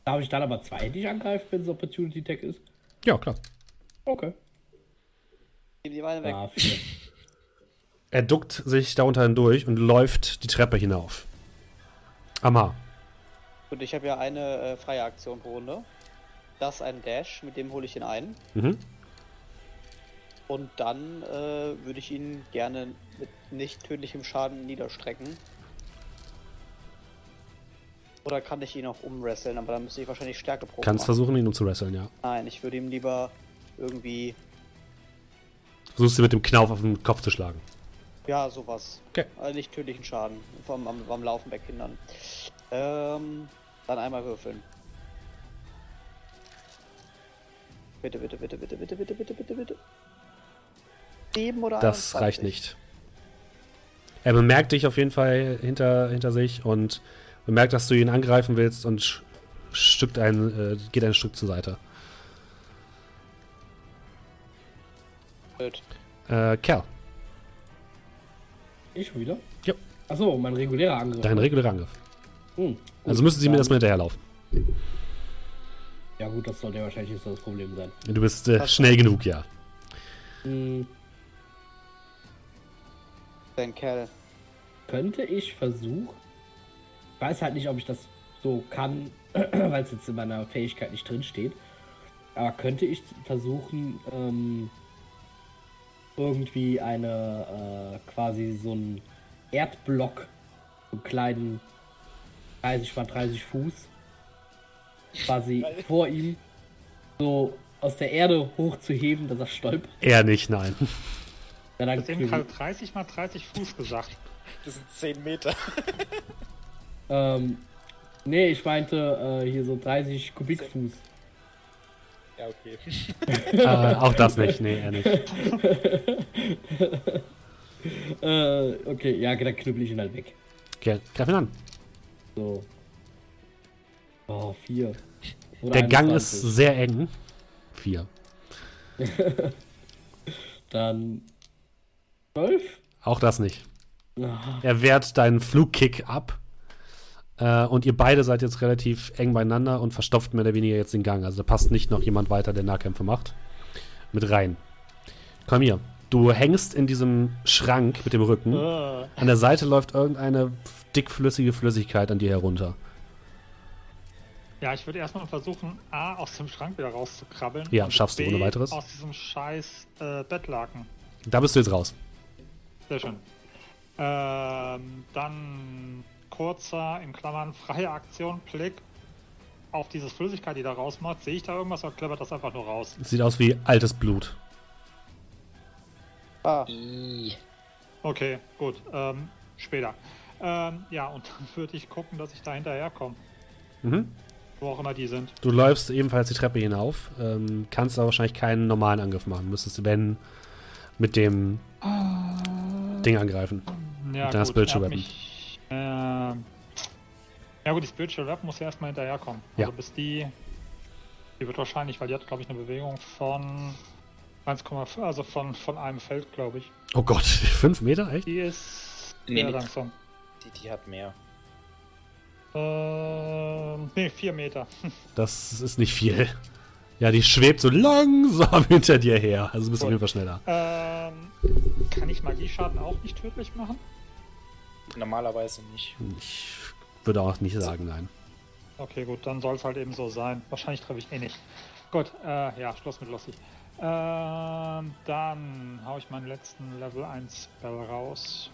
Darf ich dann aber zweihändig angreifen, wenn es Opportunity Tag ist? Ja, klar. Okay. Gib die Beine weg. Ah. (laughs) Er duckt sich darunter hindurch und läuft die Treppe hinauf. Amar. Gut, ich habe ja eine äh, freie Aktion pro Runde. Das ist ein Dash, mit dem hole ich ihn ein. Mhm. Und dann äh, würde ich ihn gerne mit nicht tödlichem Schaden niederstrecken. Oder kann ich ihn auch umwresteln, aber dann müsste ich wahrscheinlich Stärke pro Kannst machen. versuchen, ihn umzuwresteln, ja. Nein, ich würde ihm lieber irgendwie. Versuchst du mit dem Knauf auf den Kopf zu schlagen. Ja, sowas. Okay. Also nicht tödlichen Schaden. Vom am, am Laufen weghindern. Ähm, dann einmal würfeln. Bitte, bitte, bitte, bitte, bitte, bitte, bitte, bitte, bitte. 7 oder Das 21? reicht nicht. Er bemerkt dich auf jeden Fall hinter, hinter sich und bemerkt, dass du ihn angreifen willst und stückt ein, äh, geht ein Stück zur Seite. Blöd. Äh, Kerl, Ich schon wieder? Ja. Achso, mein regulärer Angriff. dein regulärer Angriff. Hm, gut, Also müssen sie mir erstmal hinterherlaufen. Ja gut, das sollte ja wahrscheinlich nicht so das Problem sein. Du bist äh, schnell genug, ja. Hm, Dein Kerl. könnte ich versuchen. Ich weiß halt nicht, ob ich das so kann, (clears throat) weil es jetzt in meiner Fähigkeit nicht drin steht. Aber könnte ich versuchen, ähm, irgendwie eine äh, quasi so einen Erdblock, so einen kleinen 30 mal 30 Fuß, quasi (laughs) vor ihm so aus der Erde hochzuheben, dass er stolpert. Er nicht, nein. Ja, dann Du hast eben gerade 30 mal 30 Fuß gesagt. Das sind 10 Meter. (laughs) Ähm, nee, ich meinte äh, hier so 30 Kubikfuß. Ja, okay. (laughs) äh, auch das nicht, nee, er nicht. (laughs) Äh, okay, ja, dann knüppel ich ihn halt weg. Okay, greif ihn an. So. Oh, vier. Oder Der Gang ist 21. sehr eng. Vier. (laughs) Dann. Zwölf? Auch das nicht. Ah, Er wehrt deinen Flugkick ab. Äh, und ihr beide seid jetzt relativ eng beieinander und verstopft mehr oder weniger jetzt den Gang. Also da passt nicht noch jemand weiter, der Nahkämpfe macht. Mit rein. Komm hier. Du hängst in diesem Schrank mit dem Rücken. Äh, An der Seite läuft irgendeine dickflüssige Flüssigkeit an dir herunter. ja, ich würde erstmal versuchen, A, aus dem Schrank wieder rauszukrabbeln. Ja, schaffst du B, ohne weiteres. Aus diesem scheiß äh, Bettlaken. Da bist du jetzt raus. Sehr schön. Ähm, dann kurzer, in Klammern, freie Aktion, Blick auf diese Flüssigkeit, die da rausmacht. Sehe ich da irgendwas oder klappert das einfach nur raus? Sieht aus wie altes Blut. Ah, Okay, gut. Ähm, später. Ähm, ja, und (laughs) dann würde ich gucken, dass ich da hinterherkomme. Mhm. Wo auch immer die sind. Du läufst ebenfalls die Treppe hinauf. Ähm, kannst aber wahrscheinlich keinen normalen Angriff machen. Müsstest, wenn, mit dem Ding angreifen. Ja, Mit deiner gut, Spiritual Weapon. Mich, ähm, ja gut, die Spiritual Weapon muss ja erstmal hinterherkommen. Ja. Also bis die, die wird wahrscheinlich, weil die hat glaube ich eine Bewegung von 1,5, also von, von einem Feld glaube ich. Oh Gott, (laughs) fünf Meter, echt? Die ist Nee, sehr nee. langsam. Die, die hat mehr. Ähm, nee, vier Meter. (laughs) Das ist nicht viel. Ja, die schwebt so langsam (laughs) hinter dir her. Also bist du auf jeden Fall schneller. Ähm, kann ich Magieschaden auch nicht tödlich machen? Normalerweise nicht. Ich würde auch nicht sagen, nein. Okay, gut, dann soll es halt eben so sein. Wahrscheinlich treffe ich eh nicht. Gut, äh, ja, Schluss mit lustig. Ähm, dann hau ich meinen letzten Level 1 Spell raus.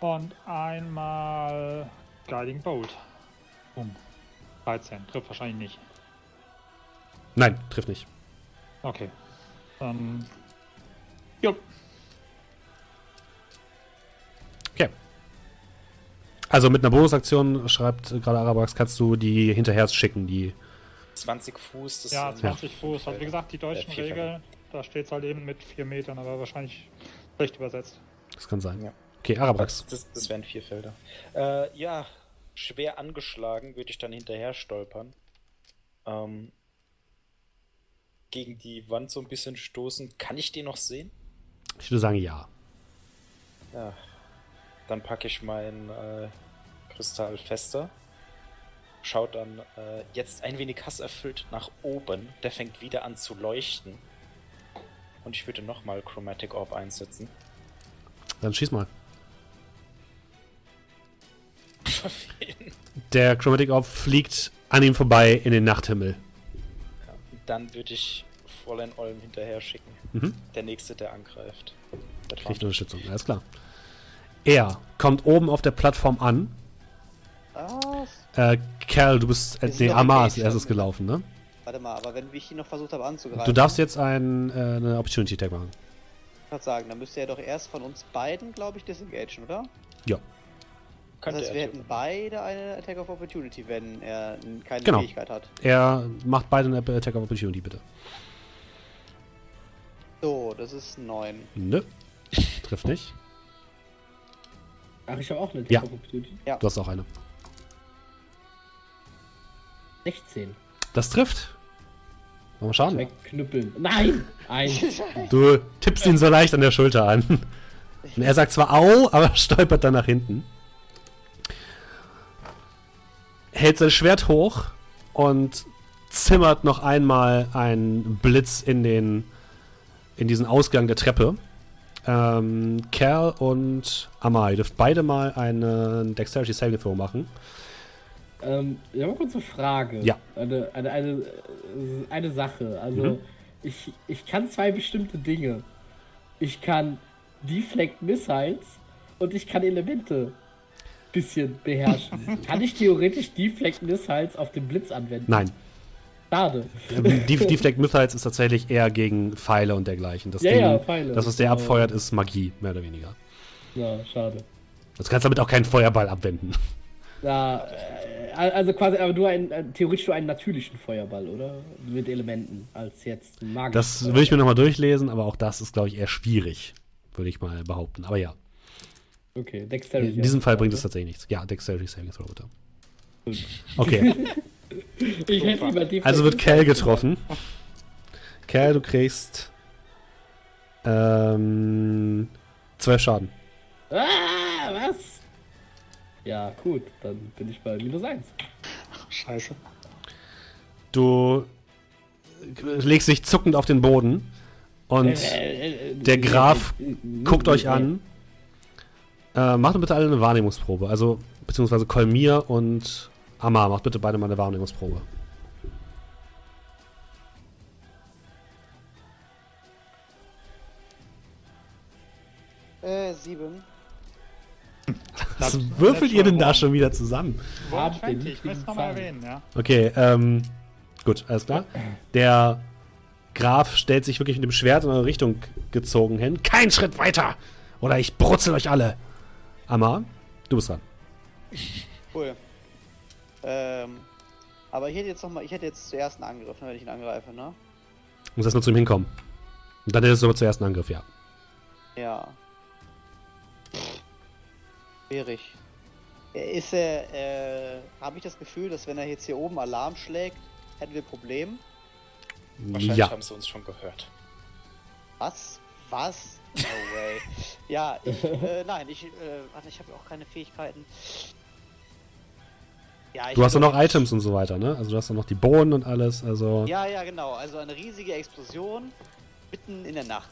Und einmal Guiding Bolt. Boom. 13. Trifft wahrscheinlich nicht. Nein, trifft nicht. Okay. Dann. Jo. Also mit einer Bonusaktion, schreibt gerade Arabax, kannst du die hinterher schicken, die. 20 Fuß, das Ja, sind 20 fünf Fuß. Also wie gesagt, die deutschen Äh, Felder. Regeln, da steht es halt eben mit 4 Metern, aber wahrscheinlich schlecht übersetzt. Das kann sein. Ja. Okay, Arabax. Das, das wären vier Felder. Äh, ja, schwer angeschlagen würde ich dann hinterher stolpern. Ähm, gegen die Wand so ein bisschen stoßen. Kann ich den noch sehen? Ich würde sagen, ja. Ja. Dann packe ich meinen äh, Kristall fester. Schaut dann äh, jetzt ein wenig hasserfüllt nach oben. Der fängt wieder an zu leuchten. Und ich würde nochmal Chromatic Orb einsetzen. Dann schieß mal. Der Chromatic Orb fliegt an ihm vorbei in den Nachthimmel. Ja, dann würde ich Fräulein Olm hinterher schicken. Mhm. Der nächste, der angreift. Der Kriegt Unterstützung, alles klar. Er kommt oben auf der Plattform an. Was? Äh, Kerl, du bist. Äh, nee, Amar ist erstes gelaufen, ne? Warte mal, aber wenn ich ihn noch versucht habe anzugreifen. Du darfst jetzt ein, äh, eine Opportunity Tag machen. Ich wollte sagen, dann müsste er doch erst von uns beiden, glaube ich, disengagen, oder? Ja. Das heißt, wir hätten beide eine Attack of Opportunity, wenn er keine Genau. Fähigkeit hat. Er macht beide eine Attack of Opportunity, bitte. So, das ist 9. Nö. Trifft nicht. Ach, ich habe auch eine Ja. Opportunity. Du hast auch eine. 16. Das trifft. Machen wir Schaden. Wegknüppeln. Nein! Eins. Du tippst ihn so leicht an der Schulter an. Und er sagt zwar au, aber (laughs) stolpert dann nach hinten. Hält sein Schwert hoch und zimmert noch einmal einen Blitz in den in diesen Ausgang der Treppe. Ähm, Kerl und Amar, ihr dürft beide mal einen Dexterity Saving Throw machen. ähm, ich habe kurz eine Frage. Ja. Eine, eine, eine, eine Sache. Also, Mhm. ich, ich kann zwei bestimmte Dinge. Ich kann Deflect Missiles und ich kann Elemente bisschen beherrschen. (laughs) kann ich theoretisch Deflect Missiles auf den Blitz anwenden? Nein. Schade. Ähm, Def Deflect Missiles ist tatsächlich eher gegen Pfeile und dergleichen. Das, Ja, Ding, ja, Pfeile. das was der Aber- abfeuert, ist Magie, mehr oder weniger. Ja, schade. Du kannst damit auch keinen Feuerball abwenden. Ja, äh, also quasi, aber du ein, äh, theoretisch nur einen natürlichen Feuerball, oder? Mit Elementen, als jetzt ein magischer Das will ich mir nochmal durchlesen, aber auch das ist, glaube ich, eher schwierig, würde ich mal behaupten. Aber ja, Okay, Dexterity. in diesem Fall bringt es das. tatsächlich nichts. Ja, Dexterity Saving Throw, bitte. Gut. Okay, (laughs) Ich hätte lieber Deflect also wird Kel Missiles getroffen. Kel, du kriegst ähm, 12 Schaden. Ah, was? Ja, gut, dann bin ich bei minus 1. Scheiße. Du legst dich zuckend auf den Boden und Äh, der Graf guckt euch an. Äh, macht bitte alle eine Wahrnehmungsprobe. Also, beziehungsweise Kolmir und Amar, macht bitte beide mal eine Wahrnehmungsprobe. Äh, 7. Was (laughs) würfelt ihr denn da schon wieder zusammen? World Hab 20, den ich es nochmal erwähnen, ja. Okay, ähm, gut, alles klar. Der Graf stellt sich wirklich mit dem Schwert in eure Richtung gezogen hin. Kein Schritt weiter! Oder ich brutzel euch alle! Amar, du bist dran. Cool. Ähm, aber ich hätte jetzt noch mal, ich hätte jetzt zuerst einen Angriff, ne, wenn ich ihn angreife, ne? Du musst erst nur zu ihm hinkommen. Und dann hättest du aber zuerst einen Angriff, ja. Ja. Schwierig. Äh, Ist er, äh, habe ich das Gefühl, dass wenn er jetzt hier oben Alarm schlägt, hätten wir ein Problem? Wahrscheinlich Ja. haben sie uns schon gehört. Was? Was? No way. ja, ich, äh, nein, ich, äh, warte, ich habe ja auch keine Fähigkeiten. Ja, Du hast ja noch Items und so weiter, ne? Also du hast ja noch die Bohnen und alles, also. Ja, ja, genau. Also eine riesige Explosion mitten in der Nacht.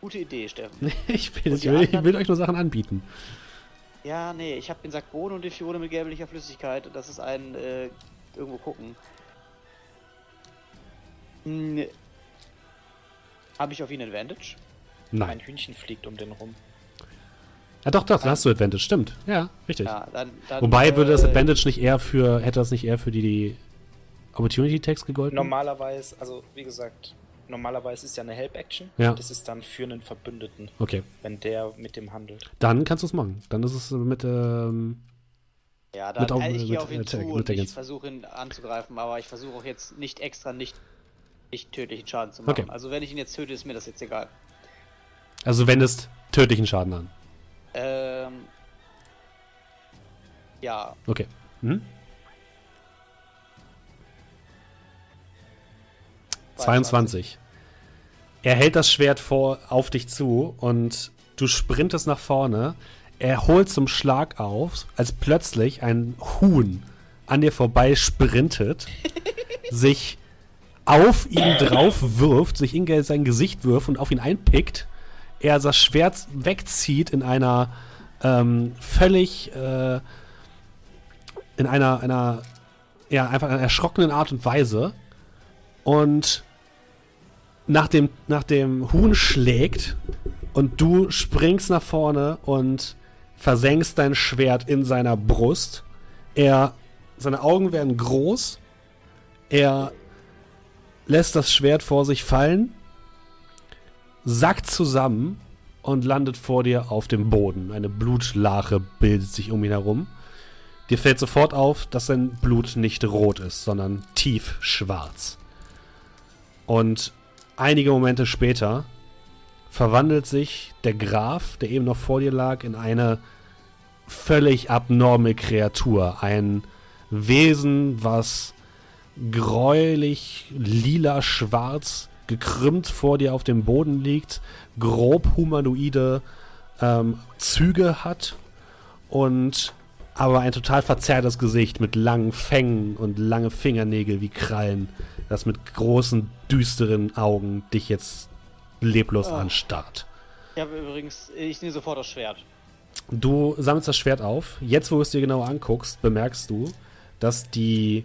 Gute Idee, Steffen. (laughs) ich, will, ich, will, ich will euch nur Sachen anbieten. Ja, nee, ich habe den Sack Bohnen und die Fiole mit gelblicher Flüssigkeit. Das ist ein äh, irgendwo gucken. Hm, habe ich auf ihn Advantage? Ein Nein. Hühnchen fliegt um den rum. Ja, doch, doch, da hast du Advantage, stimmt. Ja, richtig. Ja, dann, dann Wobei würde das äh, Advantage nicht eher für, hätte das nicht eher für die, die Opportunity Text gegolten? Normalerweise, also wie gesagt, normalerweise ist ja eine Help-Action. Ja. Das ist dann für einen Verbündeten, Okay, wenn der mit dem handelt. dann kannst du es machen. Dann ist es mit, ähm, Ja, dann mit Au- äh, ich gehe mit auf ihn Attack- zu mit und ich versuche ihn anzugreifen, aber ich versuche auch jetzt nicht extra nicht, nicht tödlichen Schaden zu machen. Okay. Also wenn ich ihn jetzt töte, ist mir das jetzt egal. also wendest tödlichen Schaden an. Ähm, ja, Okay. Mhm. 22. Er hält das Schwert vor auf dich zu und du sprintest nach vorne. Er holt zum Schlag auf, als plötzlich ein Huhn an dir vorbei sprintet, (laughs) sich auf ihn drauf wirft, sich in sein Gesicht wirft und auf ihn einpickt. Er das Schwert wegzieht in einer ähm, völlig äh, in einer, einer ja, einfach einer erschrockenen Art und Weise und nach dem, nach dem Huhn schlägt und du springst nach vorne und versenkst dein Schwert in seiner Brust. Er, seine Augen werden groß. Er lässt das Schwert vor sich fallen, sackt zusammen und landet vor dir auf dem Boden. Eine Blutlache bildet sich um ihn herum. Dir fällt sofort auf, dass sein Blut nicht rot ist, sondern tief schwarz. Und einige Momente später verwandelt sich der Graf, der eben noch vor dir lag, in eine völlig abnorme Kreatur. Ein Wesen, was gräulich lila-schwarz gekrümmt vor dir auf dem Boden liegt, grob humanoide ähm, Züge hat und aber ein total verzerrtes Gesicht mit langen Fängen und lange Fingernägel wie Krallen, das mit großen, düsteren Augen dich jetzt leblos Ah. anstarrt. ich habe übrigens, ich nehme sofort das Schwert. Du sammelst das Schwert auf. Jetzt, wo du es dir genauer anguckst, bemerkst du, dass die,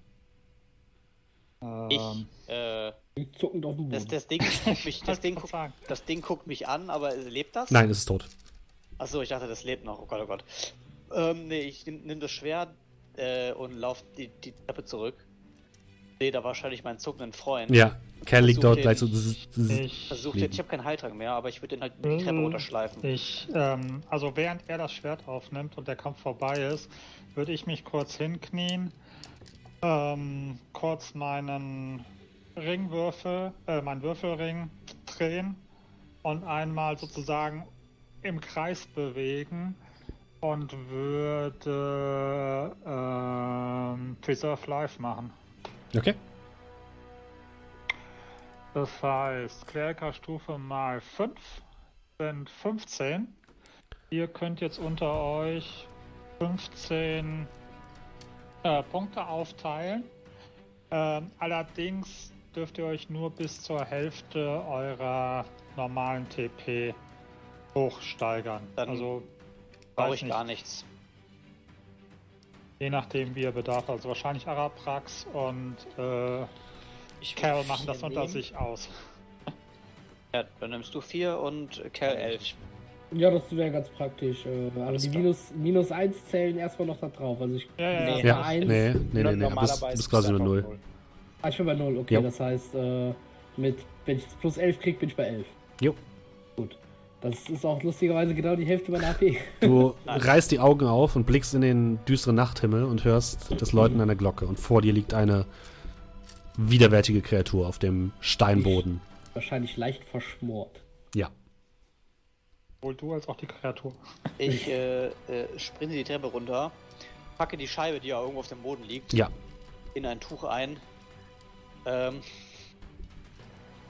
Ich, Ähm, äh, Zuckend auf dem das, Boden. das Ding (laughs) guckt mich, das Ding sagen. das Ding guckt mich an, aber lebt das? Nein, es ist tot. Achso, ich dachte, das lebt noch. Oh Gott, oh Gott. Ähm, nee, ich nimm, nimm das Schwert äh, und lauf die, die Treppe zurück. Sehe da wahrscheinlich meinen zuckenden Freund. Ja, Kerl liegt dort gleich so. den- ich, jetzt, ich habe keinen Heiltrank mehr, aber ich würde den halt die Treppe Mhm. runterschleifen. ich, ähm, also während er das Schwert aufnimmt und der Kampf vorbei ist, würde ich mich kurz hinknien, ähm, kurz meinen Ringwürfel, äh, meinen Würfelring drehen und einmal sozusagen im Kreis bewegen und würde ähm, Preserve Life machen. Okay. Das heißt, Klerikerstufe mal 5 sind 15. Ihr könnt jetzt unter euch 15 äh, Punkte aufteilen. Ähm, allerdings dürft ihr euch nur bis zur Hälfte eurer normalen TP hochsteigern. Dann also Brauche ich nicht, gar nichts. je nachdem wie ihr bedarf. Also wahrscheinlich Araprax und äh, Cal machen vier das unter nehmen. sich aus. Ja, dann nimmst du 4 und Cal 11. Ja, das wäre ganz praktisch. Äh, aber Alles die minus, minus 1 zählen erstmal noch da drauf. Also ich Ja, ja, bin ja. Ja, 1. nee, nee, nee, nee. Du bist, Normalerweise bist quasi nur einfach null. Ah, ich bin bei 0, okay. Jo. Das heißt, äh, mit, wenn ich plus 11 krieg, bin ich bei 11. Jo. Gut. Das ist auch lustigerweise genau die Hälfte meiner AP. Du (laughs) reißt die Augen auf und blickst in den düsteren Nachthimmel und hörst das Läuten einer Glocke. Und vor dir liegt eine widerwärtige Kreatur auf dem Steinboden. Wahrscheinlich leicht verschmort. Sowohl du als auch die Kreatur. Ich äh, äh, sprinte die Treppe runter, packe die Scheibe, die ja irgendwo auf dem Boden liegt, Ja. in ein Tuch ein. Ähm.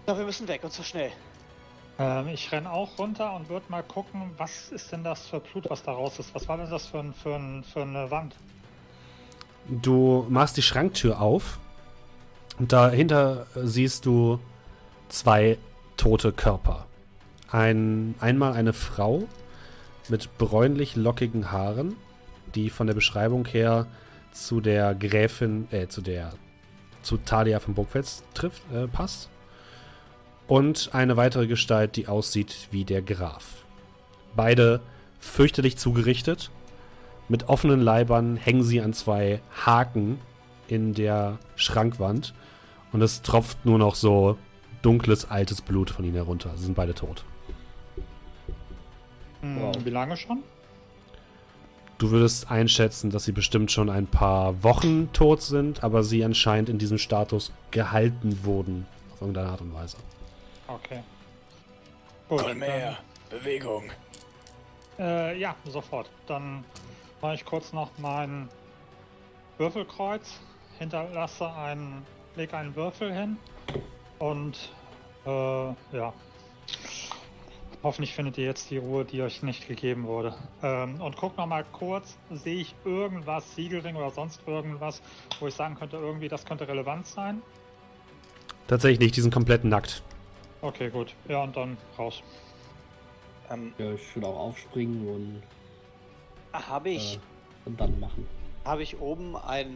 Ja, wir müssen weg und zwar schnell. Ähm, ich renn auch runter und würde mal gucken, was ist denn das für Blut, was da raus ist? Was war denn das für, ein, für, ein, für eine Wand? Du machst die Schranktür auf und dahinter siehst du zwei tote Körper. Ein, einmal eine Frau mit bräunlich lockigen Haaren, die von der Beschreibung her zu der Gräfin, äh, zu der, zu Talia von Burgfels trifft, äh, passt. Und eine weitere Gestalt, die aussieht wie der Graf. Beide fürchterlich zugerichtet. Mit offenen Leibern hängen sie an zwei Haken in der Schrankwand. Und es tropft nur noch so dunkles, altes Blut von ihnen herunter. Sie sind beide tot. Hm, Wow. Wie lange schon? Du würdest einschätzen, dass sie bestimmt schon ein paar Wochen tot sind, aber sie anscheinend in diesem Status gehalten wurden. Auf irgendeine Art und Weise. Okay. Gut, Komm her, Bewegung. Äh, ja, sofort. Dann mache ich kurz noch mein Würfelkreuz, hinterlasse einen, lege einen Würfel hin und äh, ja. Hoffentlich findet ihr jetzt die Ruhe, die euch nicht gegeben wurde. Ähm, und guck noch mal kurz, sehe ich irgendwas, Siegelring oder sonst irgendwas, wo ich sagen könnte, irgendwie das könnte relevant sein? Tatsächlich nicht, die sind komplett nackt. Okay, gut. Ja, und dann raus. Ähm, Ja, ich würde auch aufspringen und, Habe ich, äh, und dann machen. habe ich oben ein,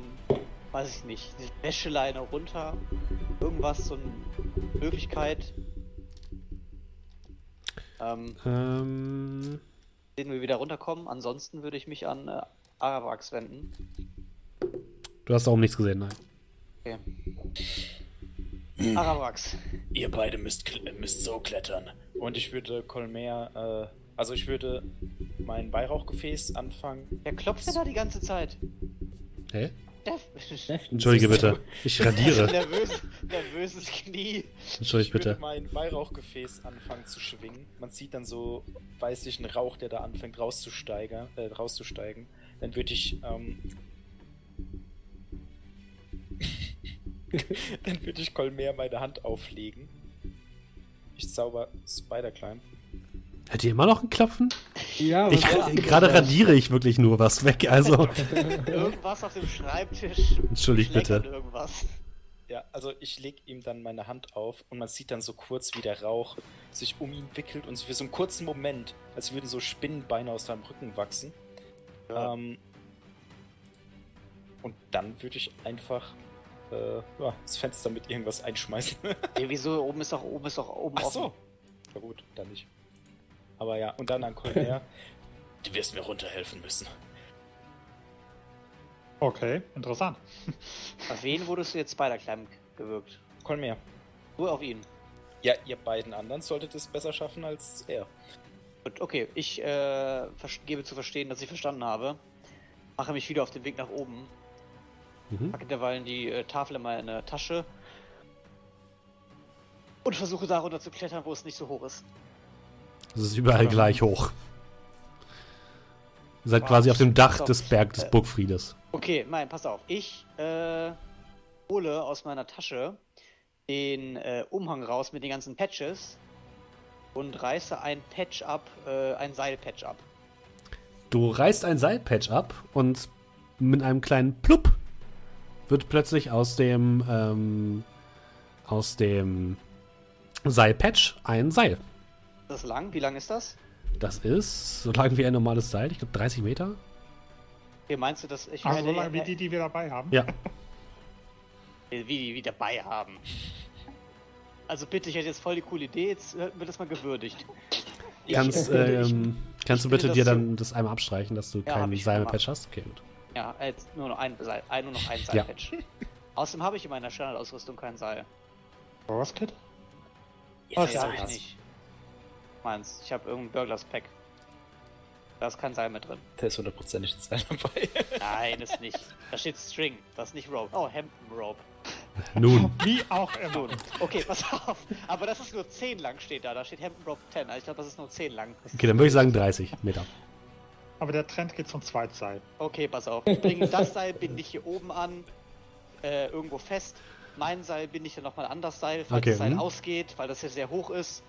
weiß ich nicht, eine Wäscheleine runter, irgendwas, so eine Möglichkeit, ähm, Ähm, den wir wieder runterkommen. Ansonsten würde ich mich an äh, Aravax wenden. du hast oben nichts gesehen, nein. Okay. Hm. Aravax. Ihr beide müsst, müsst so klettern. und ich würde Colmer, äh, also ich würde mein Weihrauchgefäß anfangen. Wer klopft denn da die ganze Zeit? Hä? Entschuldige bitte. Ich radiere. (laughs) Nervös, nervöses Knie. Entschuldige ich bitte. mein Weihrauchgefäß anfangen zu schwingen. Man sieht dann so weißlichen Rauch, der da anfängt rauszusteigen. Äh, rauszusteigen. Dann würde ich, ähm, (laughs) dann würde ich Colmer meine Hand auflegen. Ich zauber Spider-Climb. Hört ihr immer noch ein Klopfen? Ja, Ich, gerade radiere ich wirklich nur was weg, also. (laughs) Irgendwas auf dem Schreibtisch. Entschuldigt bitte. Irgendwas. Ja, also ich leg ihm dann meine Hand auf und man sieht dann so kurz, wie der Rauch sich um ihn wickelt und für so einen kurzen Moment, als würden so Spinnenbeine aus seinem Rücken wachsen. Ja. Ähm, und dann würde ich einfach äh, ja, das Fenster mit irgendwas einschmeißen. Ja, wieso? Oben ist doch, oben ist doch oben Ach offen. so. Ja gut, dann nicht. Aber ja, und dann an Colmer. (laughs) Du wirst mir runterhelfen müssen. Okay, interessant. (laughs) Auf wen wurdest du jetzt Spider-Climb gewirkt? Colmer. Nur auf ihn. Ja, ihr beiden anderen solltet es besser schaffen als er. Gut, okay, ich äh, gebe zu verstehen, dass ich verstanden habe. Mache mich wieder auf den Weg nach oben. Mhm. Packe derweil die äh, Tafel in meine Tasche. Und versuche darunter zu klettern, wo es nicht so hoch ist. Es ist überall gleich hoch. Ihr seid quasi auf dem Dach des Berg des Äh. Burgfriedes. Okay, nein, pass auf. Ich äh, hole aus meiner Tasche den äh, Umhang raus mit den ganzen Patches und reiße ein Patch ab, äh, ein Seilpatch ab. Du reißt ein Seilpatch ab und mit einem kleinen Plupp wird plötzlich aus dem ähm, aus dem Seilpatch ein Seil. Das ist lang. Wie lang ist das? Das ist so lang wie ein normales Seil, ich glaube 30 Meter. Wie meinst du das? Ich Ach, so meine, lange wie äh, die, die wir dabei haben. Ja, (laughs) wie die wie dabei haben. Also bitte, ich hätte jetzt voll die coole Idee, jetzt äh, wird das mal gewürdigt. (laughs) kannst, Ich, äh, ähm, kannst du ich bitte finde dir das dann das einmal abstreichen, dass du Ja, hab kein ich schon Seilpatch hast? Okay, gut. Ja, jetzt nur noch ein Seil, ein, nur noch ein Ja. Seilpatch. (laughs) Außerdem habe ich in meiner Standardausrüstung kein Seil. Roskit? Ihr Das wisst habe ich was. nicht. Meins. Ich habe irgendein Burglars Pack. Da ist kein Seil mit drin. Da ist hundertprozentig das Seil dabei. (laughs) Nein, ist nicht. Da steht String, das ist nicht Rope. Oh, Hempen Rope. Nun, (laughs) Wie auch immer. Nun, okay, pass auf. Aber das ist nur 10 lang steht da. Da steht Hempen Rope 10. Also ich glaube, das ist nur 10 lang. okay, dann würde ich sagen 30 Meter. Aber der Trend geht zum Zweitseil. Okay, pass auf. Ich bringe das Seil, binde ich hier oben an, äh, irgendwo fest. Mein Seil binde ich dann nochmal an das Seil, falls Okay, das Seil hm. ausgeht, weil das hier sehr hoch ist.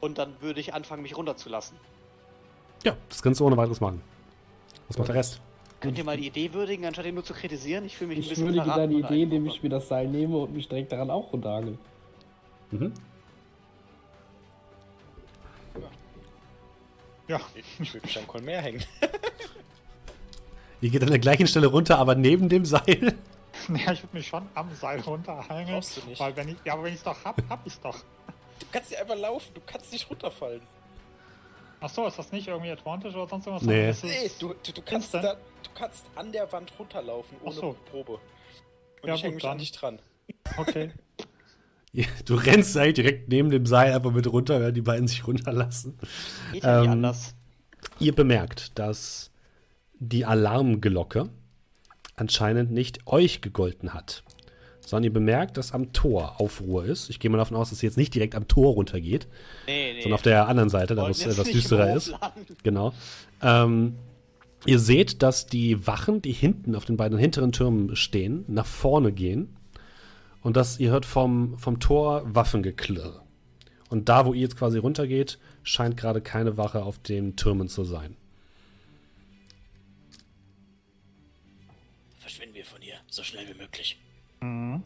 Und dann würde ich anfangen, mich runterzulassen. Ja, das kannst du ohne weiteres machen. Was macht der Rest? Könnt ihr mal die Idee würdigen, anstatt ihn nur zu kritisieren? Ich fühle mich ein Ich bisschen würdige verraten deine Idee, indem ich mir das Seil nehme und mich direkt daran auch runterhangel. Mhm. Ja, Ich würde mich am Kolmer hängen. (laughs) Ihr geht an der gleichen Stelle runter, aber neben dem Seil. (laughs) ja ich würde mich schon am Seil runterhängen. Brauchst du nicht. Weil wenn ich, ja, aber wenn ich es doch hab, hab ich es doch. Du kannst nicht einfach laufen, du kannst nicht runterfallen. Achso, ist das nicht irgendwie Advantage oder sonst irgendwas? Nee. Nee, du, du, du, kannst da, du kannst an der Wand runterlaufen, ohne so. Probe. Und Ja, ich hänge mich dann. an dich dran. Okay. (laughs) Du rennst halt direkt neben dem Seil einfach mit runter, während die beiden sich runterlassen. Geht ja nicht Ähm, anders. Ihr bemerkt, dass die Alarmglocke anscheinend nicht euch gegolten hat, sondern ihr bemerkt, dass am Tor Aufruhr ist. Ich gehe mal davon aus, dass sie jetzt nicht direkt am Tor runtergeht, Nee, nee. sondern auf der anderen Seite, da wo es etwas düsterer ist. Genau. Ähm, ihr seht, dass die Wachen, die hinten auf den beiden hinteren Türmen stehen, nach vorne gehen. Und dass ihr hört vom, vom Tor Waffengeklirr. Und da, wo ihr jetzt quasi runtergeht, scheint gerade keine Wache auf den Türmen zu sein. Verschwinden wir von hier, so schnell wie möglich. Mhm.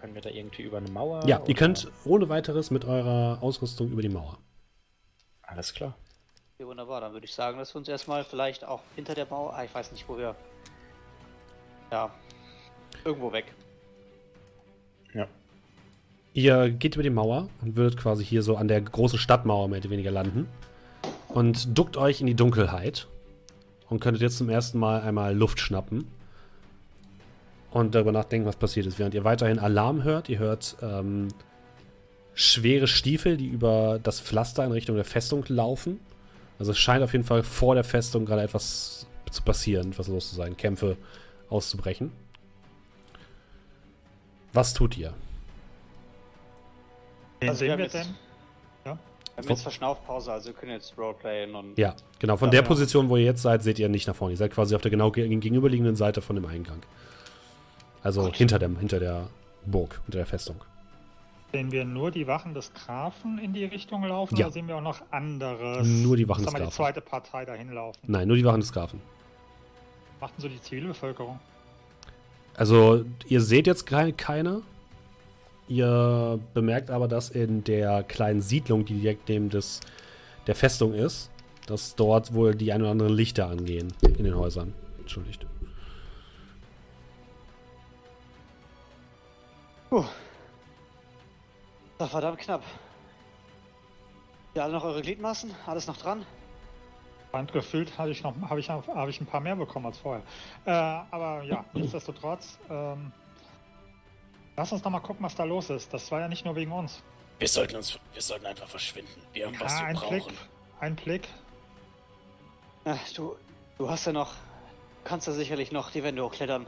Können wir da irgendwie über eine Mauer? Ja, ihr oder- könnt ohne weiteres mit eurer Ausrüstung über die Mauer. Alles klar. Ja, wunderbar, dann würde ich sagen, dass wir uns erstmal vielleicht auch hinter der Mauer. Ah, ich weiß nicht, wo wir. Ja. Irgendwo weg. Ja. Ihr geht über die Mauer und würdet quasi hier so an der großen Stadtmauer mehr oder weniger landen. Und duckt euch in die Dunkelheit. Und könntet jetzt zum ersten Mal einmal Luft schnappen. Und darüber nachdenken, was passiert ist. Während ihr weiterhin Alarm hört, ihr hört ähm, schwere Stiefel, die über das Pflaster in Richtung der Festung laufen. Also es scheint auf jeden Fall vor der Festung gerade etwas zu passieren, etwas los zu sein, Kämpfe auszubrechen. Was tut ihr? Wen Also sehen wir denn? Wir haben jetzt Verschnaufpause, also wir können jetzt Roleplayen und. Ja, genau. Von Ja, der ja. Position, wo ihr jetzt seid, seht ihr nicht nach vorne. Ihr seid quasi auf der genau ge- gegenüberliegenden Seite von dem Eingang. Also Gut. hinter, dem, hinter der Burg, hinter der Festung. Sehen wir nur die Wachen des Grafen in die Richtung laufen Ja. oder sehen wir auch noch anderes? Nur die Wachen des wir, die Grafen. zweite Partei dahin laufen. Nein, nur die Wachen des Grafen. Machten so die Zivilbevölkerung. Also, ihr seht jetzt keine, keine. Ihr bemerkt aber, dass in der kleinen Siedlung, die direkt neben des, der Festung ist, dass dort wohl die ein oder anderen Lichter angehen in den Häusern. Entschuldigt. Puh. Das war verdammt knapp. Ja, alle noch eure Gliedmaßen? Alles noch dran? Und gefühlt habe ich noch habe ich, habe ich ein paar mehr bekommen als vorher. Äh, aber ja, (clears throat) nichtsdestotrotz, ähm, lass uns noch mal gucken, was da los ist. Das war ja nicht nur wegen uns. Wir sollten uns, wir sollten einfach verschwinden. Wir haben, was Ja, wir ein Blick, brauchen. ein Blick. Ja, du, du hast ja noch. Kannst ja sicherlich noch die Wände hochklettern.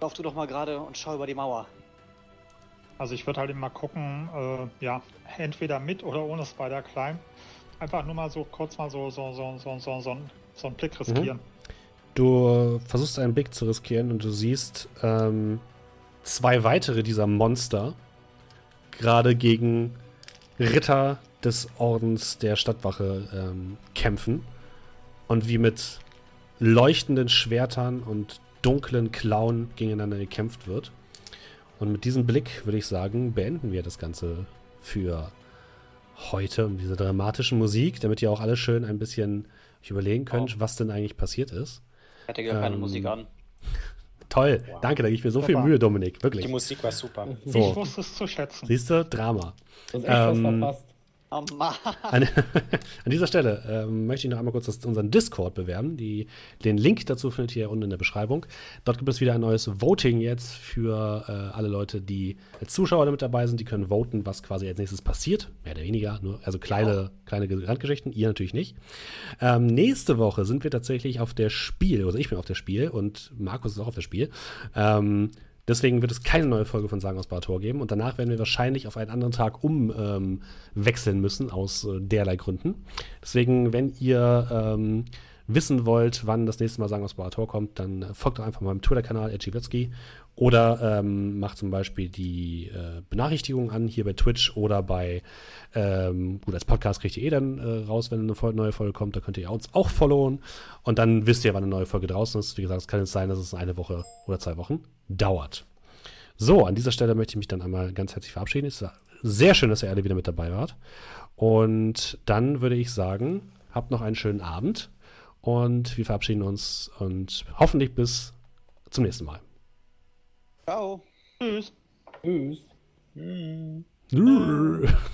Lauf du doch mal gerade und schau über die Mauer. Also ich würde halt immer gucken, äh, ja, entweder mit oder ohne Spider Climb. Einfach nur mal so kurz mal so so so so so, so, einen- so einen Blick riskieren. Du versuchst einen Blick zu riskieren und du siehst ähm, zwei weitere dieser Monster gerade gegen Ritter des Ordens der Stadtwache ähm, kämpfen und wie mit leuchtenden Schwertern und dunklen Klauen gegeneinander gekämpft wird. Und mit diesem Blick würde ich sagen, beenden wir das Ganze für heute mit dieser dramatischen Musik, damit ihr auch alle schön ein bisschen euch überlegen könnt, was denn eigentlich passiert ist. Ich hatte gar keine Ähm, Musik an. Toll, Wow. danke, da gebe ich mir so viel Super. Mühe, Dominik, Die wirklich. Musik war super. Ich So, wusste es zu schätzen. siehst du, Drama. Du hast echt was Ähm, verpasst. Oh Mann. An, (laughs) an dieser Stelle ähm, möchte ich noch einmal kurz das, unseren Discord bewerben. Die, den Link dazu findet ihr unten in der Beschreibung. Dort gibt es wieder ein neues Voting jetzt für äh, alle Leute, die als Zuschauer damit dabei sind. Die können voten, was quasi als nächstes passiert. Mehr oder weniger. Nur, also kleine, kleine Randgeschichten. Ihr natürlich nicht. Ähm, nächste Woche sind wir tatsächlich auf der Spiel, also ich bin auf der Spiel und Markus ist auch auf der Spiel. Ähm, Deswegen wird es keine neue Folge von Sagen aus Barator geben und danach werden wir wahrscheinlich auf einen anderen Tag umwechseln ähm, müssen, aus äh, derlei Gründen. Deswegen, wenn ihr ähm, wissen wollt, wann das nächste Mal Sagen aus Barator kommt, dann äh, folgt doch einfach meinem Twitter-Kanal, Edgiwetzki, oder ähm, macht zum Beispiel die äh, Benachrichtigung an hier bei Twitch oder bei, ähm, gut, als Podcast kriegt ihr eh dann äh, raus, wenn eine neue Folge kommt. Da könnt ihr uns auch followen. Und dann wisst ihr, wann eine neue Folge draußen ist. Wie gesagt, es kann jetzt sein, dass es eine Woche oder zwei Wochen dauert. So, an dieser Stelle möchte ich mich dann einmal ganz herzlich verabschieden. Es ist sehr schön, dass ihr alle wieder mit dabei wart. Und dann würde ich sagen, habt noch einen schönen Abend. Und wir verabschieden uns und hoffentlich bis zum nächsten Mal. Ciao. Tschüss. Tschüss. Tschüss. (laughs)